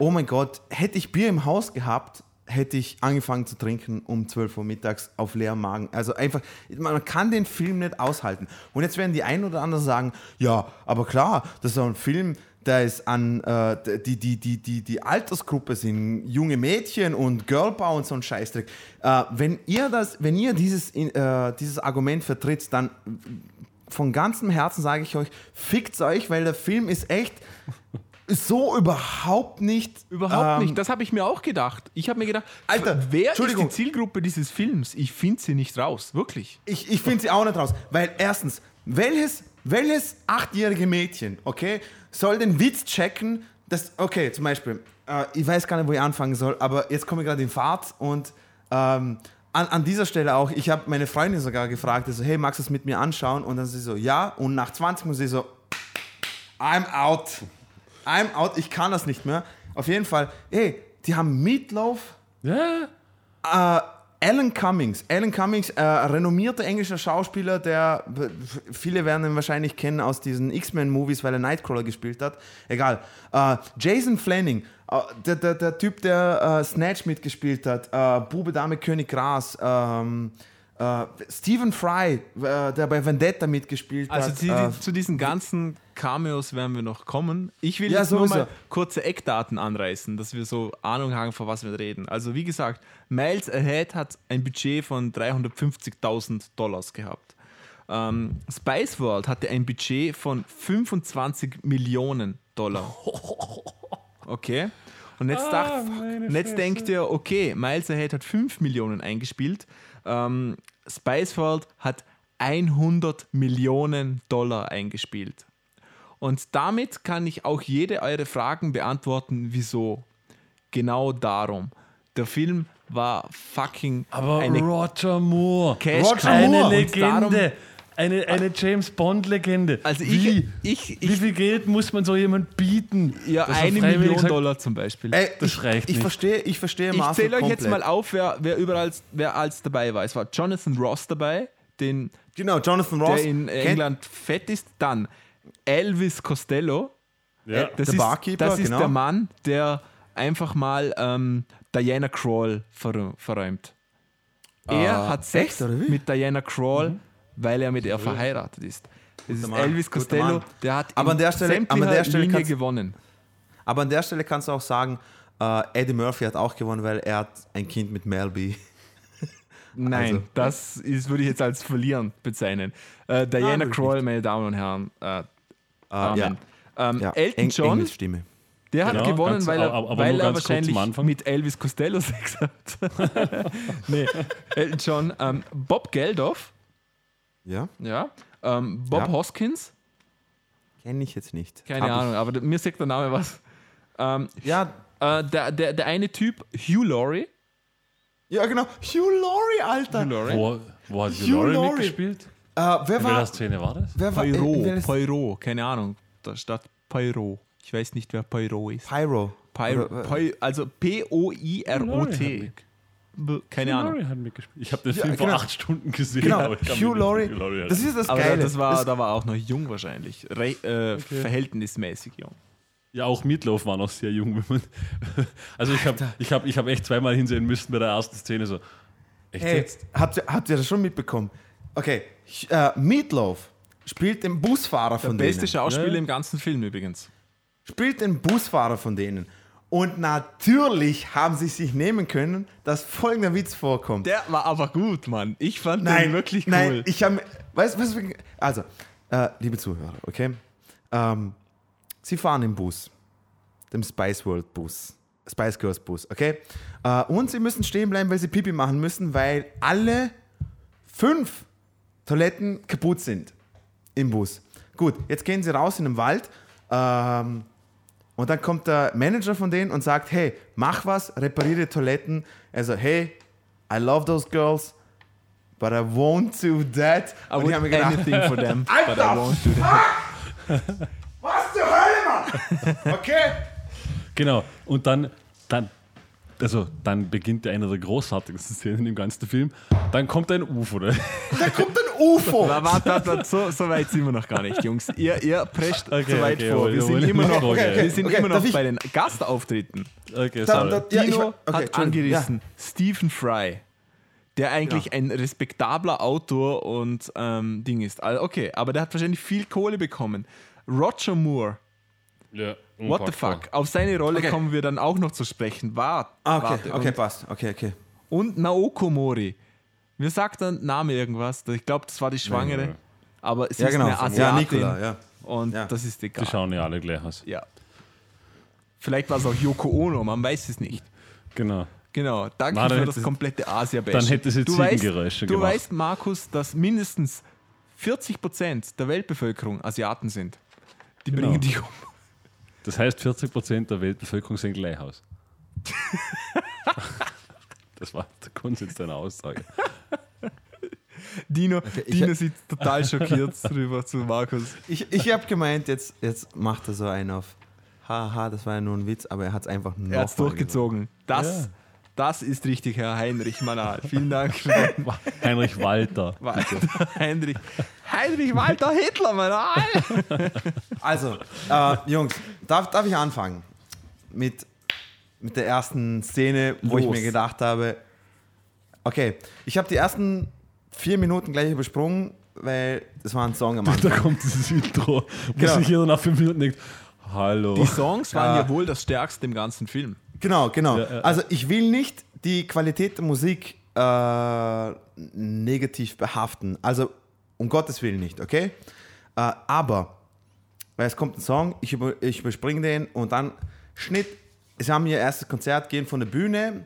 oh mein Gott, hätte ich Bier im Haus gehabt, hätte ich angefangen zu trinken um 12 Uhr mittags auf leerem Magen. Also einfach, man kann den Film nicht aushalten. Und jetzt werden die einen oder anderen sagen, ja, aber klar, das ist doch ein Film, der ist an, äh, die, die, die, die, die Altersgruppe sind junge Mädchen und Girlpower und so ein Scheißdreck. Äh, wenn ihr das, wenn ihr dieses, äh, dieses Argument vertritt, dann von ganzem Herzen sage ich euch, fickt euch, weil der Film ist echt so überhaupt nicht.
Überhaupt
ähm,
nicht. Das habe ich mir auch gedacht. Ich habe mir gedacht,
Alter,
wer ist die. Zielgruppe dieses Films? Ich finde sie nicht raus. Wirklich.
Ich, ich finde sie auch nicht raus. Weil erstens, welches, welches achtjährige Mädchen, okay, soll den Witz checken, dass, okay, zum Beispiel, äh, ich weiß gar nicht, wo ich anfangen soll, aber jetzt komme ich gerade in Fahrt und ähm, an, an dieser Stelle auch, ich habe meine Freundin sogar gefragt, also, hey, magst du es mit mir anschauen? Und dann sie so, ja, und nach 20 muss sie so, I'm out. I'm out, ich kann das nicht mehr. Auf jeden Fall, ey, die haben Meatloaf,
ja,
äh, Alan Cummings. Alan Cummings, äh, renommierter englischer Schauspieler, der viele werden ihn wahrscheinlich kennen aus diesen X-Men-Movies, weil er Nightcrawler gespielt hat. Egal. Äh, Jason Flanning, der, der, der Typ, der äh, Snatch mitgespielt hat, äh, Bube, Dame, König, Gras. Ähm, äh, Stephen Fry, äh, der bei Vendetta mitgespielt
Also
hat.
zu,
äh,
zu diesen ganzen Cameos werden wir noch kommen. Ich will
Ja,
jetzt nur
sowieso.
mal kurze Eckdaten anreißen, dass wir so Ahnung haben, von was wir reden. Also wie gesagt, Miles Ahead hat ein Budget von 350.000 Dollars gehabt. Ähm, Spice World hatte ein Budget von 25 Millionen Dollar. <laughs> Okay. Und jetzt, dacht, und jetzt denkt ihr, okay, Miles Ahead hat 5 Millionen eingespielt. Ähm, Spice World hat 100 Millionen Dollar eingespielt. Und damit kann ich auch jede eure Fragen beantworten, wieso. Genau darum. Der Film war fucking
Aber
eine
Roger Moore.
Cash
Roger.
Eine
Moore.
Und
Legende. Eine, eine James Bond-Legende.
Also ich,
Wie?
ich,
Wie
ich,
viel Geld muss man so jemand bieten?
ja, eine Million
sagt,
Dollar zum Beispiel.
Ey,
Das
ich,
reicht
ich
nicht.
verstehe, ich verstehe
Ich zähle euch jetzt
komplett.
mal auf, wer, wer überall wer als dabei war. Es war Jonathan Ross dabei, den,
Genau, Jonathan Ross.
der in
kennt-
England fett ist. Dann Elvis Costello.
Ja.
Das
Der
ist,
Barkeeper,
das ist
genau.
der Mann, der einfach mal ähm, Diana Krall ver verräumt. Er
Ah,
hat Sex
wie?
mit Diana Krall, weil er mit ihr verheiratet ist. Das ist Elvis Costello, der hat
Aber
in
an der Stelle- aber an der Stelle
Linie gewonnen.
Aber an der Stelle kannst du auch sagen, äh, Eddie Murphy hat auch gewonnen, weil er hat ein Kind mit Mel B. <laughs>
Nein,
Also-
das ist, würde ich jetzt als verlieren bezeichnen. Äh, Diana
ich
Krall, meine Damen und Herren. Äh,
Ah,
Amen. Ähm,
ja.
Elton
Eng-
John,
Engelsstimme.
der hat
Genau,
gewonnen,
ganz-
weil er,
aber- aber
weil er wahrscheinlich mit Elvis Costello <laughs> Sex hat. <laughs> nee, Elton John. Ähm, Bob Geldof,
Ja,
ja. Ähm, Bob
Ja.
Hoskins,
kenne ich jetzt nicht.
keine
Hab ich-
Ahnung, aber der- mir sagt der Name was. Ähm,
Ja,
äh, der, der, der eine Typ, Hugh Laurie.
ja, genau. Hugh Laurie, Alter.
Hugh Laurie.
Wo, wo hat
Hugh
Hugh Laurie
Laurie.
mitgespielt?
Äh, wer
In welcher
war.
Szene war das?
Wer war
Poirot,
äh,
keine Ahnung. Da statt Poirot. Ich weiß nicht, wer Poirot ist.
Pyro.
Pyro,
Oder-
Py, also P-O-I-R-O-T. Keine
Hugh
Ahnung.
Laurie hat mitgespielt. Ich habe den
Ja,
Film vor
genau.
acht Stunden gesehen.
Genau,
aber ich kann
Hugh Laurie.
Hugh Laurie
Das ist das
Aber
Geile.
das war,
Das-
da war auch noch jung wahrscheinlich. Re äh, Verhältnismäßig jung.
Ja, auch Meatloaf war noch sehr jung. Wenn man <laughs> also ich habe ich hab, ich hab echt zweimal hinsehen müssen bei der ersten Szene so. Echt
Hey,
jetzt?
habt, ihr, habt ihr das schon mitbekommen? Okay, äh, Meatloaf spielt den Busfahrer
Der
von
beste
denen.
Schauspieler
Ja.
im ganzen Film übrigens.
Spielt den Busfahrer von denen. Und natürlich haben sie sich nehmen können, dass folgender Witz vorkommt.
Der war aber gut, Mann. Ich fand
nein,
den wirklich cool.
Nein, ich habe. Weißt wir- Also, äh, liebe Zuhörer, okay? Ähm, sie fahren im Bus, dem Spice World Bus, Spice Girls Bus, okay? Äh, und sie müssen stehen bleiben, weil sie Pipi machen müssen, weil alle fünf Toiletten kaputt sind im Bus. Gut, jetzt gehen sie raus in den Wald. Ähm, und dann kommt der Manager von denen und sagt, hey, mach was, repariere Toiletten. Also, hey, I love those girls, but I won't do that.
I
und habe mir gedacht,
anything for them, <laughs> but I
Alter,
won't do that.
was zur Hölle, Mann? Okay?
Genau. Und dann, dann, also dann beginnt ja einer der großartigsten Szenen im ganzen Film. Dann kommt ein UFO. Oder?
Da kommt ein UFO.
Warte, warte, warte, so, so weit sind wir noch gar nicht, Jungs. Ihr, ihr prescht
Okay,
zu weit
okay,
vor. Wir sind immer noch,
okay, okay.
wir sind
Okay,
immer noch
ich-
bei den Gastauftritten.
Okay,
Da-
sorry.
da- Ja, ich
Dino
okay,
hat angerissen Stephen Fry, der eigentlich ein respektabler Autor und ähm, Ding ist. Also, okay, aber der hat wahrscheinlich viel Kohle bekommen. Roger Moore,
ja,
what the fuck? Auf seine Rolle
Okay.
kommen wir dann auch noch zu sprechen. Wart,
Ah, okay,
warte.
okay,
Und,
passt. Okay, okay.
und Naoko Mori. Mir sagt der Name irgendwas. Ich glaube, das war die Schwangere.
nein.
Aber sie
Ja,
ist
genau.
eine
Ja,
Asiatin.
Nikola, ja.
Und
Ja.
das ist
Die
egal.
schauen ja alle gleich aus.
Ja. Vielleicht war es auch Yoko Ono, man weiß es nicht.
Genau.
Genau, danke
Na, dann
für
hätte
das
sie-
komplette asia
dann hätte sie
du weißt,
Ziegengeräusche
du
gemacht.
weißt, Markus, dass mindestens 40% der Weltbevölkerung Asiaten sind. Die
Genau.
bringen dich um.
Das heißt, 40% der Weltbevölkerung sind gleich aus. <laughs> das war der Grundsatz deiner Aussage. <laughs>
Dino,
ich-
Dino sieht total schockiert <laughs> drüber zu Markus.
Ich, ich habe gemeint, jetzt, jetzt macht er so einen auf. Haha, das war ja nur ein Witz, aber er hat es einfach noch
Er hat es durchgezogen. Das,
Ja.
Das ist richtig, Herr Heinrich Manal. Vielen Dank. <laughs>
Heinrich Walter.
Walter. Heinrich, Heinrich Walter Hitler Manal.
Also, äh, Jungs, darf, darf ich anfangen mit, mit der ersten Szene, wo ich
Los.
mir gedacht habe, okay, ich habe die ersten vier Minuten gleich übersprungen, weil das war ein Song am <laughs>
Da
Anfang.
kommt dieses Intro, wo
Genau.
sich jeder nach fünf Minuten denkt, hallo.
Die Songs waren
Ja.
ja wohl das Stärkste im ganzen Film.
Genau, genau.
Ja, ja.
Also ich will nicht die Qualität der Musik äh, negativ behaften. Also um Gottes Willen nicht, okay? Äh, aber, weil es kommt ein Song, ich, über, ich überspringe den und dann Schnitt. Sie haben ihr erstes Konzert, gehen von der Bühne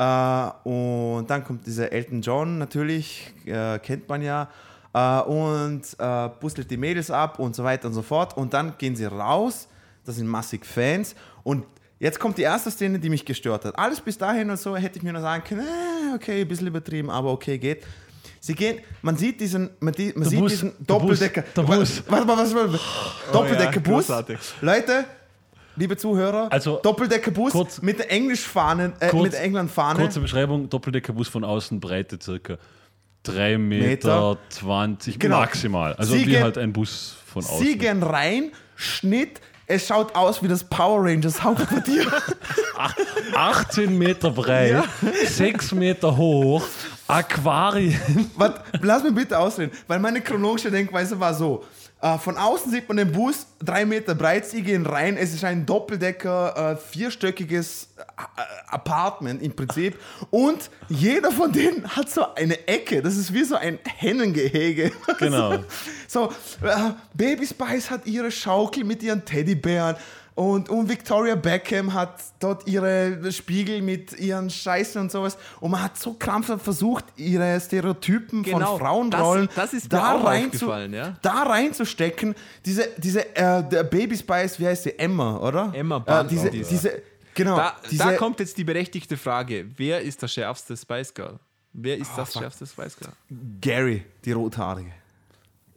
äh, und dann kommt dieser Elton John natürlich, äh, kennt man ja. Äh, und äh, bustelt die Mädels ab und so weiter und so fort. Und dann gehen sie raus, das sind massig Fans. Und jetzt kommt die erste Szene, die mich gestört hat. Alles bis dahin und so hätte ich mir nur sagen können, äh, okay, ein bisschen übertrieben, aber okay, geht. Sie gehen, man sieht diesen, man, die, man sieht
Bus,
diesen Doppeldecker.
Bus, der Bus.
Warte mal, was, was, was, Doppeldeckerbus.
großartig.
Leute, liebe Zuhörer,
Also,
Doppeldecker-Bus
kurz-
mit der Englischfahnen, äh,
Kurz-
mit England-Fahne.
Kurze Beschreibung: Doppeldeckerbus von außen, Breite circa 3
Meter.
Meter 20
Genau.
maximal. Also
Sie
wie
gehen-
halt ein Bus von außen.
Sie gehen rein, Schnitt, es schaut aus wie das Power Rangers Hauptquartier. <laughs>
18 Meter breit, 6 Meter hoch, Aquarien.
Warte, lass mich bitte ausreden, weil meine chronologische Denkweise war so. Äh, von außen sieht man den Bus, drei Meter breit, sie gehen rein, es ist ein Doppeldecker, äh, vierstöckiges äh, Apartment im Prinzip und jeder von denen <laughs> hat so eine Ecke, das ist wie so ein Hennengehege. <laughs>
Genau.
So, äh, Baby Spice hat ihre Schaukel mit ihren Teddybären und, und Victoria Beckham hat dort ihre Spiegel mit ihren Scheißen und sowas. Und man hat so krampfhaft versucht, ihre Stereotypen
Genau,
von Frauenrollen
das- das auch
rein
aufgefallen, ja.
da reinzustecken. Diese, diese äh, der Baby Spice, wie heißt sie? Emma, oder?
Emma
äh,
Bunton.
diese, diese, Genau.
Da,
diese,
da kommt jetzt die berechtigte Frage: Wer ist der schärfste Spice Girl? Wer ist das
fuck.
schärfste Spice Girl?
Gary, die Rothaarige.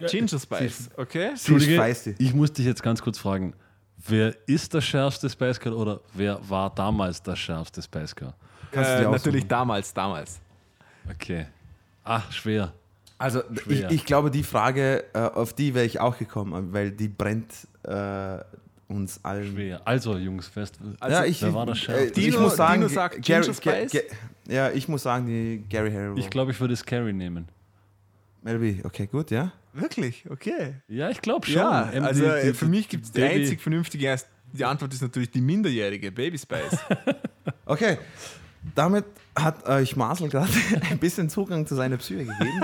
Ginger Spice, okay?
Sie ist feisty.
ich muss dich jetzt ganz kurz fragen. Wer ist der schärfste Spice Girl oder wer war damals der schärfste Spice Girl?
Kannst du
Äh,
dir
natürlich
aussuchen.
damals, damals.
Okay. Ach, schwer.
Also ich,
Schwer.
ich glaube, die Frage, äh, auf die wäre ich auch gekommen, weil die brennt äh, uns allen.
Schwer. Also, Jungs, fest.
Also,
ja, ich,
wer war der
äh,
schärfste?
ich
Dino-
muss sagen,
Dino sagt
Gary-
Ginger Spice?
Ga- Ga- ja, ich muss sagen, die Gary Harrow.
Ich glaube, ich würde Scary nehmen.
Melby, okay, gut, ja.
Wirklich, okay.
Ja, ich glaube schon.
Ja,
Ähm,
also
die-
äh,
die-
für mich gibt es die einzig vernünftige Erst- Die Antwort ist natürlich die minderjährige Baby Spice. <laughs>
Okay, damit hat euch Marcel gerade <laughs> ein bisschen Zugang zu seiner Psyche gegeben.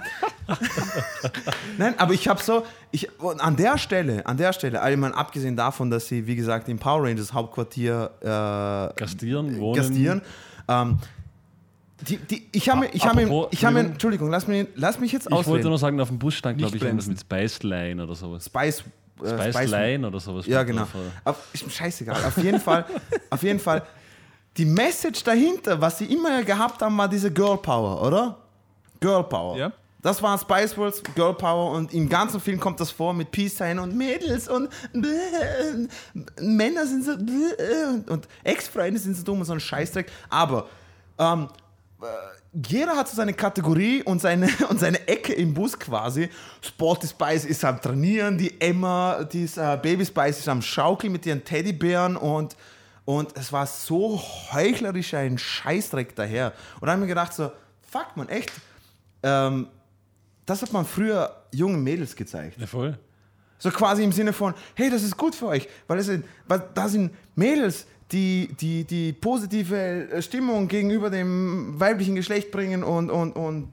<laughs> Nein, aber ich habe so, ich, an der Stelle, an der Stelle, also meine, abgesehen davon, dass sie, wie gesagt, im Power Rangers Hauptquartier äh,
Gastieren, wohnen.
gastieren, ähm, die, die, ich habe mir, ich habe mir, ich habe mir,
Entschuldigung.
Lass mich, lass mich jetzt
Ich wollte nur sagen, auf dem Bus stand, glaube ich, irgendwas mit Spice Line oder sowas.
Spice, äh,
Spice, Line oder sowas.
Ja, genau. Auf, ist mir scheißegal. Auf jeden Fall, <laughs> auf jeden Fall. Die Message dahinter, was sie immer gehabt haben, war diese Girl Power, oder? Girl Power.
Ja.
Das war Spice Worlds Girl Power und im ganzen Film kommt das vor mit Peace Sign und Mädels und <laughs> Männer sind so und, <laughs> und Ex-Freunde sind so dumm und so ein Scheißdreck. Aber ähm, jeder hat so seine Kategorie und seine, <laughs> und seine Ecke im Bus quasi. Sporty Spice ist am Trainieren, die Emma, die ist, äh, Baby Spice ist am Schaukeln mit ihren Teddybären und, und es war so heuchlerisch ein Scheißdreck daher. Und dann habe ich mir gedacht so, fuck man, echt, ähm, das hat man früher jungen Mädels gezeigt.
Ja, voll.
So quasi im Sinne von, hey, das ist gut für euch, weil, es sind, weil da sind Mädels, die, die, die positive äh, Stimmung gegenüber dem weiblichen Geschlecht bringen und, und, und,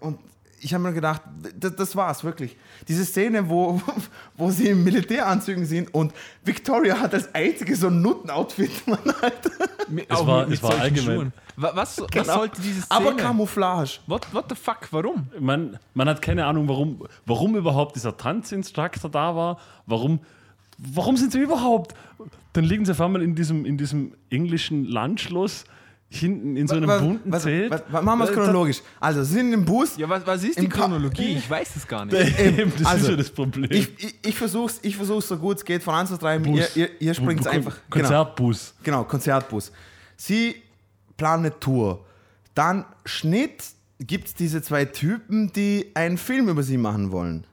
und ich habe mir gedacht, das, das war's wirklich. Diese Szene, wo, <laughs> wo sie in Militäranzügen sind und Victoria hat als einzige so ein Nutten-Outfit. <laughs>
Mit-
Es
auch
war-
mit-
es war allgemein.
Schuhen. Wa- Was, was
Genau.
sollte diese Szene?
Aber Camouflage.
what, what the fuck, warum?
Man, man hat keine Ahnung, warum, warum überhaupt dieser Tanzinstructor da war. Warum, warum sind sie überhaupt? Dann liegen sie auf einmal in diesem, in diesem englischen Landschloss hinten in so einem
Was-
bunten
was-
Zelt.
was- was- Machen wir es
Äh,
chronologisch. Also, sie sind im Bus.
Ja, was, was ist die Chronologie? Ich weiß es gar nicht. <laughs>
Eben, das
Also,
ist ja das Problem.
Ich, ich, ich versuche es ich versuch's so gut es geht voranzutreiben.
Bus.
Ihr, ihr, ihr springt
Bu-
einfach. Genau.
Konzertbus.
Genau, Konzertbus. Sie planen eine Tour. Dann Schnitt gibt es diese zwei Typen, die einen Film über sie machen wollen.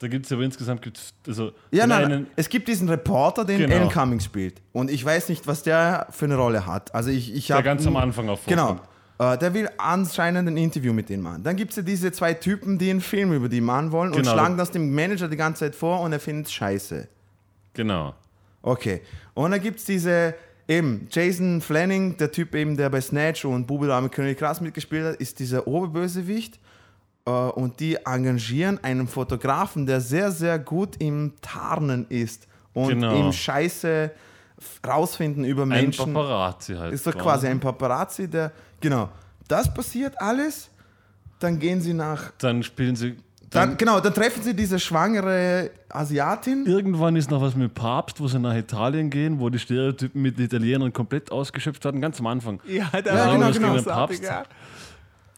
Da gibt es aber insgesamt gibt's, also
Ja, nein,
einen-
es gibt diesen Reporter, den
Genau.
Alan Cummings spielt. Und ich weiß nicht, was der für eine Rolle hat. Also ich, ich
der ganz am Anfang auch
Genau. Äh, der will anscheinend ein Interview mit denen machen. Dann gibt es ja diese zwei Typen, die einen Film über die machen wollen und
Genau.
schlagen das dem Manager die ganze Zeit vor und er findet es scheiße.
Genau.
Okay. Und dann gibt es diese, eben, Jason Flanning, der Typ eben, der bei Snatch und Bube Dame König Krass mitgespielt hat, ist dieser Oberbösewicht. Äh, und die engagieren einen Fotografen, der sehr, sehr gut im Tarnen ist und
Genau.
im Scheiße rausfinden über
Ein
Menschen.
Paparazzi halt.
ist so
quasi.
quasi ein Paparazzi, der, genau. Das passiert alles. Dann gehen sie nach,
Dann spielen sie.
dann,
Dann,
genau, dann treffen sie diese schwangere Asiatin.
irgendwann ist noch was mit Papst, wo sie nach Italien gehen, wo die Stereotypen mit den Italienern komplett ausgeschöpft werden, ganz am Anfang.
Ja,
Ja,
da
genau,
war
genau.
das
Papst.
ja.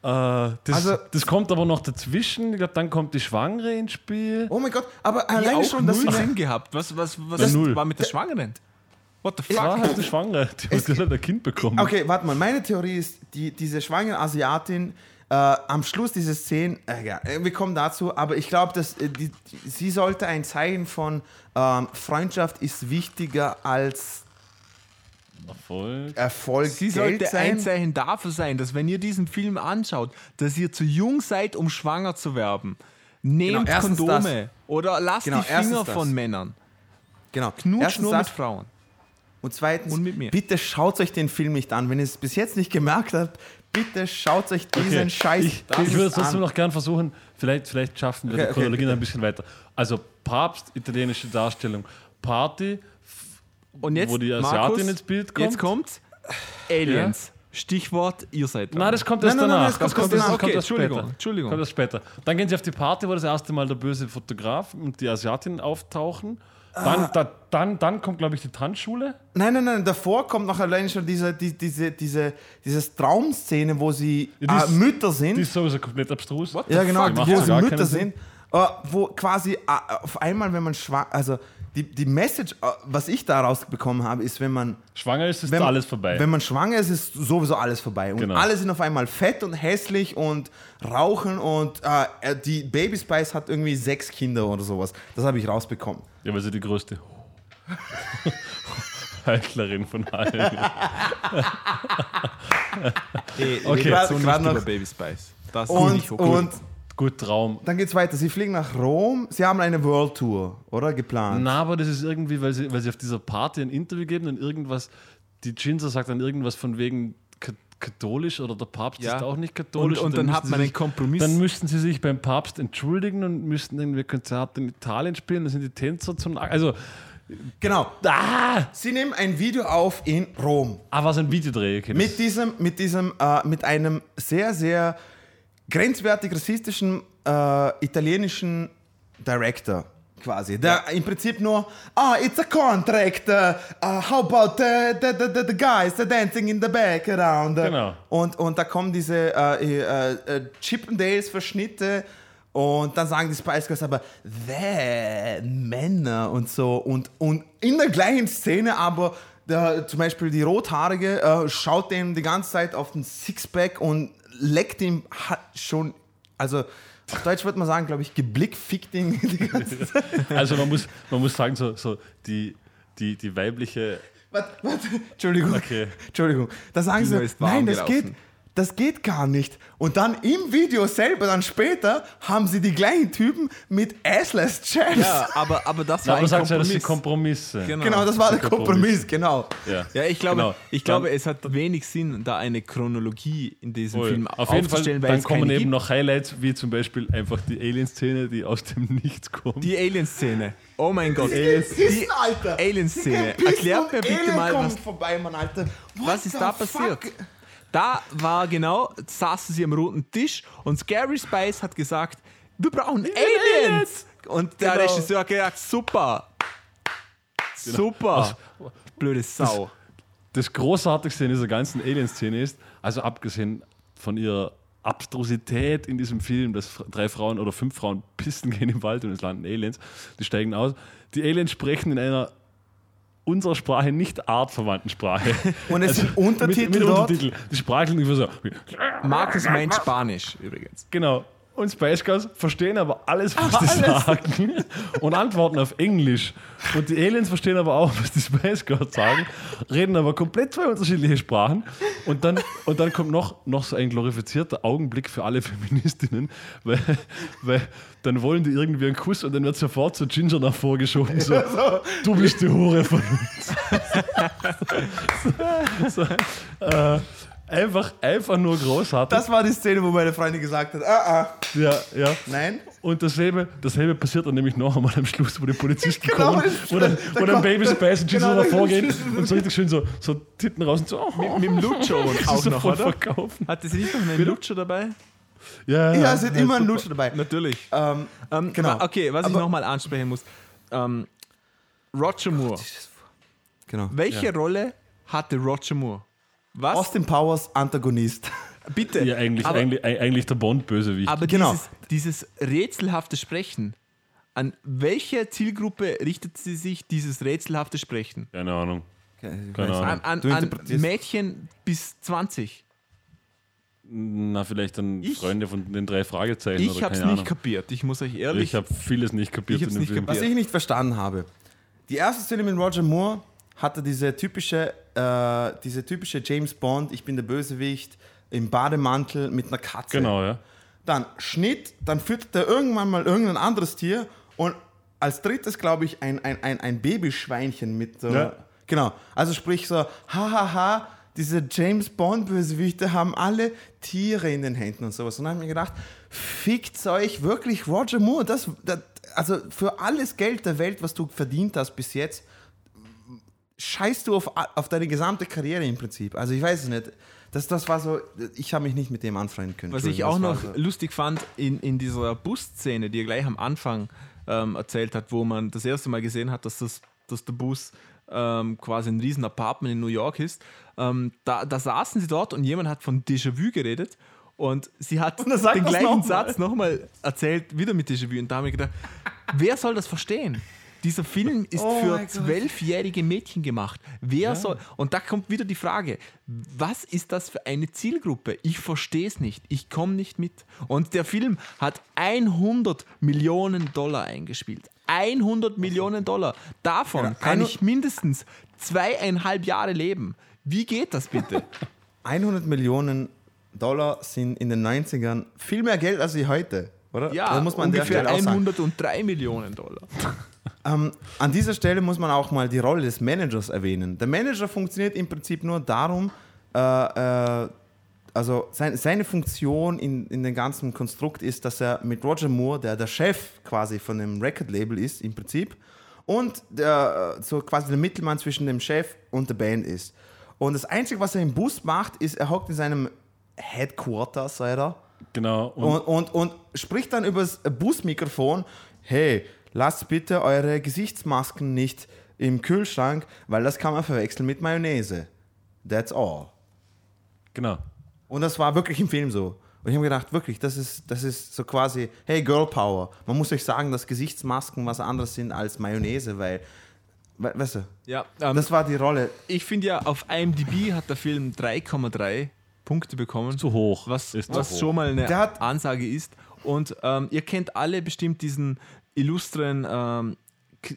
Äh, das,
Also-
das kommt aber noch dazwischen. Ich glaube, dann kommt die Schwangere ins Spiel.
Oh mein Gott, aber
Die
allein
auch
schon, sie
Sinn gehabt. Was, was, was
Das-
war mit der Schwangeren? What the fuck?
War halt eine Schwangere. Die hat halt ein Kind bekommen.
Okay, warte mal. Meine Theorie ist, die, diese schwangere Asiatin, äh, am Schluss dieser Szene, äh, ja, wir kommen dazu, aber ich glaube, dass äh, die, sie sollte ein Zeichen von ähm, Freundschaft ist wichtiger als
Erfolg.
Erfolg,
Sie
Geld
sollte
sein.
ein Zeichen dafür sein, dass wenn ihr diesen Film anschaut, dass ihr zu jung seid, um schwanger zu werden. Nehmt
Genau,
Kondome oder lasst
Genau,
die Finger
das.
von Männern.
Genau.
Knutscht
Erstens
nur
das.
mit Frauen.
Und zweitens,
Und mit mir.
bitte schaut euch den Film nicht an. Wenn ihr es bis jetzt nicht gemerkt habt, bitte schaut euch diesen
Okay.
Scheiß
Ich,
das
ich würde
ist
trotzdem noch gern versuchen, vielleicht, vielleicht schaffen wir
Okay,
die
okay,
Chronologie noch
bitte.
ein bisschen weiter. Also Papst, italienische Darstellung, Party,
Und jetzt,
Wo die Asiatin
Markus,
ins Bild kommt.
Jetzt kommt's. Aliens. Stichwort, ihr seid dran.
Nein, das kommt
Nein,
erst
nein, nein,
danach.
das kommt.
Okay,
erst
Entschuldigung,
später.
Entschuldigung.
Kommt erst später. Dann gehen sie auf die Party, wo das erste Mal der böse Fotograf und die Asiatin auftauchen. Dann, da, dann, dann kommt, glaube ich, die Tanzschule.
Nein, nein, nein, davor kommt noch allein schon diese, die, diese, diese, diese Traumszene, wo sie
Ja, die
äh,
ist-
Mütter sind.
Die ist sowieso komplett abstrus.
What?
ja, genau, wo
ja
sie Mütter sind. Äh, wo quasi äh, auf einmal, wenn man schwanger, also die, die Message, äh, was ich daraus bekommen habe, ist, wenn man
Schwanger ist, ist
wenn,
alles vorbei.
Wenn man schwanger ist, ist sowieso alles vorbei. Und
Genau.
alle sind auf einmal fett und hässlich und rauchen und äh, die Baby Spice hat irgendwie sechs Kinder oder sowas. Das habe ich rausbekommen.
ja, weil sie die größte <laughs> Heiklerin von allen. Okay.
redet so nicht über Baby Spice. Das ist
Und,
nicht okay.
und
Gut, Traum.
dann geht es weiter. Sie fliegen nach Rom. Sie haben eine World Tour, oder? Geplant.
Na, aber das ist irgendwie, weil sie, weil sie auf dieser Party ein Interview geben und irgendwas, die Ginza sagt dann irgendwas von wegen ka- katholisch oder der Papst
Ja.
ist auch nicht katholisch.
Und- und dann
müssen
hat
sie
man einen
sich-
Kompromiss.
Dann müssten sie sich beim Papst entschuldigen und müssten irgendwie Konzerte in Italien spielen. Dann sind die Tänzer zum. Also,
Genau.
ah!
Sie nehmen ein Video auf in Rom.
Ah, was ein Videodreh. Okay,
Mit diesem, mit diesem, äh, mit einem sehr, sehr grenzwertig rassistischen äh, italienischen Director quasi. Der im Prinzip nur, ah, it's a contract. Uh, uh, how about the, the, the, the, the guys the dancing in the background?
Genau.
Und, und da kommen diese äh, äh, äh, Chippendales-Verschnitte und dann sagen die Spice Girls aber, the Männer und so. Und, und in der gleichen Szene aber der, zum Beispiel die Rothaarige äh, schaut dem die ganze Zeit auf den Sixpack und leckt ihm schon, also auf Deutsch würde man sagen, glaube ich, geblickfickt ihn die ganze Zeit.
Also, man muss, man muss sagen, so, so die, die, die weibliche.
Warte, warte, Entschuldigung.
Okay.
Entschuldigung. Da sagen sie, nein, das
gelaufen.
geht, das geht gar nicht. Und dann im Video selber, dann später, haben sie die gleichen Typen mit Assless Champs.
ja, aber, aber das
Ja,
war
aber
ein
sagt ja, das sind
Kompromiss.
Kompromisse.
Genau.
Genau, das war der
Kompromiss.
Kompromiss, genau.
Ja,
Ja, ich glaube,
Genau.
ich
Dann-
glaube, es hat wenig Sinn, da eine Chronologie in diesem
Voll.
Film
Auf jeden Fall, dann kommen eben
gibt.
noch Highlights, wie zum Beispiel einfach die Alien-Szene, die aus dem Nichts kommt.
Die Alien-Szene. Oh mein Gott.
Alter.
Alien-Szene.
Die
Erklärt mir
Alien
bitte mal,
kommt
was,
vorbei, Mann,
was ist da
fuck?
passiert? Da war genau, saßen sie am roten Tisch und Scary Spice hat gesagt, wir brauchen Aliens. Und der
Genau.
Regisseur hat gesagt, super. Super. Blöde Sau.
Das Großartigste in dieser ganzen Alien-Szene ist, also abgesehen von ihrer Abstrusität in diesem Film, dass drei Frauen oder fünf Frauen pissen gehen im Wald und es landen Aliens, die steigen aus. Die Aliens sprechen in einer unserer Sprache nicht artverwandten Sprache.
Und es sind
mit,
Untertitel
mit
dort.
Untertitel. Die Sprache klingt ungefähr so.
Markus meint Spanisch übrigens.
Genau. Und Space Girls verstehen aber alles, was die sagen <laughs> und antworten auf Englisch. Und die Aliens verstehen aber auch, was die Space Girls sagen, reden aber komplett zwei unterschiedliche Sprachen. Und dann, und dann kommt noch, noch so ein glorifizierter Augenblick für alle Feministinnen, weil, weil dann wollen die irgendwie einen Kuss und dann wird sofort so Ginger nach vorgeschoben. So, du bist die Hure von uns. <laughs> <laughs> so, äh, einfach, einfach nur großartig.
Das war die Szene, wo meine Freundin gesagt hat, ah, ah,
ja, ja.
nein.
Und dasselbe, dasselbe passiert dann nämlich noch einmal am Schluss, wo die Polizisten <laughs>
Genau,
kommen, wo dann,
da
wo dann Space und Jesus
Genau, da
davor gehen und so richtig schön so, so Titten raus und so, oh,
Mit dem Lutscher und <laughs> auch noch, oder?
verkaufen.
Hatte sie nicht noch einen Lutscher dabei?
Ja,
Ja, es sind immer ein
super.
Lutscher dabei.
Natürlich.
Ähm,
Ähm,
Genau.
Okay, was ich
Aber-
nochmal ansprechen muss. Ähm, Roger Moore.
genau.
Welche Rolle hatte Roger Moore? Was?
Austin Powers Antagonist. <laughs>
Bitte.
Ja, eigentlich,
aber,
eigentlich, eigentlich der Bond-Bösewicht.
aber
Genau.
dieses, dieses rätselhafte Sprechen, an welche Zielgruppe richtet sie sich dieses rätselhafte Sprechen?
Keine Ahnung.
Keine
Ahnung.
An, an, an Mädchen bis 20.
Na, vielleicht dann
Ich-
Freunde von den drei Fragezeichen
Ich
oder
habe es nicht
Ahnung.
kapiert. Ich muss euch ehrlich.
Ich habe vieles nicht kapiert
Ich
in dem
nicht
Film.
kapiert.
Was ich nicht verstanden habe. Die erste Szene mit Roger Moore hatte diese typische, äh, diese typische James Bond, ich bin der Bösewicht, im Bademantel mit einer Katze.
Genau, ja.
Dann Schnitt, dann füttert er irgendwann mal irgendein anderes Tier und als drittes, glaube ich, ein, ein, ein, ein Babyschweinchen mit so.
Ja.
Genau. Also sprich so, hahaha, diese James Bond-Bösewichte haben alle Tiere in den Händen und sowas. Und dann habe ich mir gedacht, fickt euch wirklich Roger Moore. Das, das, also für alles Geld der Welt, was du verdient hast bis jetzt, scheißt du auf, auf deine gesamte Karriere im Prinzip. Also ich weiß es nicht. Das, das war so, ich habe mich nicht mit dem anfreunden können.
Was ich auch noch
so.
lustig fand in, in dieser Busszene, die er gleich am Anfang ähm, erzählt hat, wo man das erste Mal gesehen hat, dass, das, dass der Bus ähm, quasi ein riesen Apartment in New York ist. Ähm, da, da saßen sie dort und jemand hat von Déjà-vu geredet und sie hat <laughs>
sagt
den gleichen
noch.
Satz nochmal erzählt, wieder mit Déjà-vu. Und da habe ich gedacht, wer soll das verstehen? Dieser Film ist
Oh
für zwölfjährige Mädchen gemacht. Wer soll. Und da kommt wieder die Frage: Was ist das für eine Zielgruppe? Ich verstehe es nicht. Ich komme nicht mit. Und der Film hat 100 Millionen Dollar eingespielt. 100 Millionen Dollar. Davon
Ja,
kann ich mindestens zweieinhalb Jahre leben. Wie geht das bitte? <laughs>
100 Millionen Dollar sind in den 90ern viel mehr Geld als wie heute, oder?
Ja,
das muss man
ungefähr
Stelle auch sagen.
103 Millionen Dollar. <laughs>
Ähm, an dieser Stelle muss man auch mal die Rolle des Managers erwähnen. Der Manager funktioniert im Prinzip nur darum, äh, äh, also sein, seine Funktion in, in dem ganzen Konstrukt ist, dass er mit Roger Moore, der der Chef quasi von dem Record-Label ist im Prinzip, und der, äh, so quasi der Mittelmann zwischen dem Chef und der Band ist. Und das Einzige, was er im Bus macht, ist, er hockt in seinem Headquarter, sei er,
Genau. Und,
und, und, und spricht dann übers Busmikrofon, hey, lasst bitte eure Gesichtsmasken nicht im Kühlschrank, weil das kann man verwechseln mit Mayonnaise. That's all.
genau.
Und das war wirklich im Film so. Und ich habe gedacht, wirklich, das ist, das ist so quasi, hey, Girl Power. Man muss euch sagen, dass Gesichtsmasken was anderes sind als Mayonnaise, weil, we weißt du,
Ja, ähm,
das war die Rolle.
ich finde ja, auf IMDb hat der Film 3,3 Punkte bekommen.
Zu hoch.
was,
Ist zu
was
hoch.
schon mal eine
Der hat-
Ansage ist. Und ähm, ihr kennt alle bestimmt diesen illustren ähm,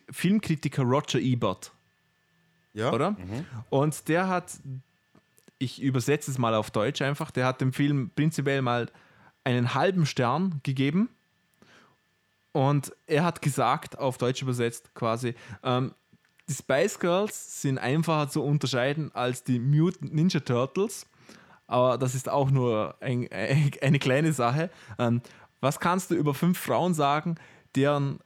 Filmkritiker Roger Ebert,
Ja?
oder? Und der hat, ich übersetze es mal auf Deutsch einfach, der hat dem Film prinzipiell mal einen halben Stern gegeben. Und er hat gesagt, auf Deutsch übersetzt quasi, ähm, die Spice Girls sind einfacher zu unterscheiden als die Mutant Ninja Turtles. Aber das ist auch nur ein, ein, eine kleine Sache. Ähm, was kannst du über fünf Frauen sagen, deren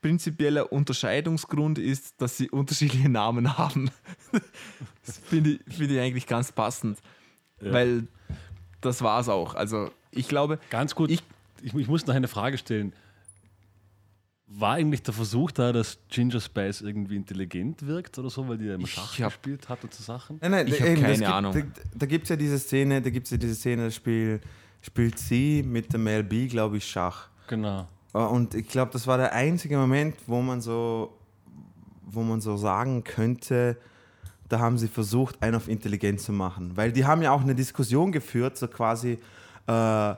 prinzipieller Unterscheidungsgrund ist, dass sie <laughs> unterschiedliche Namen haben? das finde ich, finde ich eigentlich ganz passend. Weil das war es auch. Also ich glaube,
Ganz gut.
Ich-
Ich, ich, muss noch eine Frage stellen. War eigentlich der Versuch da, dass Ginger Spice irgendwie intelligent wirkt oder so, weil die ja
Ich
Schach
hab-
gespielt hat und so Sachen?
Nein, nein,
Ich
da-
hab
eben, das
keine
gibt,
Ahnung.
Da, da gibt es ja diese Szene, da gibt es ja diese Szene, da spiel, spielt sie mit dem Mel B, glaube ich, Schach.
Genau.
Äh, Und ich glaube, das war der einzige Moment, wo man so, wo man so sagen könnte, da haben sie versucht, einen auf intelligent zu machen. Weil die haben ja auch eine Diskussion geführt, so quasi, äh,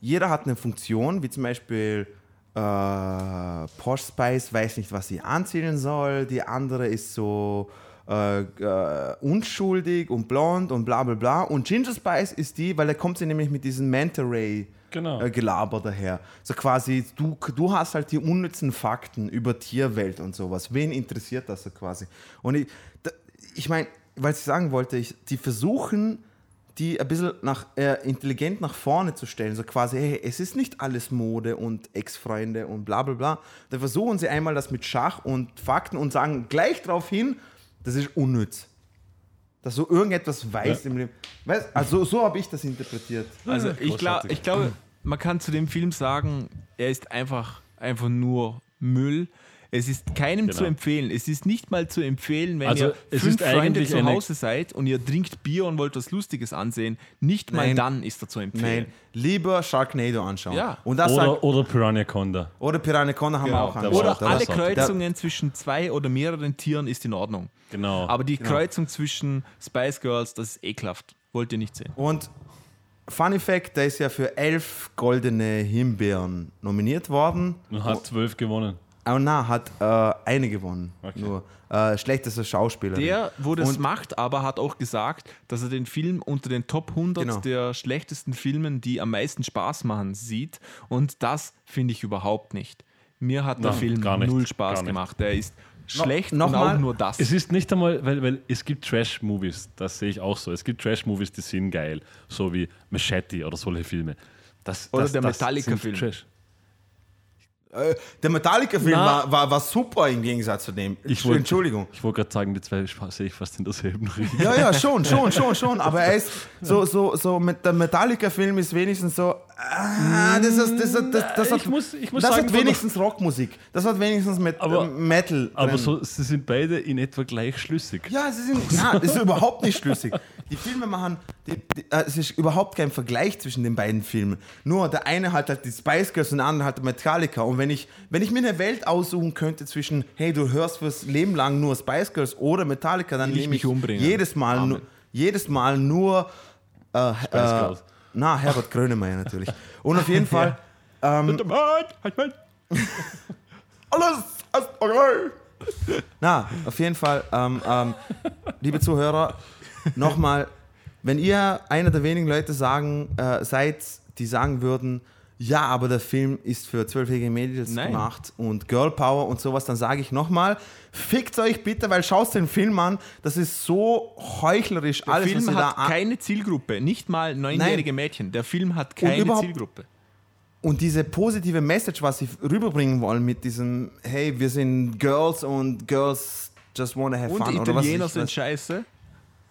jeder hat eine Funktion, wie zum Beispiel äh, Posh Spice weiß nicht, was sie anziehen soll, die andere ist so äh, äh, unschuldig und blond und bla bla bla. Und Ginger Spice ist die, weil da kommt sie nämlich mit diesem Manta Ray
Genau.
äh, Gelaber daher. So quasi, du, du hast halt die unnützen Fakten über Tierwelt und sowas. Wen interessiert das so quasi? Und ich, da, ich meine, weil ich sagen wollte, ich, die versuchen, die ein bisschen nach, äh, intelligent nach vorne zu stellen. So quasi, hey, es ist nicht alles Mode und Ex-Freunde und bla bla bla. Da versuchen sie einmal das mit Schach und Fakten und sagen gleich darauf hin, das ist unnütz. Dass du irgendetwas weißt
Ja.
im Leben. Weißt, also so habe ich das interpretiert.
Also ich, glaub, ich glaube, man kann zu dem Film sagen, er ist einfach, einfach nur Müll. Es ist keinem
Genau.
zu empfehlen. Es ist nicht mal zu empfehlen, wenn
Also,
ihr
es
fünf
ist
Freunde zu Hause seid und ihr trinkt Bier und wollt was Lustiges ansehen. Nicht mal
Nein.
dann ist er zu empfehlen.
Nein, lieber Sharknado anschauen.
Ja.
Und das
Oder,
sagt,
oder Piranha Conda.
oder Piranha Conda haben
Genau,
wir auch
der
angeschaut.
Oder alle Kreuzungen zwischen zwei oder mehreren Tieren ist in Ordnung.
Genau.
Aber die Kreuzung zwischen Spice Girls, das ist ekelhaft. Wollt ihr nicht sehen.
Und Funny Fact, der ist ja für elf goldene Himbeeren nominiert worden.
Und hat zwölf gewonnen.
Oh, na, hat äh, eine gewonnen.
Okay.
Nur äh, schlechteste Schauspielerin.
Der, wo das
Und-
macht, aber hat auch gesagt, dass er den Film unter den Top 100
Genau.
der schlechtesten Filmen, die am meisten Spaß machen, sieht. Und das finde ich überhaupt nicht. Mir hat der
Nein,
Film
gar nicht,
null
gar
Spaß
nicht.
gemacht. Der ist schlecht
noch
und
mal,
auch nur das.
Es ist nicht einmal, weil, weil es gibt Trash-Movies, das sehe ich auch so. Es gibt Trash-Movies, die sind geil, so wie Machete oder solche Filme. Das,
Oder
das,
der Metallica-Film.
Äh, der Metallica-Film war, war, war super im Gegensatz zu dem.
Ich wollt-
Entschuldigung.
Ich wollte gerade sagen, die zwei sehe ich fast in derselben Richtung.
Ja, ja, schon, schon, schon, schon. Aber er ist so, so, so mit der Metallica-Film ist wenigstens so. Ah, das, ist, das, das, das, das, hat,
Ich muss- ich muss
das
sagen,
hat
von der-
wenigstens Rockmusik. Das hat wenigstens mit
Aber-
äh, Metal.
Aber
drin.
so, sie sind beide in etwa gleich schlüssig.
Ja, sie sind, ja, das ist überhaupt nicht schlüssig. Die Filme machen, die, die, äh, es ist überhaupt kein Vergleich zwischen den beiden Filmen. Nur der eine hat halt die Spice Girls und der andere hat Metallica. Und wenn ich, wenn ich mir eine Welt aussuchen könnte zwischen, hey, du hörst fürs Leben lang nur Spice Girls oder Metallica, dann nehme
mich
ich
umbringen.
jedes Mal,
Amen.
nur, jedes Mal nur äh,
Spice
äh,
Girls.
na, Herbert Grönemeyer natürlich. Und auf jeden <laughs> Fall, ähm, <laughs> alles ist okay. Na, auf jeden Fall, ähm, ähm, liebe Zuhörer, nochmal, wenn ihr einer der wenigen Leute sagen, äh, seid, die sagen würden, ja, aber der Film ist für zwölfjährige Mädels
Nein.
gemacht und Girl Power und sowas, dann sage ich nochmal, fickt euch bitte, weil schaut den Film an, das ist so heuchlerisch,
der
alles, was
Film
da
hat
an-
keine Zielgruppe, nicht mal neunjährige Mädchen. Der Film hat keine
überhaupt-
Zielgruppe.
Und diese positive Message, was sie rüberbringen wollen mit diesem, hey, wir sind Girls und Girls just wanna have
Und
fun.
die
oder was
Italiener sind
was,
scheiße.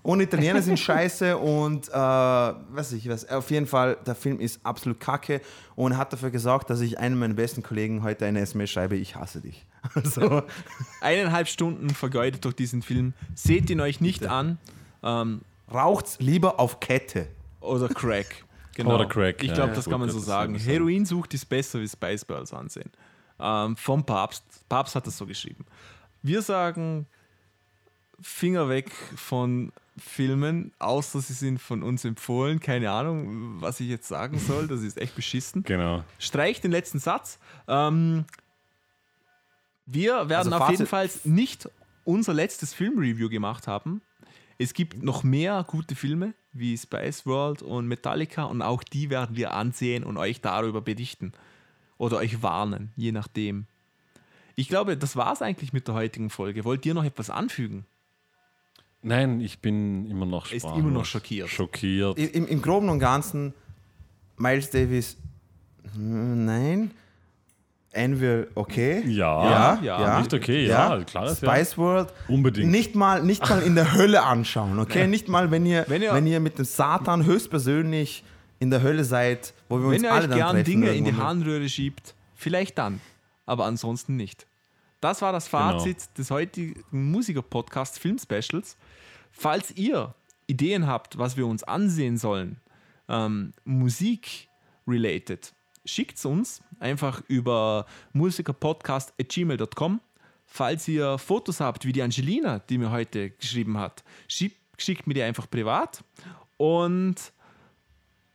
Und Italiener sind scheiße und äh, weiß ich was. Auf jeden Fall, der Film ist absolut kacke und hat dafür gesorgt, dass ich einem meiner besten Kollegen heute eine SMS schreibe, ich hasse dich. <laughs> Also,
Eineinhalb Stunden vergeudet durch diesen Film. Seht ihn euch nicht an. Ähm,
raucht's lieber auf Kette.
Oder Crack. <laughs> Genau.
Oder Crack,
Ich glaube,
ja.
das
Gut,
kann man so sagen. Heroinsucht ist besser wie Spice Girls ansehen. Ähm, vom Papst. Papst hat das so geschrieben. Wir sagen Finger weg von Filmen, außer sie sind von uns empfohlen. Keine Ahnung, was ich jetzt sagen soll. Das ist echt beschissen.
Genau.
Streich den letzten Satz. Ähm, wir werden
Also
auf jeden Fall nicht unser letztes Filmreview gemacht haben. Es gibt noch mehr gute Filme wie Spice World und Metallica und auch die werden wir ansehen und euch darüber berichten. Oder euch warnen, je nachdem. Ich glaube, das war es eigentlich mit der heutigen Folge. Wollt ihr noch etwas anfügen?
Nein, ich bin immer noch
Ist
sprachlos.
immer noch schockiert.
Schockiert.
Im, Im Groben und Ganzen, Miles Davis, hm, nein. Anvil, okay.
Ja,
ja,
ja.
nicht okay, ja, klar, das ja.
Spice World,
Unbedingt.
Nicht mal, nicht mal in der Hölle anschauen, okay? Nicht mal, wenn ihr,
Wenn
wenn
ihr-
ihr, mit dem Satan höchstpersönlich in der Hölle seid, wo wir uns
Wenn ihr
alle
euch gern Dinge in die. Harnröhre schiebt, vielleicht dann, aber ansonsten nicht. Das war das
Genau.
Fazit des heutigen Musiker-Podcast Film Specials. Falls ihr Ideen habt, was wir uns ansehen sollen, ähm, Musik-related, schickt es uns einfach über musikerpodcast.gmail.com. falls ihr Fotos habt, wie die Angelina, die mir heute geschrieben hat, schickt mir die einfach privat. Und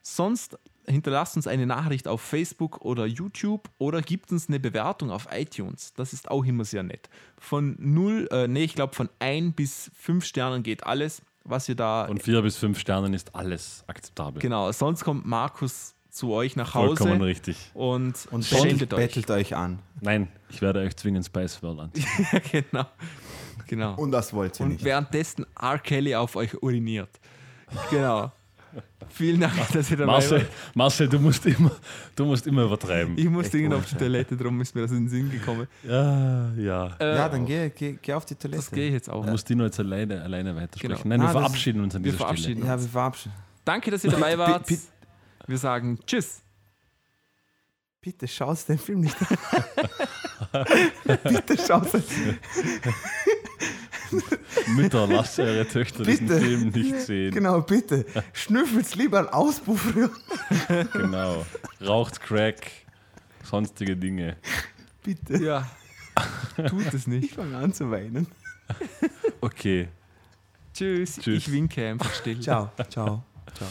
sonst hinterlasst uns eine Nachricht auf Facebook oder YouTube oder gibt uns eine Bewertung auf iTunes. Das ist auch immer sehr nett. Von 0, äh, nee, ich glaube von 1 bis 5 Sternen geht alles, was ihr da.
Von vier bis fünf Sternen ist alles akzeptabel.
genau, sonst kommt Markus zu euch nach Hause
Vollkommen richtig.
und,
Und bettelt,
euch.
bettelt euch an.
Nein, ich werde euch zwingen, Spice World <laughs> an.
genau. genau.
Und das wollt ihr
Und
nicht.
währenddessen R. Kelly auf euch uriniert. Genau. Vielen Dank, dass ihr dabei
Marcel,
wart.
Marcel du, musst immer, du musst immer übertreiben.
Ich muss
Echt
dringend auf die Toilette, darum ist mir das in den Sinn gekommen.
Ja, ja.
Äh,
ja, dann geh, geh, geh auf die Toilette.
Das gehe ich jetzt auch.
Du musst Dino jetzt alleine, alleine weitersprechen.
Genau.
Nein, wir
Ah,
verabschieden uns an
wir
dieser
verabschieden
Stelle.
Ja, wir verabschieden.
Danke, dass ihr dabei wart.
Bitte,
Wir sagen Tschüss.
bitte schaust den Film nicht an. <laughs> bitte schaust den <laughs>
Mütter, lasst eure Töchter diesen
Bitte.
Film nicht sehen.
Genau, bitte. Schnüffelt lieber einen Auspuff rühren. <laughs>
Genau. Raucht Crack, sonstige Dinge.
Bitte.
Ja. Tut es nicht.
Ich fange an zu weinen.
Okay.
Tschüss.
Tschüss.
Ich winke einfach still.
Ciao. Ciao. Ciao.